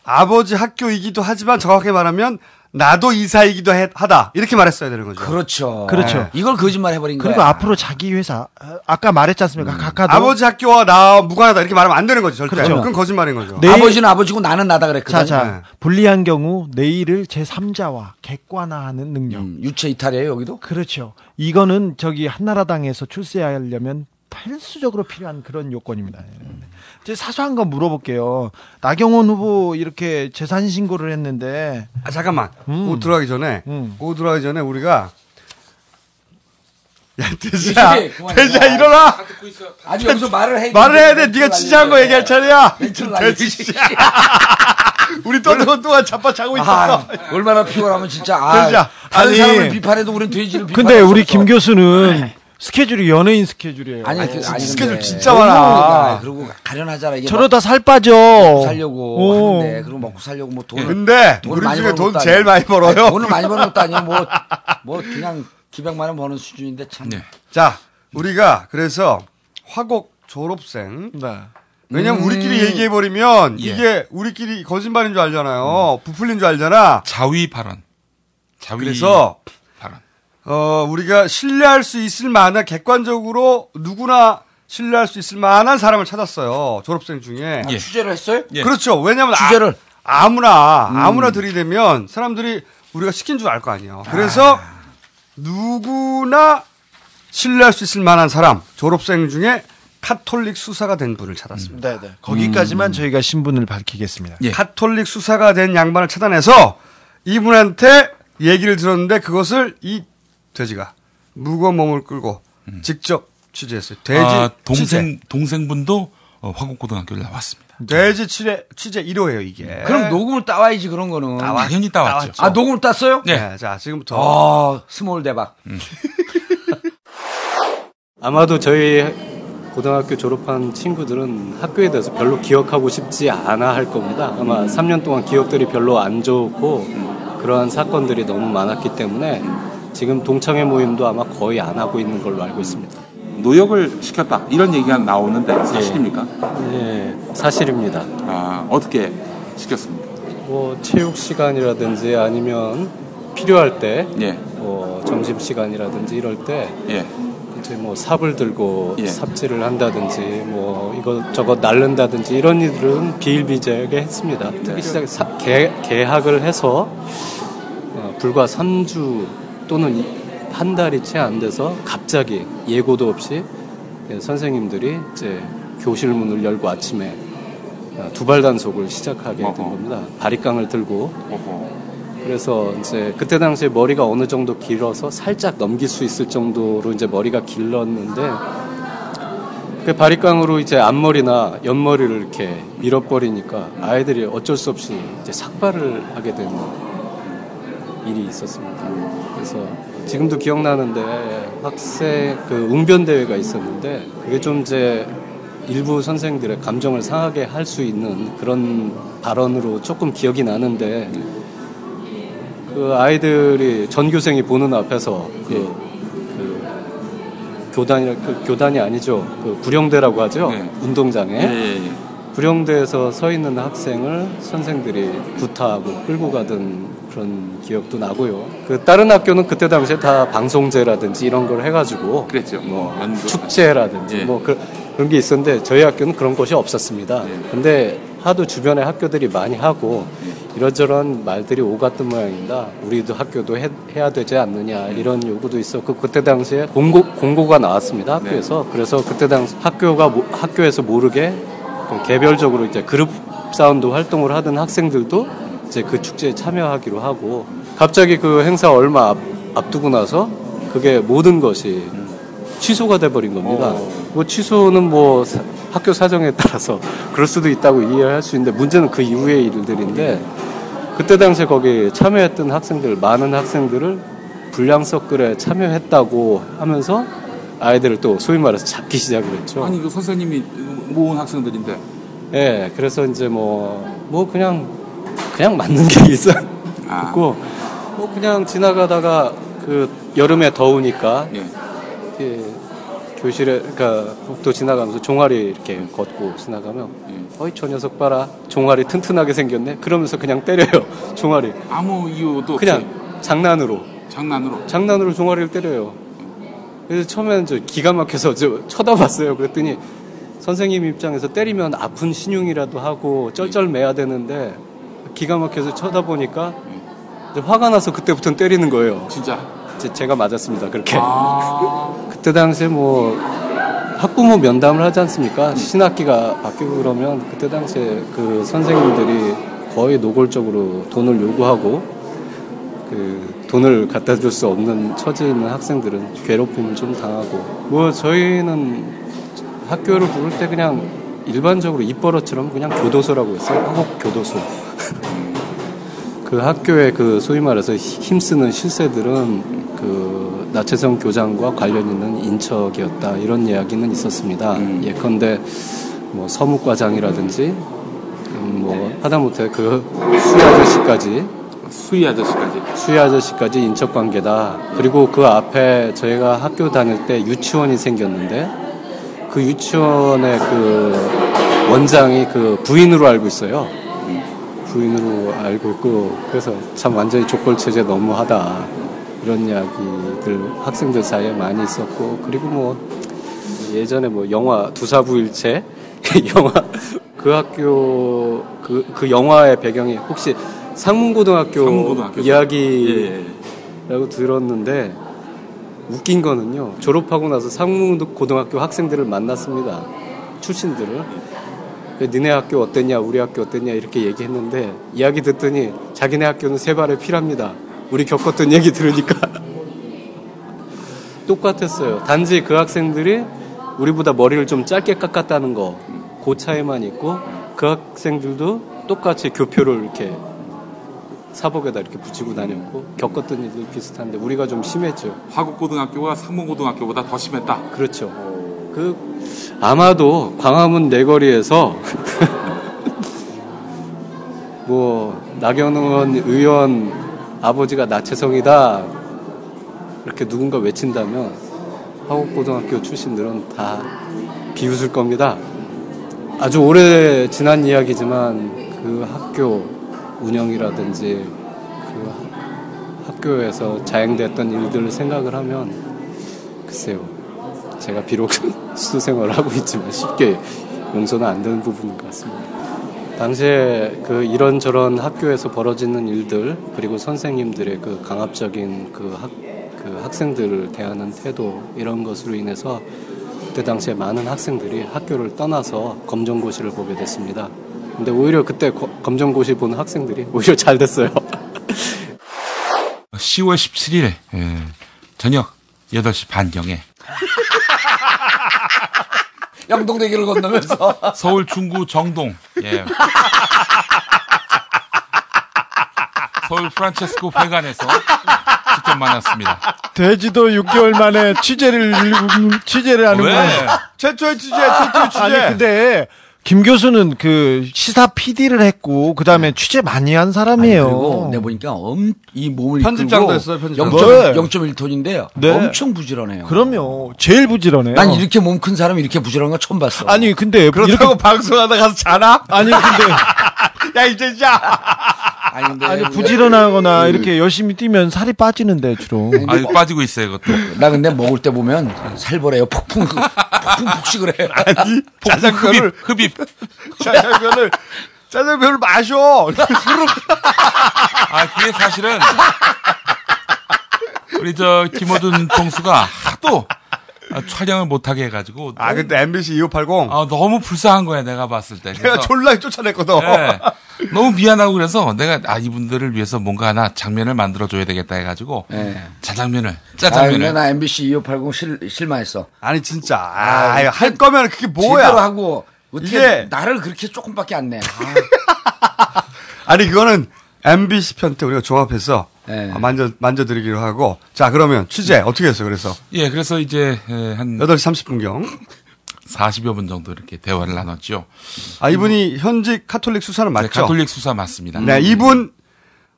아버지 학교이기도 하지만 정확하게 말하면 나도 이사이기도 해- 하다. 이렇게 말했어야 되는 거죠. 그렇죠. 그렇죠. 이걸 거짓말 해버린 그리고 거야. 앞으로 자기 회사 아, 아까 말했지 않습니까? 각하도 아버지 학교와 나 무관하다. 이렇게 말하면 안 되는 거죠. 절대. 그렇죠. 그건 거짓말인 거죠. 네. 아버지는 아버지고 나는 나다 그랬거든. 자, 자, 불리한 경우 내일을 제 3자와 객관화하는 능력. 음, 유체 이탈이에요 여기도? 그렇죠. 이거는 저기 한나라당에서 출세하려면 필수적으로 필요한 그런 요건입니다. 이 제 사소한 거 물어볼게요. 나경원 후보 이렇게 재산 신고를 했는데 아, 잠깐만. 음. 오 들어가기 전에, 음. 오 들어가기 전에 우리가 야, 돼지야. 돼지야 일어나. 아니 여기서 말을 해. 말을 해야 돼. 네가 지지한 거 얘기할 차례야. 돼지야. 우리 떠드는 동안 자빠 자고 있었어. 아, 얼마나 피곤하면 진짜. 아, 돼지야. 다른 아니. 사람을 비판해도 우린 돼지를 비판해. 근데 우리 김 교수는 스케줄이 연예인 스케줄이에요. 아니, 그, 아니 스케줄 진짜 많아. 아, 그리고 가련하잖아 이게. 저러다 살 먹고 빠져. 살려고 오. 하는데 그리고 먹고 살려고 뭐 돈. 근데 돈을 우리 많이 중에 돈 제일. 많이 벌어요. 아니, 돈을 많이 버는 것도 아니고 뭐, 뭐 그냥 기백만 원 버는 수준인데 참. 네. 자, 우리가 그래서 화곡 졸업생. 네. 왜냐면 음. 우리끼리 얘기해 버리면 예. 이게 우리끼리 거짓말인 줄 알잖아요. 부풀린 줄 알잖아. 자위 발언. 자위 그래서. 어, 우리가 신뢰할 수 있을 만한 객관적으로 누구나 신뢰할 수 있을 만한 사람을 찾았어요. 졸업생 중에. 아, 취재를 했어요? 예. 그렇죠. 왜냐면 취재를. 아무나 아무나 들이대면 사람들이 우리가 시킨 줄 알 거 아니에요. 그래서 누구나 신뢰할 수 있을 만한 사람, 졸업생 중에 카톨릭 수사가 된 분을 찾았습니다. 네, 네. 거기까지만 저희가 신분을 밝히겠습니다. 예. 카톨릭 수사가 된 양반을 찾아내서 이분한테 얘기를 들었는데 그것을 이 돼지가 무거운 몸을 끌고 직접 취재했어요. 돼지 아, 취재. 동생 동생분도 어, 화곡고등학교를 나왔습니다. 돼지 취재 취재 1호예요 이게. 그럼 녹음을 따와야지 그런 거는. 당연히 따왔죠. 아 녹음을 땄어요? 네. 네, 자 지금부터 아 small 대박. 아마도 저희 고등학교 졸업한 친구들은 학교에 대해서 별로 기억하고 싶지 않아 할 겁니다. 아마 3년 동안 기억들이 별로 안 좋고 그러한 사건들이 너무 많았기 때문에 지금 동창회 모임도 아마 거의 안 하고 있는 걸로 알고 있습니다. 노역을 시켰다 이런 얘기가 나오는데 사실입니까? 예, 사실입니다. 아 어떻게 시켰습니까? 뭐 체육 시간이라든지 아니면 필요할 때, 예. 뭐 점심 시간이라든지 이럴 때 예. 이제 뭐 삽을 들고 예. 삽질을 한다든지 뭐 이것 저것 날른다든지 이런 일들은 비일비재하게 했습니다. 네. 특히 시작 사- 개, 개학을 해서 어, 불과 3주 또는 이- 한 달이 채 안 돼서 갑자기 예고도 없이 예, 선생님들이 이제 교실 문을 열고 아침에 어, 두발 단속을 시작하게 된 겁니다. 바리깡을 들고 그래서 이제 그때 당시에 머리가 어느 정도 길어서 살짝 넘길 수 있을 정도로 이제 머리가 길렀는데 그 바리깡으로 이제 앞머리나 옆머리를 이렇게 밀어버리니까 아이들이 어쩔 수 없이 이제 삭발을 하게 되는 일이 있었습니다. 그래서 지금도 기억나는데 학생 그 웅변 대회가 있었는데 그게 좀 이제 일부 선생들의 감정을 상하게 할 수 있는 그런 발언으로 조금 기억이 나는데 그 아이들이 전교생이 보는 앞에서 그, 그 교단이 그 교단이 아니죠. 그 구령대라고 하죠? 운동장에. 예, 예, 예. 구령대에서 서 있는 학생을 선생들이 구타하고 끌고 가던 그런 기억도 나고요. 그 다른 학교는 그때 당시에 다 방송제라든지 이런 걸 해가지고 그랬죠. 뭐 연구 축제라든지 예. 뭐그 그런 게 있었는데 저희 학교는 그런 곳이 없었습니다. 근데 하도 주변에 학교들이 많이 하고 이런저런 말들이 오갔던 모양입니다. 우리도 학교도 해, 야 되지 않느냐 이런 요구도 있었고 그때 당시에 공고 공고가 나왔습니다 학교에서 그래서 그때 당시 학교가 모- 학교에서 모르게 그 개별적으로 이제 그룹 사운드 활동을 하던 학생들도 이제 그 축제에 참여하기로 하고 갑자기 그 행사 얼마 앞, 앞두고 나서 그게 모든 것이 취소가 돼버린 겁니다. 뭐 취소는 뭐 사- 학교 사정에 따라서 그럴 수도 있다고 이해할 수 있는데 문제는 그 이후의 일들인데 그때 당시에 거기 참여했던 학생들 많은 학생들을 불량 서클에 참여했다고 하면서 아이들을 또 소위 말해서 잡기 시작을 했죠. 아니 그 선생님이 모은 학생들인데 예, 그래서 이제 뭐, 뭐 그냥, 그냥 맞는 게 있어. 아. 있고, 뭐 그냥 지나가다가 그 여름에 더우니까, 예. 이렇게 교실에, 그니까 복도 지나가면서 종아리 이렇게 걷고 지나가면, 어이, 저 녀석 봐라. 종아리 튼튼하게 생겼네? 그러면서 그냥 때려요. 종아리. 아무 이유도 그냥 없이 장난으로. 장난으로 장난으로 종아리를 때려요. 그래서 처음에는 저 기가 막혀서 저 쳐다봤어요. 그랬더니 선생님 입장에서 때리면 아픈 신용이라도 하고 쩔쩔매야 되는데 기가 막혀서 쳐다보니까 화가 나서 그때부터는 때리는 거예요. 진짜? 제 가 맞았습니다. 그렇게. 아. 그때 당시에 뭐 학부모 면담을 하지 않습니까? 신학기가 바뀌고 그러면 그때 당시에 그 선생님들이 거의 노골적으로 돈을 요구하고 그 돈을 갖다 줄 수 없는 처지에 있는 학생들은 괴롭힘을 좀 당하고 뭐 저희는 학교를 부를 때 그냥 일반적으로 입버릇처럼 그냥 교도소라고 했어요. 한국 교도소. 그 학교의 그 소위 말해서 힘쓰는 실세들은 그 나채성 교장과 관련 있는 인척이었다 이런 이야기는 있었습니다. 예컨대 뭐 서무과장이라든지 음, 뭐 하다못해 그 수희 아저씨까지 수희 아저씨까지 수희 아저씨까지 인척 관계다. 그리고 그 앞에 저희가 학교 다닐 때 유치원이 생겼는데 그 유치원의 그 원장이 그 부인으로 알고 있어요. 부인으로 알고 있고 그래서 참 완전히 족벌 체제 너무하다. 이런 이야기들 학생들 사이에 많이 있었고 그리고 뭐 예전에 뭐 영화 두사부일체? 영화 그 학교 그, 그 영화의 배경이 혹시 상문고등학교, 상문고등학교. 이야기라고 들었는데 웃긴 거는요 졸업하고 나서 상문고등학교 학생들을 만났습니다. 출신들을 니네 학교 어땠냐 우리 학교 어땠냐 이렇게 얘기했는데 이야기 듣더니 자기네 학교는 세 발의 피랍니다. 우리 겪었던 얘기 들으니까. 똑같았어요. 단지 그 학생들이 우리보다 머리를 좀 짧게 깎았다는 거 그 차이만 있고 그 학생들도 똑같이 교표를 이렇게 사복에다 이렇게 붙이고 다녔고 겪었던 일들 비슷한데 우리가 좀 심했죠. 화곡고등학교가 상문고등학교보다 더 심했다. 그렇죠. 그 아마도 광화문 내거리에서 뭐 나경원 의원 아버지가 나채성이다 이렇게 누군가 외친다면 화곡고등학교 출신들은 다 비웃을 겁니다. 아주 오래 지난 이야기지만 그 학교 운영이라든지 그 하- 학교에서 자행됐던 일들을 생각을 하면 글쎄요. 제가 비록 수도 생활을 하고 있지만 쉽게 용서는 안 되는 부분인 것 같습니다. 당시에 그 이런저런 학교에서 벌어지는 일들 그리고 선생님들의 그 강압적인 그, 학, 그 학생들을 대하는 태도 이런 것으로 인해서 그때 당시에 많은 학생들이 학교를 떠나서 검정고시를 보게 됐습니다. 근데 오히려 그때 거- 검정고시 보는 학생들이 오히려 잘 됐어요. 10월 17일 예, 저녁 8시 반경에 영동대교를 건너면서 서울 중구 정동 예. 서울 프란체스코 회관에서 직접 만났습니다. 돼지도 6개월 만에 취재를 취재를 하는구나. 왜? 최초의 취재, 최초의 취재. 아니 근데 김 교수는 그 시사 PD를 했고 그다음에 취재 많이 한 사람이에요. 아니, 그리고 내가 보니까 엄, 이 몸을 편집장도 했어요, 편집장. 0.1, 0.1톤인데 네. 엄청 부지런해요. 그럼요. 제일 부지런해요. 난 이렇게 몸 큰 사람이 이렇게 부지런한 거 처음 봤어. 아니 근데 그렇다고 방송하다 가서 자나? 아니 근데 야, 이제 자! 아니 부지런하거나 이렇게 열심히 뛰면 살이 빠지는데 주로. 아, 빠지고 있어요, 그것도. 나 근데 먹을 때 보면 살벌해요. 폭풍 폭풍 폭식을 해. 아니 짜장면을 흡입 짜장면을 짜장면을 마셔. 아, 그게 사실은 우리 저 김어준 총수가 하도 아, 촬영을 못하게 해가지고. 아 근데 MBC 2580 아, 너무 불쌍한 거야, 내가 봤을 때. 내가 졸라 쫓아냈거든. 네. 너무 미안하고 그래서 내가 아 이분들을 위해서 뭔가 하나 장면을 만들어 줘야 되겠다 해가지고 네. 짜장면을 아, 짜장면을 나 MBC 2580 실, 실망했어. 아니 진짜 아, 할 거면 그게 뭐야? 제대로 하고 어떻게 이게- 나를 그렇게 조금밖에 안 내. 아 니 그거는 MBC 편 때 우리가 종합해서 네. 아, 만져 만져드리기로 하고 자 그러면 취재 어떻게 했어요? 그래서 예 그래서 이제 에, 한 8시 30분경 40여 분 정도 이렇게 대화를 나눴죠. 아 이분이 현직 카톨릭 수사는 맞죠? 네, 가톨릭 수사 맞습니다. 네, 이분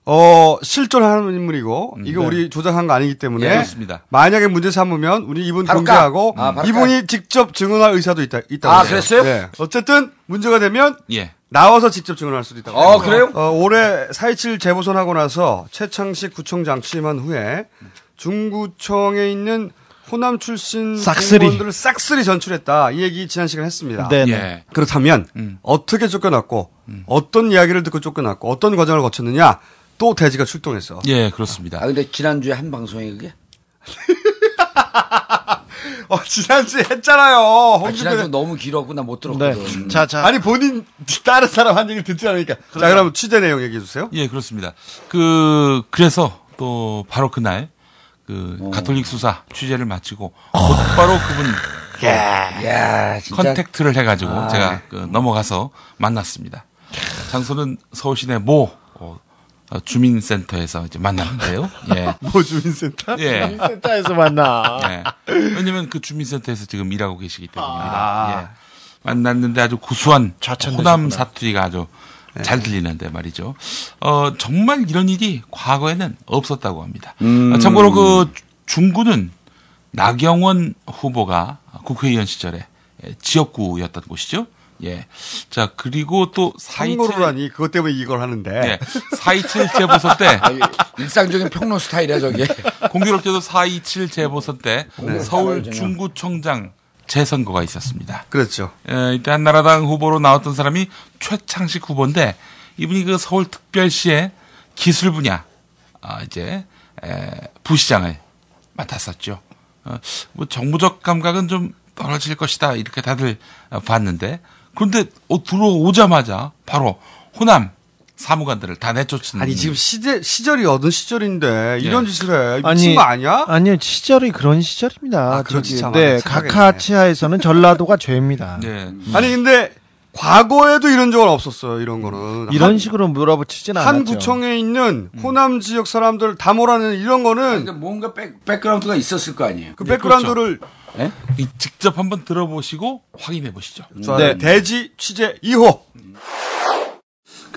어 실존하는 인물이고 이거 네. 우리 조작한 거 아니기 때문에 예, 그렇습니다. 만약에 문제 삼으면 우리 이분 공개하고 까. 아, 이분이 직접 증언할 의사도 있다 있다고 아. 그랬어요? 네. 어쨌든 문제가 되면 예. 나와서 직접 증언할 수도 있다고. 어, 합니다. 그래요? 어, 올해 4.27 재보선하고 나서 최창식 구청장 취임한 후에 중구청에 있는 호남 출신 싹쓸이. 공무원들을 싹쓸이 전출했다. 이 얘기 지난 시간에 했습니다. 네네. 예. 그렇다면 음. 어떻게 쫓겨났고 어떤 이야기를 듣고 쫓겨났고 어떤 과정을 거쳤느냐 또 대지가 출동했어. 예, 그렇습니다. 아 근데 지난주에 한 방송에 그게? 어, 지난주에 했잖아요. 아, 지난주 너무 길었고 나못 들었거든. 네. 자, 자. 아니 본인 다른 사람 한 얘기 듣지 않으니까. 자 그럼 취재 내용 얘기해 주세요. 예, 그렇습니다. 그 그래서 또 바로 그날 그 가톨릭 수사 취재를 마치고 곧바로 그분 야, 진짜. contact를 해가지고 아. 제가 그 넘어가서 만났습니다. 장소는 서울시내 모 어, 어, 주민센터에서 이제 만났는데요. 예. 뭐 주민센터? 예. 센터에서 만나. 예. 왜냐면 그 주민센터에서 지금 일하고 계시기 때문입니다. 아. 예. 만났는데 아주 구수한 좌천되셨구나. 호남 사투리가 아주 네. 잘 들리는데 말이죠. 어, 정말 이런 일이 과거에는 없었다고 합니다. 음. 아, 참고로 그 중구는 나경원 후보가 국회의원 시절에 예, 지역구였던 곳이죠. 예. 자, 그리고 또 427. 참고로라니 그것 때문에 이걸 하는데. 예. 427 재보선 때 아, 일상적인 평론 스타일이야 저게. 공교롭게도 427 재보선 때 네. 서울 그냥. 중구청장 재선거가 있었습니다. 그렇죠. 에, 이때 한나라당 후보로 나왔던 사람이 최창식 후보인데 이분이 그 서울특별시의 기술 분야 아, 이제 에, 부시장을 맡았었죠. 어, 뭐 정부적 감각은 좀 떨어질 것이다 이렇게 다들 어, 봤는데 그런데 어, 들어오자마자 바로 호남 사무관들을 다 내쫓은 아니 지금 시제, 시절이 어떤 시절인데 이런 예. 짓을 해 미친 거 아니야? 아니요, 시절이 그런 시절입니다. 아, 그렇지, 저기, 참. 네. 각하치하에서는 전라도가 죄입니다. 네. 아니 근데 과거에도 이런 적은 없었어요. 이런 거는 이런 한, 식으로 물어붙이진 않았죠. 한 구청에 있는 호남 지역 사람들 다 몰아내는 이런 거는 근데 뭔가 백, 백그라운드가 있었을 거 아니에요. 그 백그라운드를 예? 이- 직접 한번 들어보시고 확인해 보시죠. 네. 대지 취재 2호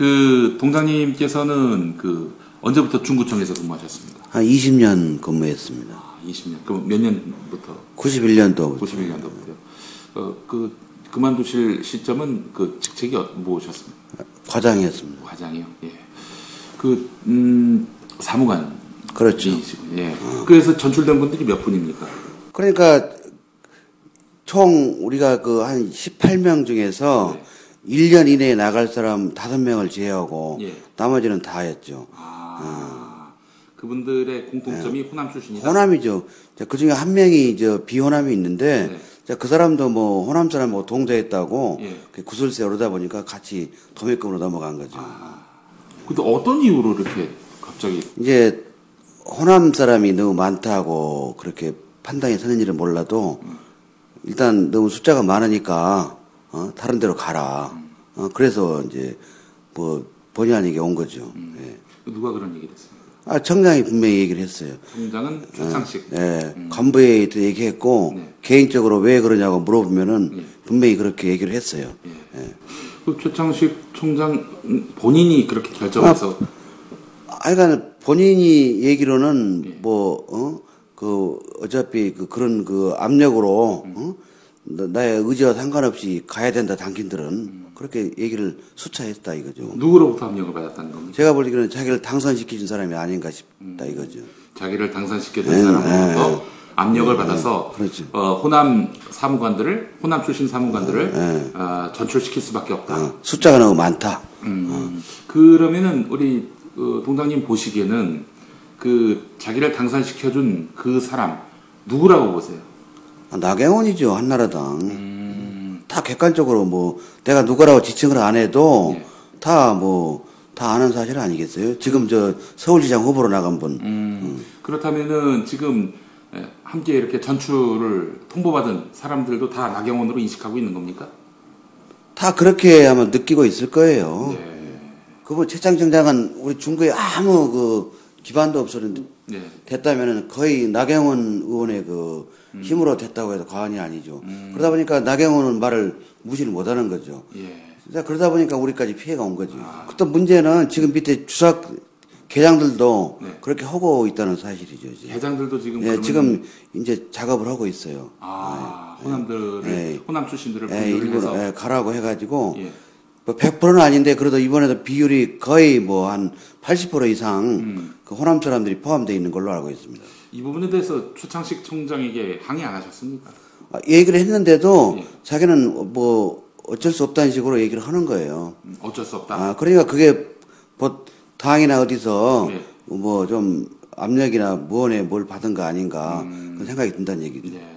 그 동장님께서는 그 언제부터 중구청에서 근무하셨습니까? 한 20년 근무했습니다. 20년. 그럼 몇 년부터? 91년도부터. 91년도부터. 어, 그 그만두실 시점은 그 직책이 어- 무엇이었습니까? 과장이었습니다. 과장이요. 예. 그 음, 사무관. 그렇죠. 예. 그래서 전출된 분들이 몇 분입니까? 그러니까 총 우리가 그 한 18명 중에서 1년 이내에 나갈 사람 5명을 제외하고 예. 나머지는 다였죠. 그분들의 공통점이 호남 출신이다. 호남이죠. 그 중에 한 명이 저 비호남이 있는데 자, 그 사람도 뭐 호남 사람하고 동조했다고 예. 그 구설세 오르다 보니까 같이 도매금으로 넘어간 거죠. 근데 어떤 이유로 이렇게 갑자기 이제 호남 사람이 너무 많다고 그렇게 판단이 서는 일은 몰라도 일단 너무 숫자가 많으니까 어, 다른 데로 가라. 어, 그래서 이제 뭐 본의 아니게 온 거죠. 예. 누가 그런 얘기를 했습니까? 아 청장이 분명히 얘기를 했어요. 총장은 최창식. 예, 간부회의도 얘기했고 개인적으로 왜 그러냐고 물어보면은 분명히 그렇게 얘기를 했어요. 그 최창식 총장 본인이 그렇게 결정해서 아, 그러니까 본인이 얘기로는 뭐, 어, 그, 어차피 그, 그런 그 압력으로, 어? 나- 나의 의지와 상관없이 가야 된다, 당신들은. 그렇게 얘기를 수차했다 이거죠. 누구로부터 압력을 받았다는 겁니까? 제가 보기에는 자기를 당선시켜준 사람이 아닌가 싶다 이거죠. 자기를 당선시켜준 네, 사람으로부터 네. 압력을 네, 받아서 그렇죠. 어, 호남 사무관들을 호남 출신 사무관들을 네. 아, 전출시킬 수밖에 없다. 숫자가 너무 많다. 음, 그러면은 우리 어, 동장님 보시기에는 그 자기를 당선시켜준 그 사람 누구라고 보세요? 아, 나경원이죠 한나라당. 음. 다 객관적으로 뭐 내가 누구라고 지칭을 안 해도 예. 다뭐 다 아는 사실 아니겠어요? 지금 저 서울시장 후보로 나간 분. 음, 그렇다면은 지금 에, 함께 이렇게 전출을 통보받은 사람들도 다 나경원으로 인식하고 있는 겁니까? 다 그렇게 아마 느끼고 있을 거예요. 네. 그뭐 최장 청장은 우리 중구에 아무 그 기반도 없었는데 네. 됐다면은 거의 나경원 의원의 그 음. 힘으로 됐다고 해도 과언이 아니죠. 그러다 보니까 나경원은 말을 무시를 못 하는 거죠. 예. 그러다 보니까 우리까지 피해가 온 거지. 또 문제는 지금 밑에 주사 계장들도 그렇게 하고 있다는 사실이죠. 지금. 회장들도 지금 예, 그러면은 지금 이제 작업을 하고 있어요. 아, 호남들을 예. 호남 출신들을 예, 분류를 일부러 예, 가라고 해가지고 예. 뭐 100%는 아닌데 그래도 이번에도 비율이 거의 뭐 한 80% 이상 음. 그 호남 사람들이 포함되어 있는 걸로 알고 있습니다. 이 부분에 대해서 최창식 총장에게 항의 안 하셨습니까? 아, 얘기를 했는데도 예. 자기는 뭐 어쩔 수 없다는 식으로 얘기를 하는 거예요. 음, 어쩔 수 없다. 아, 그러니까 그게 뭐 당이나 어디서 예. 뭐좀 압력이나 무언에 뭘 받은 거 아닌가 음. 그런 생각이 든다는 얘기죠. 예,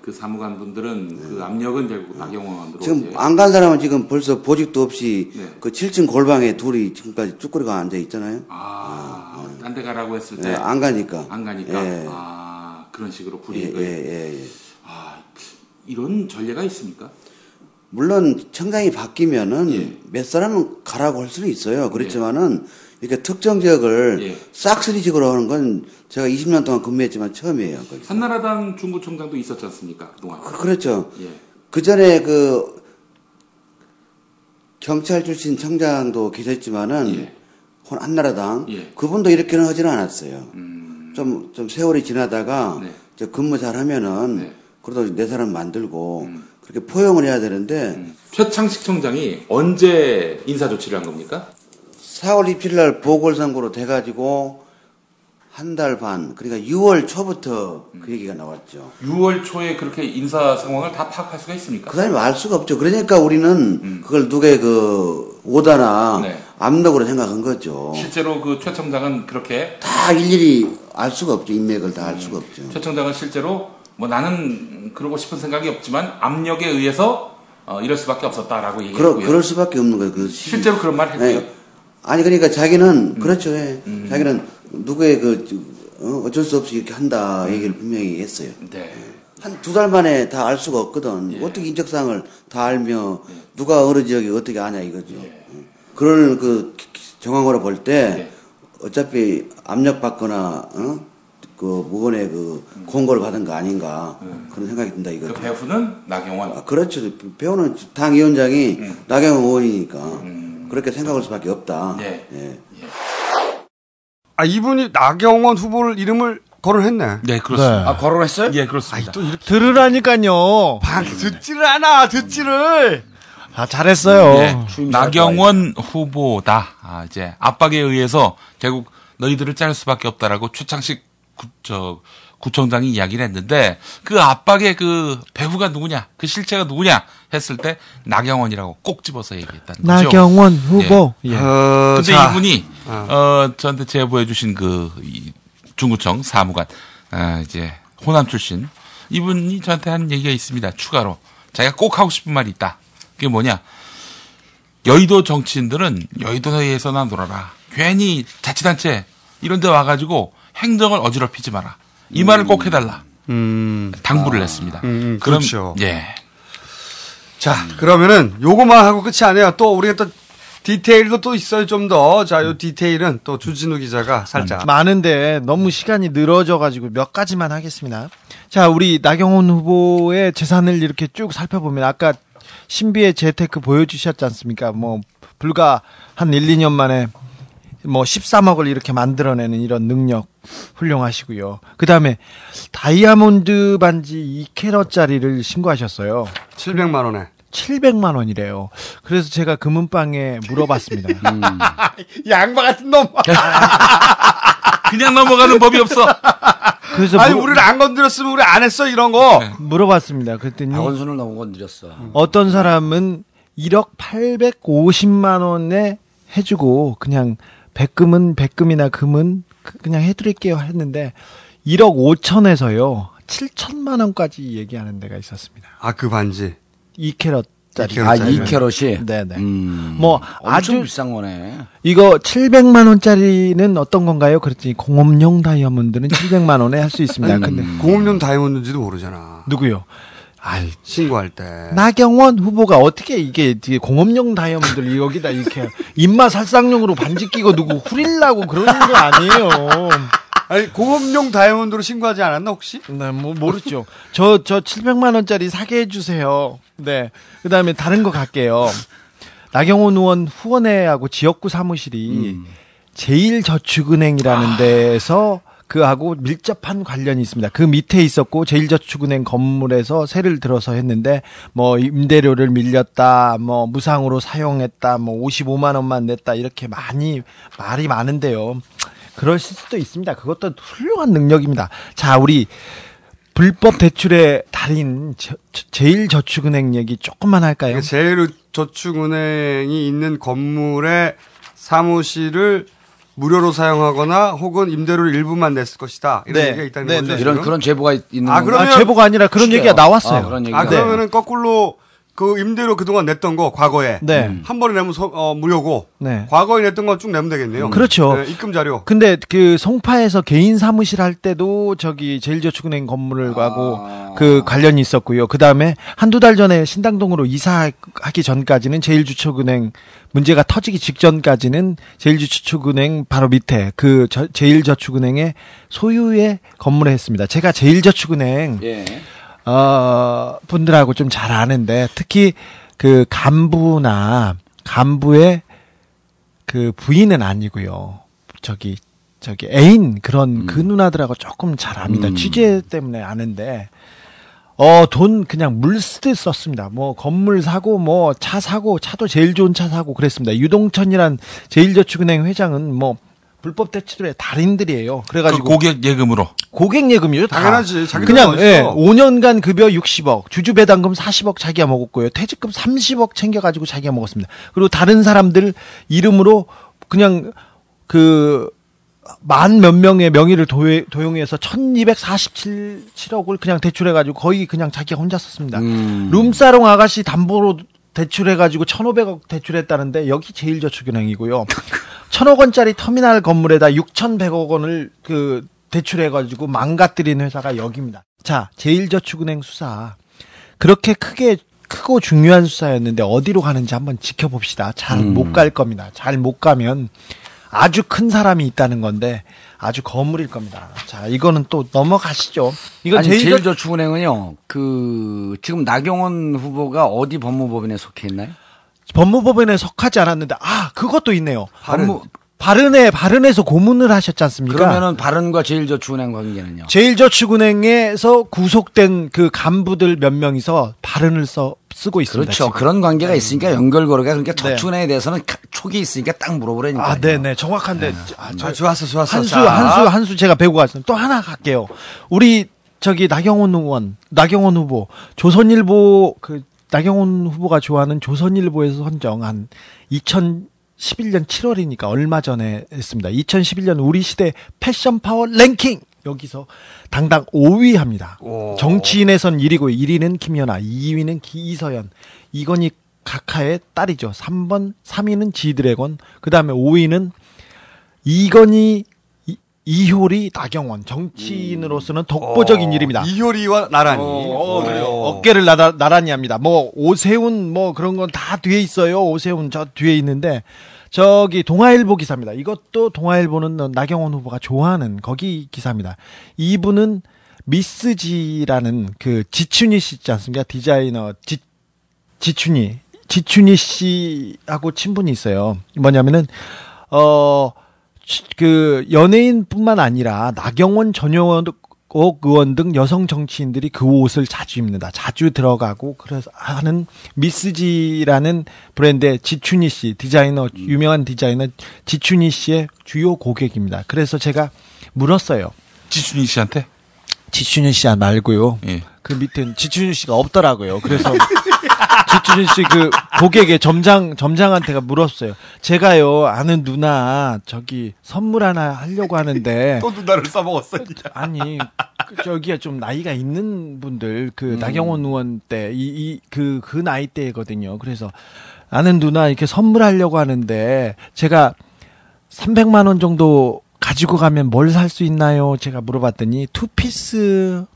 그 사무관 분들은 그 압력은 결국 나경원으로 네. 지금 안 간 사람은 지금 벌써 보직도 없이 네. 그 7층 골방에 둘이 지금까지 쭈꾸리가 앉아 있잖아요. 아, 딴데 가라고 했을 때 예, 안 가니까. 안 가니까 예. 아 그런 식으로 불이 예, 예, 예, 예. 아 이런 전례가 있습니까? 물론 청장이 바뀌면은 예. 몇 사람은 가라고 할 수는 있어요. 그렇지만은 이렇게 특정 지역을 예. 싹쓸이식으로 하는 건 제가 20년 동안 근무했지만 처음이에요. 거기서. 한나라당 중구청장도 있었지 않습니까 그동안? 그 렇죠. 예. 그 전에 그 경찰 출신 청장도 계셨지만은 혼- 한나라당 예. 그분도 이렇게는 하지는 않았어요. 음. 좀, 좀 세월이 지나다가 네. 저 근무 잘 하면은 그래도 내 사람 만들고 음. 그렇게 포용을 해야 되는데 최창식 청장이 언제 인사 조치를 한 겁니까? 4월 27일 날 보궐선거로 돼가지고 한 달 반, 그러니까 6월 초부터 그 얘기가 나왔죠. 6월 초에 그렇게 인사 상황을 다 파악할 수가 있습니까? 그 사람이 알 수가 없죠. 그러니까 우리는 그걸 누구의 그 오다나 음. 네. 압력으로 생각한 거죠. 실제로 그 최 청장은 그렇게 다 일일이 알 수가 없죠. 인맥을 다 알 수가 없죠. 최 청장은 실제로 뭐 나는 그러고 싶은 생각이 없지만 압력에 의해서 어, 이럴 수밖에 없었다라고 그러, 얘기했고요. 그럴 수밖에 없는 거예요. 그 시- 실제로 그런 말 했고요. 네. 아니 그러니까 자기는 그렇죠. 예. 자기는 누구의 그 어, 어쩔 수 없이 이렇게 한다 얘기를 분명히 했어요. 네. 한 두 달 만에 다 알 수가 없거든. 어떻게 인적사항을 다 알며 누가 어느 지역에 어떻게 아냐 이거죠. 응. 그럴 그 기- 기- 정황으로 볼 때 어차피 압력받거나 어? 그 무건의 그 공고를 받은 거 아닌가 그런 생각이 든다 이거죠. 그 배후는 나경원. 아, 그렇죠. 배우는 당 위원장이 나경원 의원이니까 그렇게 생각할 수밖에 없다. 네. 예. 아 이분이 나경원 후보를 이름을 거론했네. 네, 그렇습니다. 아, 거론했어요? 예, 그렇습니다. 또 이렇게 들으라니까요. 방 듣지를 않아 듣지를. 아, 잘했어요. 예, 나경원 후보다. 아, 이제 압박에 의해서 결국 너희들을 짤 수밖에 없다라고 최창식 구, 저, 구청장이 이야기를 했는데 그 압박의 그 배후가 누구냐, 그 실체가 누구냐 했을 때 나경원이라고 꼭 집어서 얘기했다는 거죠. 나경원 후보. 예. 예. 어, 근데 자. 이분이 어. 어 저한테 제보해 주신 그 이, 중구청 사무관 아 이제 호남 출신 이분이 저한테 한 얘기가 있습니다. 추가로 자기가 꼭 하고 싶은 말이 있다. 그게 뭐냐? 여의도 정치인들은 여의도에서나 놀아라. 괜히 자치단체 이런 데 와가지고 행정을 어지럽히지 마라. 이 말을 꼭 해달라. 당부를 했습니다. 음, 그럼 그렇죠. 예. 자, 그러면은 요거만 하고 끝이 아니에요. 또 우리가 또 디테일도 또 있어요. 좀 더. 자, 요 디테일은 또 주진우 기자가 살짝. 많은데 너무 시간이 늘어져 가지고 몇 가지만 하겠습니다. 자, 우리 나경원 후보의 재산을 이렇게 쭉 살펴보면 아까 신비의 재테크 보여주셨지 않습니까? 뭐 불과 한 1, 2년 만에 뭐 13억을 이렇게 만들어내는 이런 능력 훌륭하시고요. 그 다음에 다이아몬드 반지 2캐럿짜리를 신고하셨어요. 700만 원에. 700만 원이래요. 그래서 제가 금은방에 물어봤습니다. 음. 양바 같은 놈. 그냥 넘어가는 법이 없어. 그래서 아니 물- 우리를 안 건드렸으면 우리 안 했어 이런 거. 물어봤습니다. 그랬더니 박원순을 너무 건드렸어. 어떤 사람은 1억 850만 원에 해주고 그냥 백금은 백금이나 금은 그- 그냥 해드릴게요 했는데 1억 5천에서요 7천만 원까지 얘기하는 데가 있었습니다. 아 그 반지. 2캐럿 짜리. 아, 2캐럿이? 네네. 음, 뭐 엄청 아주 비싼 거네. 이거 700만 원짜리는 어떤 건가요? 그랬더니 공업용 다이아몬드는 700만 원에 할 수 있습니다. 근데 공업용 다이아몬드인지도 모르잖아. 누구요? 아이, 신고할 때. 나경원 후보가 어떻게 이게 공업용 다이아몬드를 여기다 이렇게 입맛 살상용으로 반지 끼고 누구 후릴라고 그러는 거 아니에요. 아니 공업용 다이아몬드로 신고하지 않았나 혹시? 네, 뭐 모르죠. 저 저 700만 원짜리 사게 해 주세요. 네. 그다음에 다른 거 갈게요. 나경원 의원 후원회하고 지역구 사무실이 제일저축은행이라는 데에서 그하고 밀접한 관련이 있습니다. 그 밑에 있었고 제일저축은행 건물에서 세를 들어서 했는데 뭐 임대료를 밀렸다, 뭐 무상으로 사용했다, 뭐 55만 원만 냈다 이렇게 많이 말이 많은데요. 그러실 수도 있습니다. 그것도 훌륭한 능력입니다. 자, 우리 불법 대출의 달인 제일저축은행 얘기 조금만 할까요? 제일저축은행이 있는 건물의 사무실을 무료로 사용하거나 혹은 임대료를 일부만 냈을 것이다. 이런 네. 얘기가 있다는 네, 거죠. 네. 지금? 이런 그런 제보가 있- 있는 아, 건가요? 그러면 아, 제보가 아니라 그런? 얘기가 나왔어요. 아, 그런 얘기가. 아 그러면은 거꾸로 그 임대료 그동안 냈던 거 과거에 네. 한 번에 내면 서- 어, 무료고 네. 과거에 냈던 거쭉 내면 되겠네요. 그렇죠. 네, 입금 자료. 근데 그 송파에서 개인 사무실 할 때도 저기 제일저축은행 건물을 가고 그 관련이 있었고요. 그 다음에 한두 달 전에 신당동으로 이사하기 전까지는 제일저축은행 문제가 터지기 직전까지는 제일저축은행 바로 밑에 그 저- 제일저축은행의 소유의 건물에 했습니다. 제가 제일저축은행 예. 어, 분들하고 좀 잘 아는데 특히 그 간부나 간부의 그 부인은 아니고요. 저기 저기 애인 그런 그 누나들하고 조금 잘 압니다. 음. 취재 때문에 아는데 어 돈 그냥 물 쓰듯 썼습니다. 뭐 건물 사고 뭐 차 사고 차도 제일 좋은 차 사고 그랬습니다. 유동천이란 제일저축은행 회장은 뭐 불법 대출의 달인들이에요. 그 그래가지고 고객 예금으로. 고객 예금이죠. 다. 당연하지. 자기 그냥 돈 예, 어딨어. 5년간 급여 60억, 주주 배당금 40억 자기가 먹었고요. 퇴직금 30억 챙겨 가지고 자기가 먹었습니다. 그리고 다른 사람들 이름으로 그냥 그 만 몇 명의 명의를 도용, 도용해서 1247억을 그냥 대출해가지고 거의 그냥 자기가 혼자 썼습니다. 음. 룸사롱 아가씨 담보로 대출해가지고 1,500억 대출했다는데 여기 제일저축은행이고요. 1,000억 원짜리 터미널 건물에다 6,100억 원을 그 대출해가지고 망가뜨린 회사가 여기입니다. 자, 제일저축은행 수사 그렇게 크게 크고 중요한 수사였는데 어디로 가는지 한번 지켜봅시다. 잘 음. 못갈 겁니다. 잘 못 가면 아주 큰 사람이 있다는 건데 아주 거물일 겁니다. 자, 이거는 또 넘어가시죠. 이건 아니, 제일저... 제일 저축은행은요. 그 지금 나경원 후보가 어디 법무법인에 속해 있나요? 법무법인에 속하지 않았는데 아 그것도 있네요. 바른. 바른에 바른에서 고문을 하셨지 않습니까? 그러면은 바른과 제일저축은행 관계는요? 제일저축은행에서 구속된 그 간부들 몇 명이서 바른을 써 쓰고 있습니다. 그렇죠. 지금. 그런 관계가 있으니까 연결 고리가 그러니까 네. 저축은행에 대해서는 가- 촉이 있으니까 딱 물어보라니까. 아, 네네. 정확한데. 아, 저, 아, 좋았어, 좋았어. 한수, 자. 한수, 한수 제가 배우고 갔습니다. 또 하나 갈게요. 우리, 저기, 나경원 의원, 나경원 후보, 조선일보, 그, 나경원 후보가 좋아하는 조선일보에서 선정한 2011년 7월이니까 얼마 전에 했습니다. 2011년 우리 시대 패션 파워 랭킹! 여기서 당당 5위 합니다. 정치인에선 1위고 1위는 김연아, 2위는 이서연, 이건희 각하의 딸이죠. 3번, 3위는 지드래곤, 그 다음에 5위는 이건희, 이, 이효리, 나경원. 정치인으로서는 독보적인 일입니다. 이효리와 나란히. 어, 그래요. 어깨를 나라, 나란히 합니다. 뭐, 오세훈, 뭐, 그런 건 다 뒤에 있어요. 오세훈 저 뒤에 있는데, 저기, 동아일보 기사입니다. 이것도 동아일보는 나경원 후보가 좋아하는 거기 기사입니다. 이분은 미스지라는 그 지춘희 씨 있지 않습니까? 디자이너 지, 지춘희. 지춘희 씨하고 친분이 있어요. 뭐냐면은, 어, 치- 그 연예인뿐만 아니라 나경원 전용원 의원 등 여성 정치인들이 그 옷을 자주 입는다. 자주 들어가고 그래서 하는 미스지라는 브랜드의 지춘희 씨 디자이너 유명한 디자이너 지춘희 씨의 주요 고객입니다. 그래서 제가 물었어요. 지춘희 씨한테? 지춘희 씨 말고요. 예. 그 밑엔 지춘희 씨가 없더라고요. 그래서 지춘희 씨그 고객의 점장 점장한테가 물었어요. 제가요 아는 누나 저기 선물 하나 하려고 하는데 또 누나를 써먹었어. 아니 그 저기가 좀 나이가 있는 분들 그 음. 나경원 의원 때이이그그 나이 때거든요. 그래서 아는 누나 이렇게 선물하려고 하는데 제가 300만 원 정도 가지고 가면 뭘 살 수 있나요? 제가 물어봤더니 투피스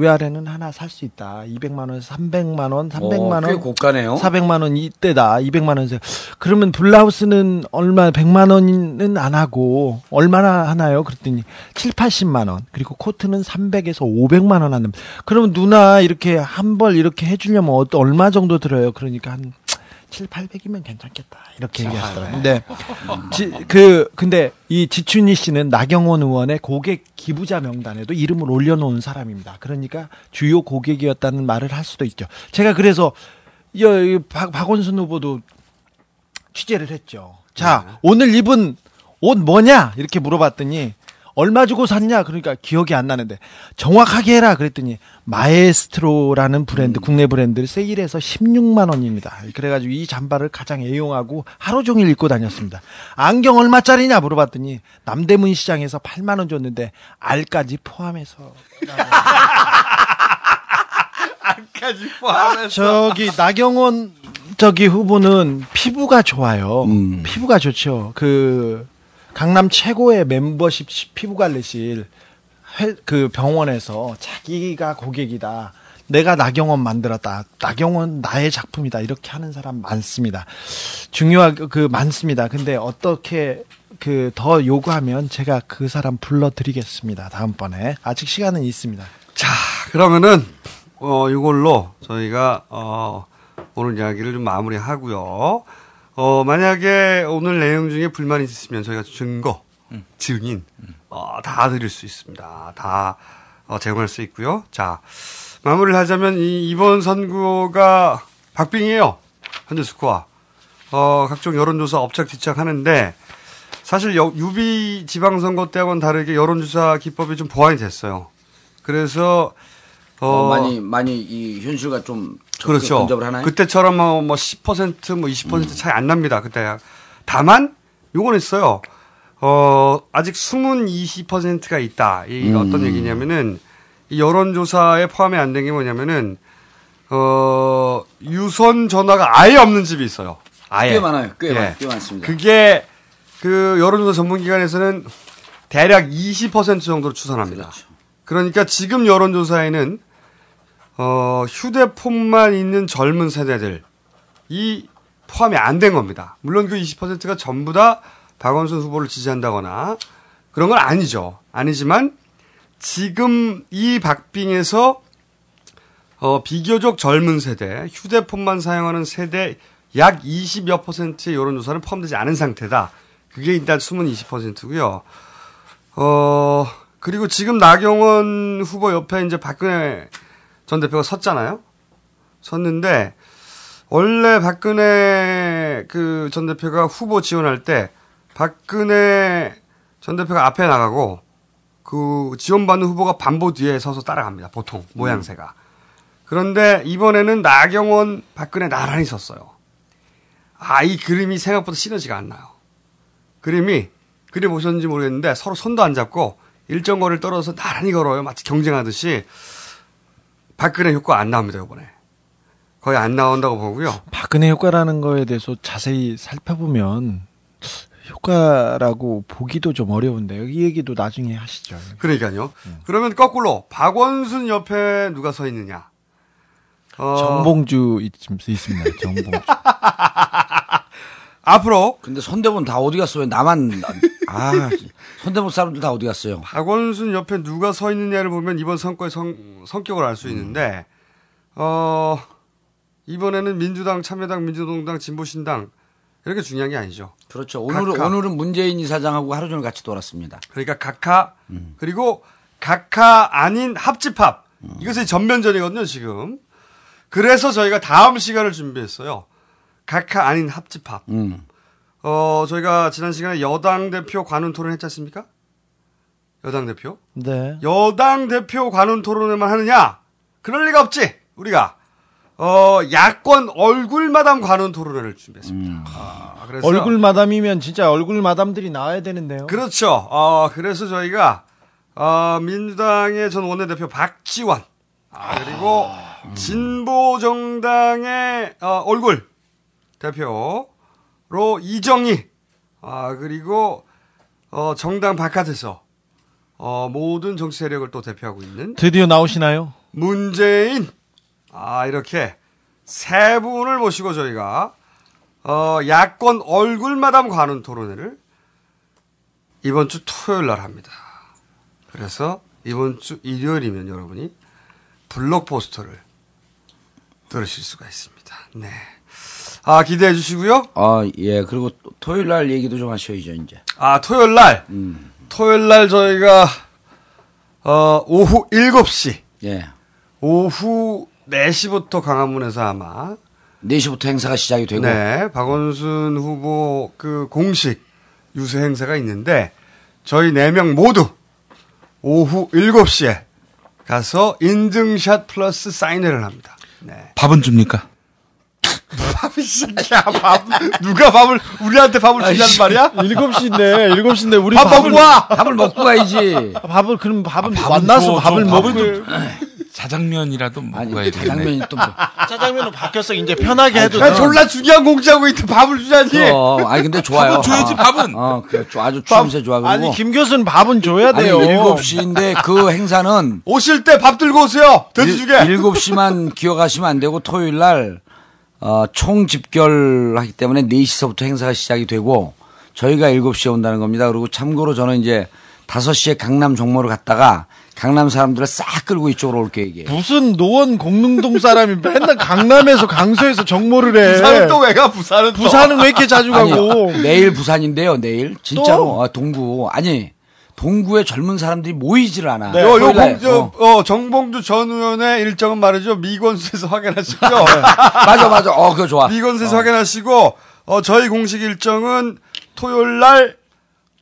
위아래는 하나 살 수 있다. 200만 원에서 300만 원, 300만 원. 꽤 고가네요. 400만 원 이때다. 200만 원에서. 그러면 블라우스는 얼마 100만 원은 안 하고 얼마나 하나요? 그랬더니 7, 80만 원. 그리고 코트는 300에서 500만 원 하는. 그러면 누나 이렇게 한 벌 이렇게 해 주려면 어- 얼마 정도 들어요? 그러니까 한 7, 800이면 괜찮겠다. 이렇게 얘기하시더라고요. 근데 지, 그 근데 이 지춘희 씨는 나경원 의원의 고객 기부자 명단에도 이름을 올려놓은 사람입니다. 그러니까 주요 고객이었다는 말을 할 수도 있죠. 제가 그래서 이, 이 박, 박원순 후보도 취재를 했죠. 자 오늘 입은 옷 뭐냐 이렇게 물어봤더니 얼마 주고 샀냐 그러니까 기억이 안 나는데 정확하게 해라 그랬더니 마에스트로라는 브랜드 국내 브랜드를 세일해서 16만 원입니다. 그래가지고 이 잠바를 가장 애용하고 하루 종일 입고 다녔습니다. 안경 얼마짜리냐 물어봤더니 남대문 시장에서 8만 원 줬는데 알까지 포함해서 까지 포함해서. 저기 나경원 저기 후보는 피부가 좋아요. 음. 피부가 좋죠. 그 강남 최고의 멤버십 시- 피부 관리실 회- 그 병원에서 자기가 고객이다. 내가 나경원 만들었다. 나경원 나의 작품이다. 이렇게 하는 사람 많습니다. 중요하게 그 많습니다. 근데 어떻게 그 더 요구하면 제가 그 사람 불러드리겠습니다. 다음번에 아직 시간은 있습니다. 자, 그러면은 어 이걸로 저희가 어 오늘 이야기를 좀 마무리하고요. 어 만약에 오늘 내용 중에 불만이 있으시면 저희가 증거, 증인 어, 다 드릴 수 있습니다. 다 어, 제공할 수 있고요. 자, 마무리를 하자면 이 이번 선거가 박빙이에요. 현재 스코어. 어, 각종 여론조사 업착뒤착 하는데 사실 여- 유비 지방선거 때와는 다르게 여론조사 기법이 좀 보완이 됐어요. 그래서 어, 어, 많이 많이 이 현실과 좀 그렇죠. 하나요? 음. 그때처럼 뭐, 뭐 10%, 뭐 20% 차이 안 납니다. 그때. 다만, 요건 있어요. 어, 아직 숨은 20%가 있다. 이 음. 어떤 얘기냐면은, 이 여론조사에 포함이 안 된 게 뭐냐면은, 어, 유선 전화가 아예 없는 집이 있어요. 아예. 꽤 많아요. 꽤, 예. 많, 꽤 많습니다. 그게, 그 여론조사 전문기관에서는 대략 20% 정도로 추산합니다. 그렇죠. 그러니까 지금 여론조사에는 어, 휴대폰만 있는 젊은 세대들이 포함이 안 된 겁니다. 물론 그 20%가 전부 다 박원순 후보를 지지한다거나 그런 건 아니죠. 아니지만 지금 이 박빙에서 어, 비교적 젊은 세대, 휴대폰만 사용하는 세대 약 20여 퍼센트의 여론조사는 포함되지 않은 상태다. 그게 일단 숨은 20%고요. 어, 그리고 지금 나경원 후보 옆에 이제 박근혜 전 대표가 섰잖아요. 섰는데 원래 박근혜 그 전 대표가 후보 지원할 때 박근혜 전 대표가 앞에 나가고 그 지원받는 후보가 반보 뒤에 서서 따라갑니다. 보통 모양새가. 그런데 이번에는 나경원 박근혜 나란히 섰어요. 아, 이 그림이 생각보다 시너지가 안 나요. 그림이 그림 보셨는지 모르겠는데 서로 손도 안 잡고 일정 거리를 떨어져서 나란히 걸어요. 마치 경쟁하듯이 박근혜 효과 안 나옵니다, 이번에. 거의 안 나온다고 보고요. 박근혜 효과라는 거에 대해서 자세히 살펴보면 효과라고 보기도 좀 어려운데요. 이 얘기도 나중에 하시죠. 그러니까요. 그러면 거꾸로 박원순 옆에 누가 서 있느냐? 어, 정봉주 있, 있습니다. 정봉주. 앞으로 근데 손대본 다 어디 갔어? 왜 나만 아 손대본 사람들 다 어디 갔어요? 박원순 옆에 누가 서 있느냐를 보면 이번 선거의 성, 성격을 알 수 있는데, 어, 이번에는 민주당, 참여당, 민주동당, 진보신당, 이렇게 중요한 게 아니죠. 그렇죠. 오늘은 각하. 오늘은 문재인 이사장하고 하루 종일 같이 돌았습니다. 그러니까 각하, 그리고 각하 아닌 합집합. 이것이 전면전이거든요, 지금. 그래서 저희가 다음 시간을 준비했어요. 각하 아닌 합집합. 음. 어, 저희가 지난 시간에 여당 대표 관훈 토론 했지 않습니까? 여당 대표. 네. 여당 대표 관훈 토론회만 하느냐? 그럴 리가 없지. 우리가 어 야권 얼굴 마담 관훈 토론회를 준비했습니다. 아, 그래서 얼굴 마담이면 진짜 얼굴 마담들이 나와야 되는데요. 그렇죠. 어 그래서 저희가 어 민주당의 전 원내대표 박지원 아, 그리고 진보 정당의 어, 얼굴 대표 로 이정희 아 그리고 어 정당 바깥에서 어 모든 정치 세력을 또 대표하고 있는 드디어 나오시나요? 문재인 아 이렇게 세 분을 모시고 저희가 어 야권 얼굴 마담 관훈 토론회를 이번 주 토요일 날 합니다. 그래서 이번 주 일요일이면 여러분이 블록 포스터를 들으실 수가 있습니다. 네. 아 기대해 주시고요. 아, 예. 그리고 또 토요일 날 얘기도 좀 하셔야죠, 이제. 아 토요일 날 토요일 날 저희가 어 오후 7시 예. 오후 4시부터 강화문에서 아마 4시부터 행사가 시작이 되고. 네, 박원순 후보 그 공식 유세 행사가 있는데 저희 4명 모두 오후 7시에 가서 인증샷 플러스 사인회를 합니다. 네. 밥은 줍니까? 밥이 새끼야, 밥. 누가 밥을, 우리한테 밥을 주냐는 말이야? 7시인데, 7시인데, 우리 밥 먹고 와! 밥을 먹고 가야지. 밥을, 그럼 밥은 밥은 만나서 줘, 밥을 좀 먹을. 밥을 자장면이라도 먹어야 되겠네. 짜장면이 또 뭐. 짜장면은 바뀌었어. 이제 편하게 해도 야, 돼. 졸라 중요한 공지하고 있는데 밥을 주자니? 어, 아니 근데 좋아요. 밥은 줘야지, 어, 밥은. 어, 그 아주 추임새 좋아 그리고. 아니, 김 교수는 밥은 줘야 아니, 돼요. 7시인데 그 행사는 오실 때 밥 들고 오세요! 돼지 주게! 7시만 기억하시면 안 되고 토요일 날 어, 총 집결하기 때문에 4시서부터 행사가 시작이 되고 저희가 7시에 온다는 겁니다. 그리고 참고로 저는 이제 5시에 강남 종로를 갔다가 강남 사람들을 싹 끌고 이쪽으로 올 계획이에요. 무슨 노원 공릉동 사람이 맨날 강남에서 강서에서 정모를 해. 부산은 또 왜 가, 부산은 또. 부산은 왜 이렇게 자주 가고? 아니, 내일 부산인데요, 내일. 진짜로. 아, 동구. 아니, 동구에 젊은 사람들이 모이질 않아. 요, 요. 공, 저, 어. 어, 정봉주 전 의원의 일정은 말이죠. 미건수에서 확인하시고요. 맞아, 맞아. 어, 그거 좋아. 미건수에서 확인하시고, 어, 저희 공식 일정은 토요일 날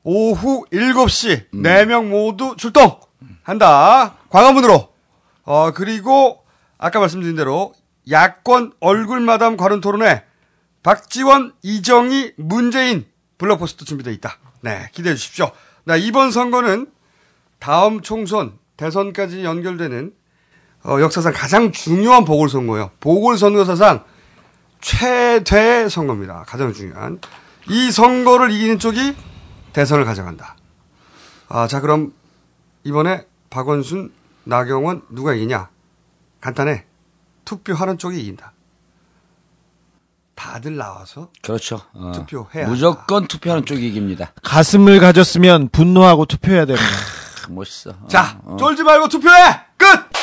오후 7시, 음. 네 4명 모두 출동! 한다. 광화문으로. 어, 그리고, 아까 말씀드린 대로, 야권 얼굴 마담 관훈 토론회, 박지원, 이정희, 문재인, 블록포스트 준비되어 있다. 네, 기대해 주십시오. 나 이번 선거는 다음 총선, 대선까지 연결되는 어, 역사상 가장 중요한 보궐선거예요. 보궐선거 사상 최대 선거입니다. 가장 중요한. 이 선거를 이기는 쪽이 대선을 가져간다. 아, 자, 그럼 이번에 박원순, 나경원 누가 이기냐? 간단해. 투표하는 쪽이 이긴다. 다들 나와서 그렇죠. 어. 투표해야 무조건 투표하는 쪽이 이깁니다. 가슴을 가졌으면 분노하고 투표해야 됩니다. 멋있어. 어, 자, 어. 쫄지 말고 투표해! 끝!